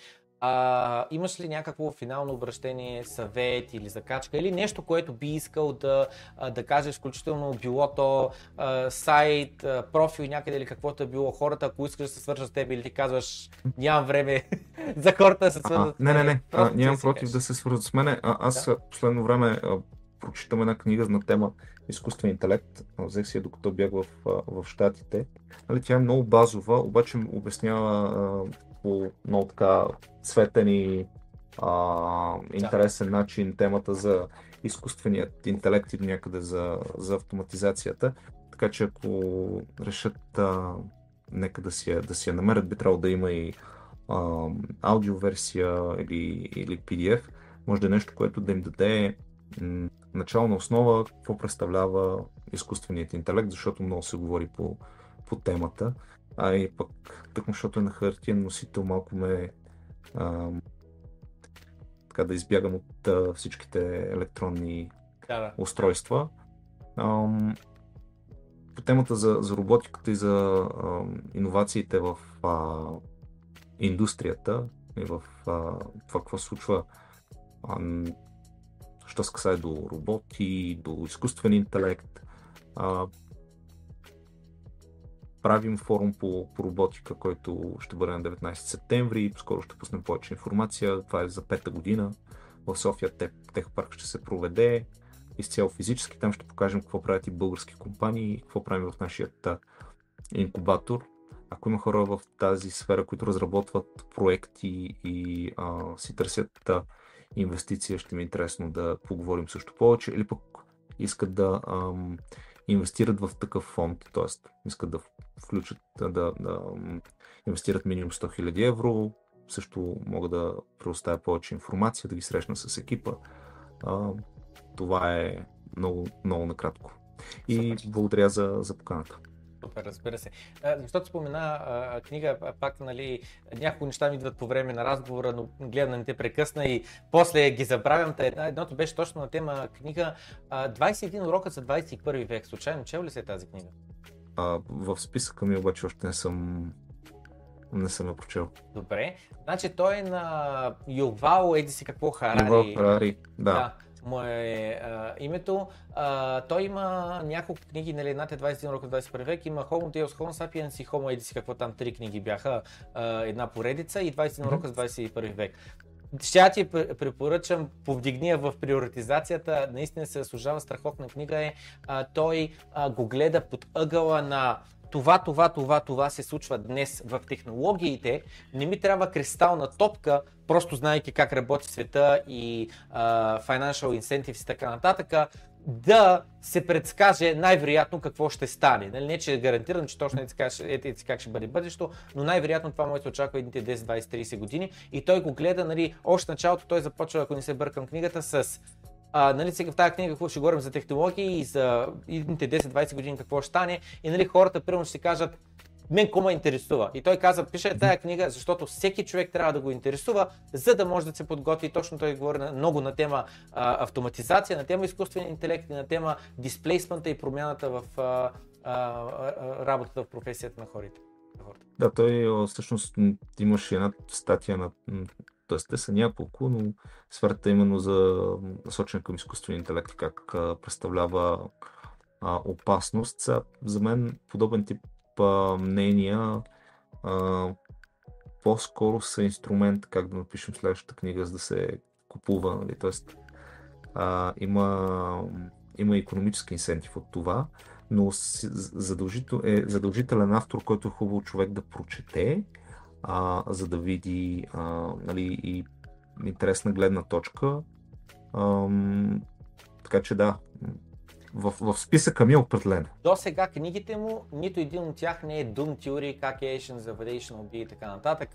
А, имаш ли някакво финално обращение, съвет или закачка или нещо, което би искал да, да кажеш, включително било то а, сайт, а, профил някъде или каквото е било хората, ако искаш да се свържат с теб или ти казваш нямам време <laughs> за хората да се свържат с теб. Не, не, не, а, нямам против да се свържат с мене. А, аз да? последно време а, прочитам една книга на тема изкуствен интелект. Взех си я докато бях в, в Штатите. Нали, тя е много базова, обаче обяснява по много така светен и а, интересен да. начин темата за изкуственият интелект и до някъде за, за автоматизацията. Така че ако решат а, нека да си, я, да си я намерят, би трябвало да има и а, аудиоверсия или, или PDF. Може да е нещо, което да им даде начална основа какво представлява изкуственият интелект, защото много се говори по, по темата, а и пък тъкмо защото е на хартиен носител малко ме а, така да избягам от а, всичките електронни да, да. устройства. А, по темата за, за роботиката и за а, иновациите в а, индустрията и в а, това какво се случва а, що се касае до роботи, до изкуствен интелект. А, правим форум по, по роботика, който ще бъде на 19 септември. Скоро ще пуснем повече информация. Това е за пета година. В София Тех парк ще се проведе изцяло физически. Там ще покажем какво правят и български компании, какво правим в нашия инкубатор. Ако има хора в тази сфера, които разработват проекти и а, си търсят а, инвестиция, ще ми е интересно да поговорим също повече, или пък искат да ам, инвестират в такъв фонд, т.е. искат да включат, да, да, да инвестират минимум 100 000 евро, също мога да предоставя повече информация, да ги срещна с екипа. А, това е много, много накратко. И Супер. благодаря за, за поканата. Супер, разбира се. Защото спомена а, книга, пак нали, някои неща ми идват по време на разговора, но гледам да не те прекъсна и после ги забравям. Една, едното беше точно на тема книга 21 урока за 21 век. Случайно чел ли се тази книга? А, в списъка ми обаче още не съм не съм я прочел. Добре. Значи той е на Ювал, еди си какво Харари. Ювал Харари, да. да му е а, името. А, той има няколко книги, нали, едната е 21 рока 21 век, има Homo Deus Homo Sapiens и Homo Edisi, какво там три книги бяха, а, една поредица и 21 рока с 21 век. Ще ти препоръчам, повдигни я в приоритизацията, наистина се заслужава страхотна книга е, а, той а, го гледа под ъгъла на това, това, това, това се случва днес в технологиите, не ми трябва кристална топка, просто знайки как работи света и uh, financial incentives и така нататък, да се предскаже най-вероятно какво ще стане. Нали, не, че е гарантирано, че точно ети как, ети как ще бъде бъдещето, но най-вероятно това може да се очаква едните 10, 20, 30 години. И той го гледа, нали, още началото той започва, ако не се бъркам книгата, с а, нали, сега в тази книга какво ще говорим за технологии и за идните 10-20 години какво ще стане и нали, хората първо ще си кажат мен кома интересува. И той каза, пише тая книга, защото всеки човек трябва да го интересува, за да може да се подготви. Точно той говори много на тема а, автоматизация, на тема изкуствен интелект и на тема дисплейсмента и промяната в а, а, работата в професията на хората. Да, той всъщност имаше една статия на т.е. те са няколко, но сферата е именно за насочена към изкуствен интелект, как представлява а, опасност. Сега, за мен подобен тип а, мнения а, по-скоро са инструмент как да напишем следващата книга, за да се купува. Нали? Тоест, а, има, има економически инсентив от това, но задължител, е задължителен автор, който е хубаво човек да прочете а, за да види а, нали, и интересна гледна точка. А, така че да, в, в списъка ми е определено. До сега книгите му, нито един от тях не е Doom Theory, как AI ще заведе и ще убие и така нататък.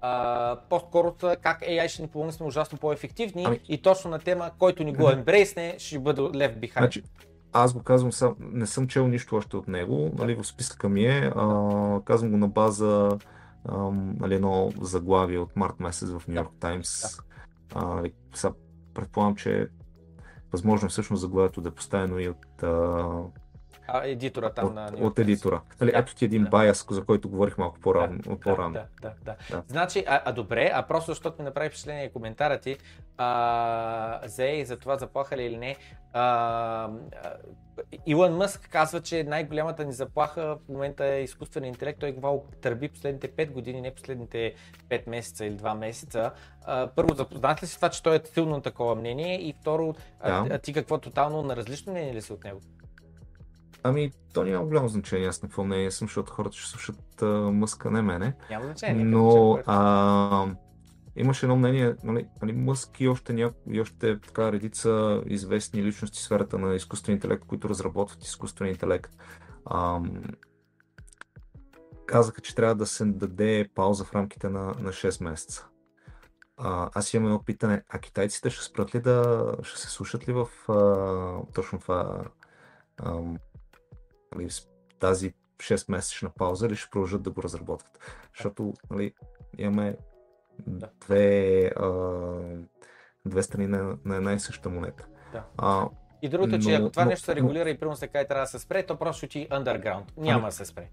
А, по-скоро как AI ще ни помогне сме ужасно по-ефективни ами... и точно на тема, който ни го ембрейсне, ще бъде left behind. Значи, аз го казвам, сам, не съм чел нищо още от него, нали, в списъка ми е, а, казвам го на база нали, едно заглавие от март месец в Нью Йорк Таймс. Предполагам, че възможно е всъщност заглавието да е поставено и от а, едитора там от, на От едитора. Нали, да, ето ти един да. байас, за който говорих малко по-рано. Да, по-рано. Да, да, да, да. Значи, а, а добре, а просто защото ми направи впечатление коментара ти а, за и за това заплаха ли или не. А, Илон Мъск казва, че най-голямата ни заплаха в момента е изкуствен интелект. Той го търби последните 5 години, не последните 5 месеца или 2 месеца. А, първо, запознат ли си това, че той е силно такова мнение? И второ, да. а, а ти какво тотално на различно мнение ли си от него? Ами, то няма голямо значение, аз на какво мнение съм, защото хората ще слушат а, Мъска, не мене. Няма значение. Но а, имаше едно мнение, нали, нали, Мъск и още, ня... и още така редица известни личности в сферата на изкуствен интелект, които разработват изкуствен интелект. А, казаха, че трябва да се даде пауза в рамките на, на 6 месеца. А, аз имам едно питане, а китайците ще спрат ли да, ще се слушат ли в а, точно това а, нали, тази 6-месечна пауза или ще продължат да го разработват. Защото нали, имаме две, а, две страни на, на една и съща монета. Да. А, и другото, че ако това но, нещо се регулира но, и примерно се каже трябва да се спре, то просто ще underground. Няма ами, да се спре.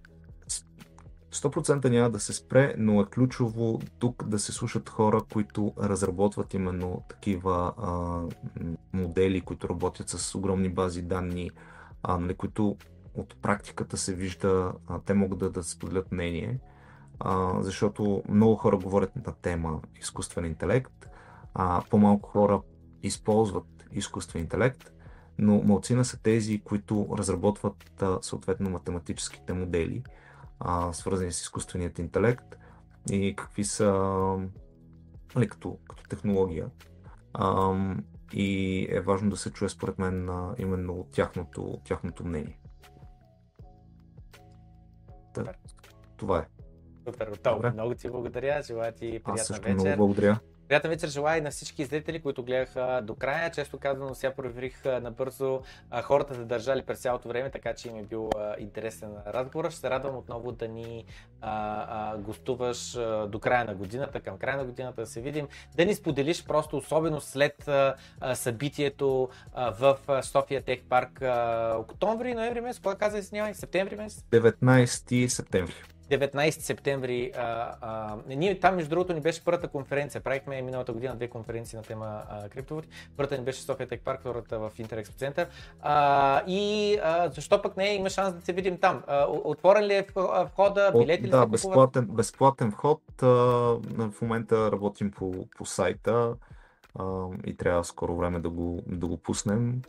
100% няма да се спре, но е ключово тук да се слушат хора, които разработват именно такива а, модели, които работят с огромни бази данни, а, нали, които от практиката се вижда, а, те могат да, да споделят мнение, а, защото много хора говорят на тема изкуствен интелект, а по-малко хора използват изкуствен интелект, но малцина са тези, които разработват а, съответно математическите модели, а, свързани с изкуственият интелект и какви са нали, като, като технология. А, и е важно да се чуе според мен именно тяхното, тяхното мнение. Това е. Супер, Том, много ти благодаря. Желая ти приятна Аз също вечер. много благодаря. Приятен вечер желая и на всички зрители, които гледаха до края. Често казано, сега проверих набързо хората са държали през цялото време, така че им е бил интересен разговор. Ще се радвам отново да ни а, а, гостуваш до края на годината, към края на годината да се видим, да ни споделиш просто особено след а, събитието а, в София Тех Парк октомври, ноември месец, кога каза, извинявай, септември месец? 19 септември. 19 септември. А, а, ние там, между другото, ни беше първата конференция. Правихме миналата година две конференции на тема а, криптовалути. Първата ни беше София Тек Парк, втората в Интерекспо център. А, и а, защо пък не има шанс да се видим там? А, отворен ли е входа? Билети ли да, безплатен, безплатен вход. А, в момента работим по, по сайта а, и трябва скоро време да го, да го пуснем.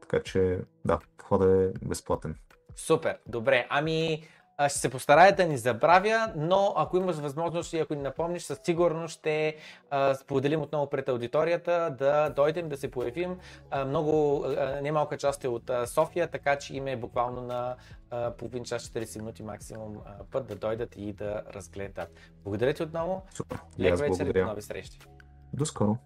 Така че да, входът е безплатен. Супер, добре. Ами, ще се постарая да ни забравя, но ако имаш възможност и ако ни напомниш, със сигурност ще а, споделим отново пред аудиторията, да дойдем, да се появим. А, много, а, немалка част е от а, София, така че има е буквално на а, половин час, 40 минути максимум а, път да дойдат и да разгледат. Благодаря ти отново. Супер. Лек вечер и до нови срещи. До скоро.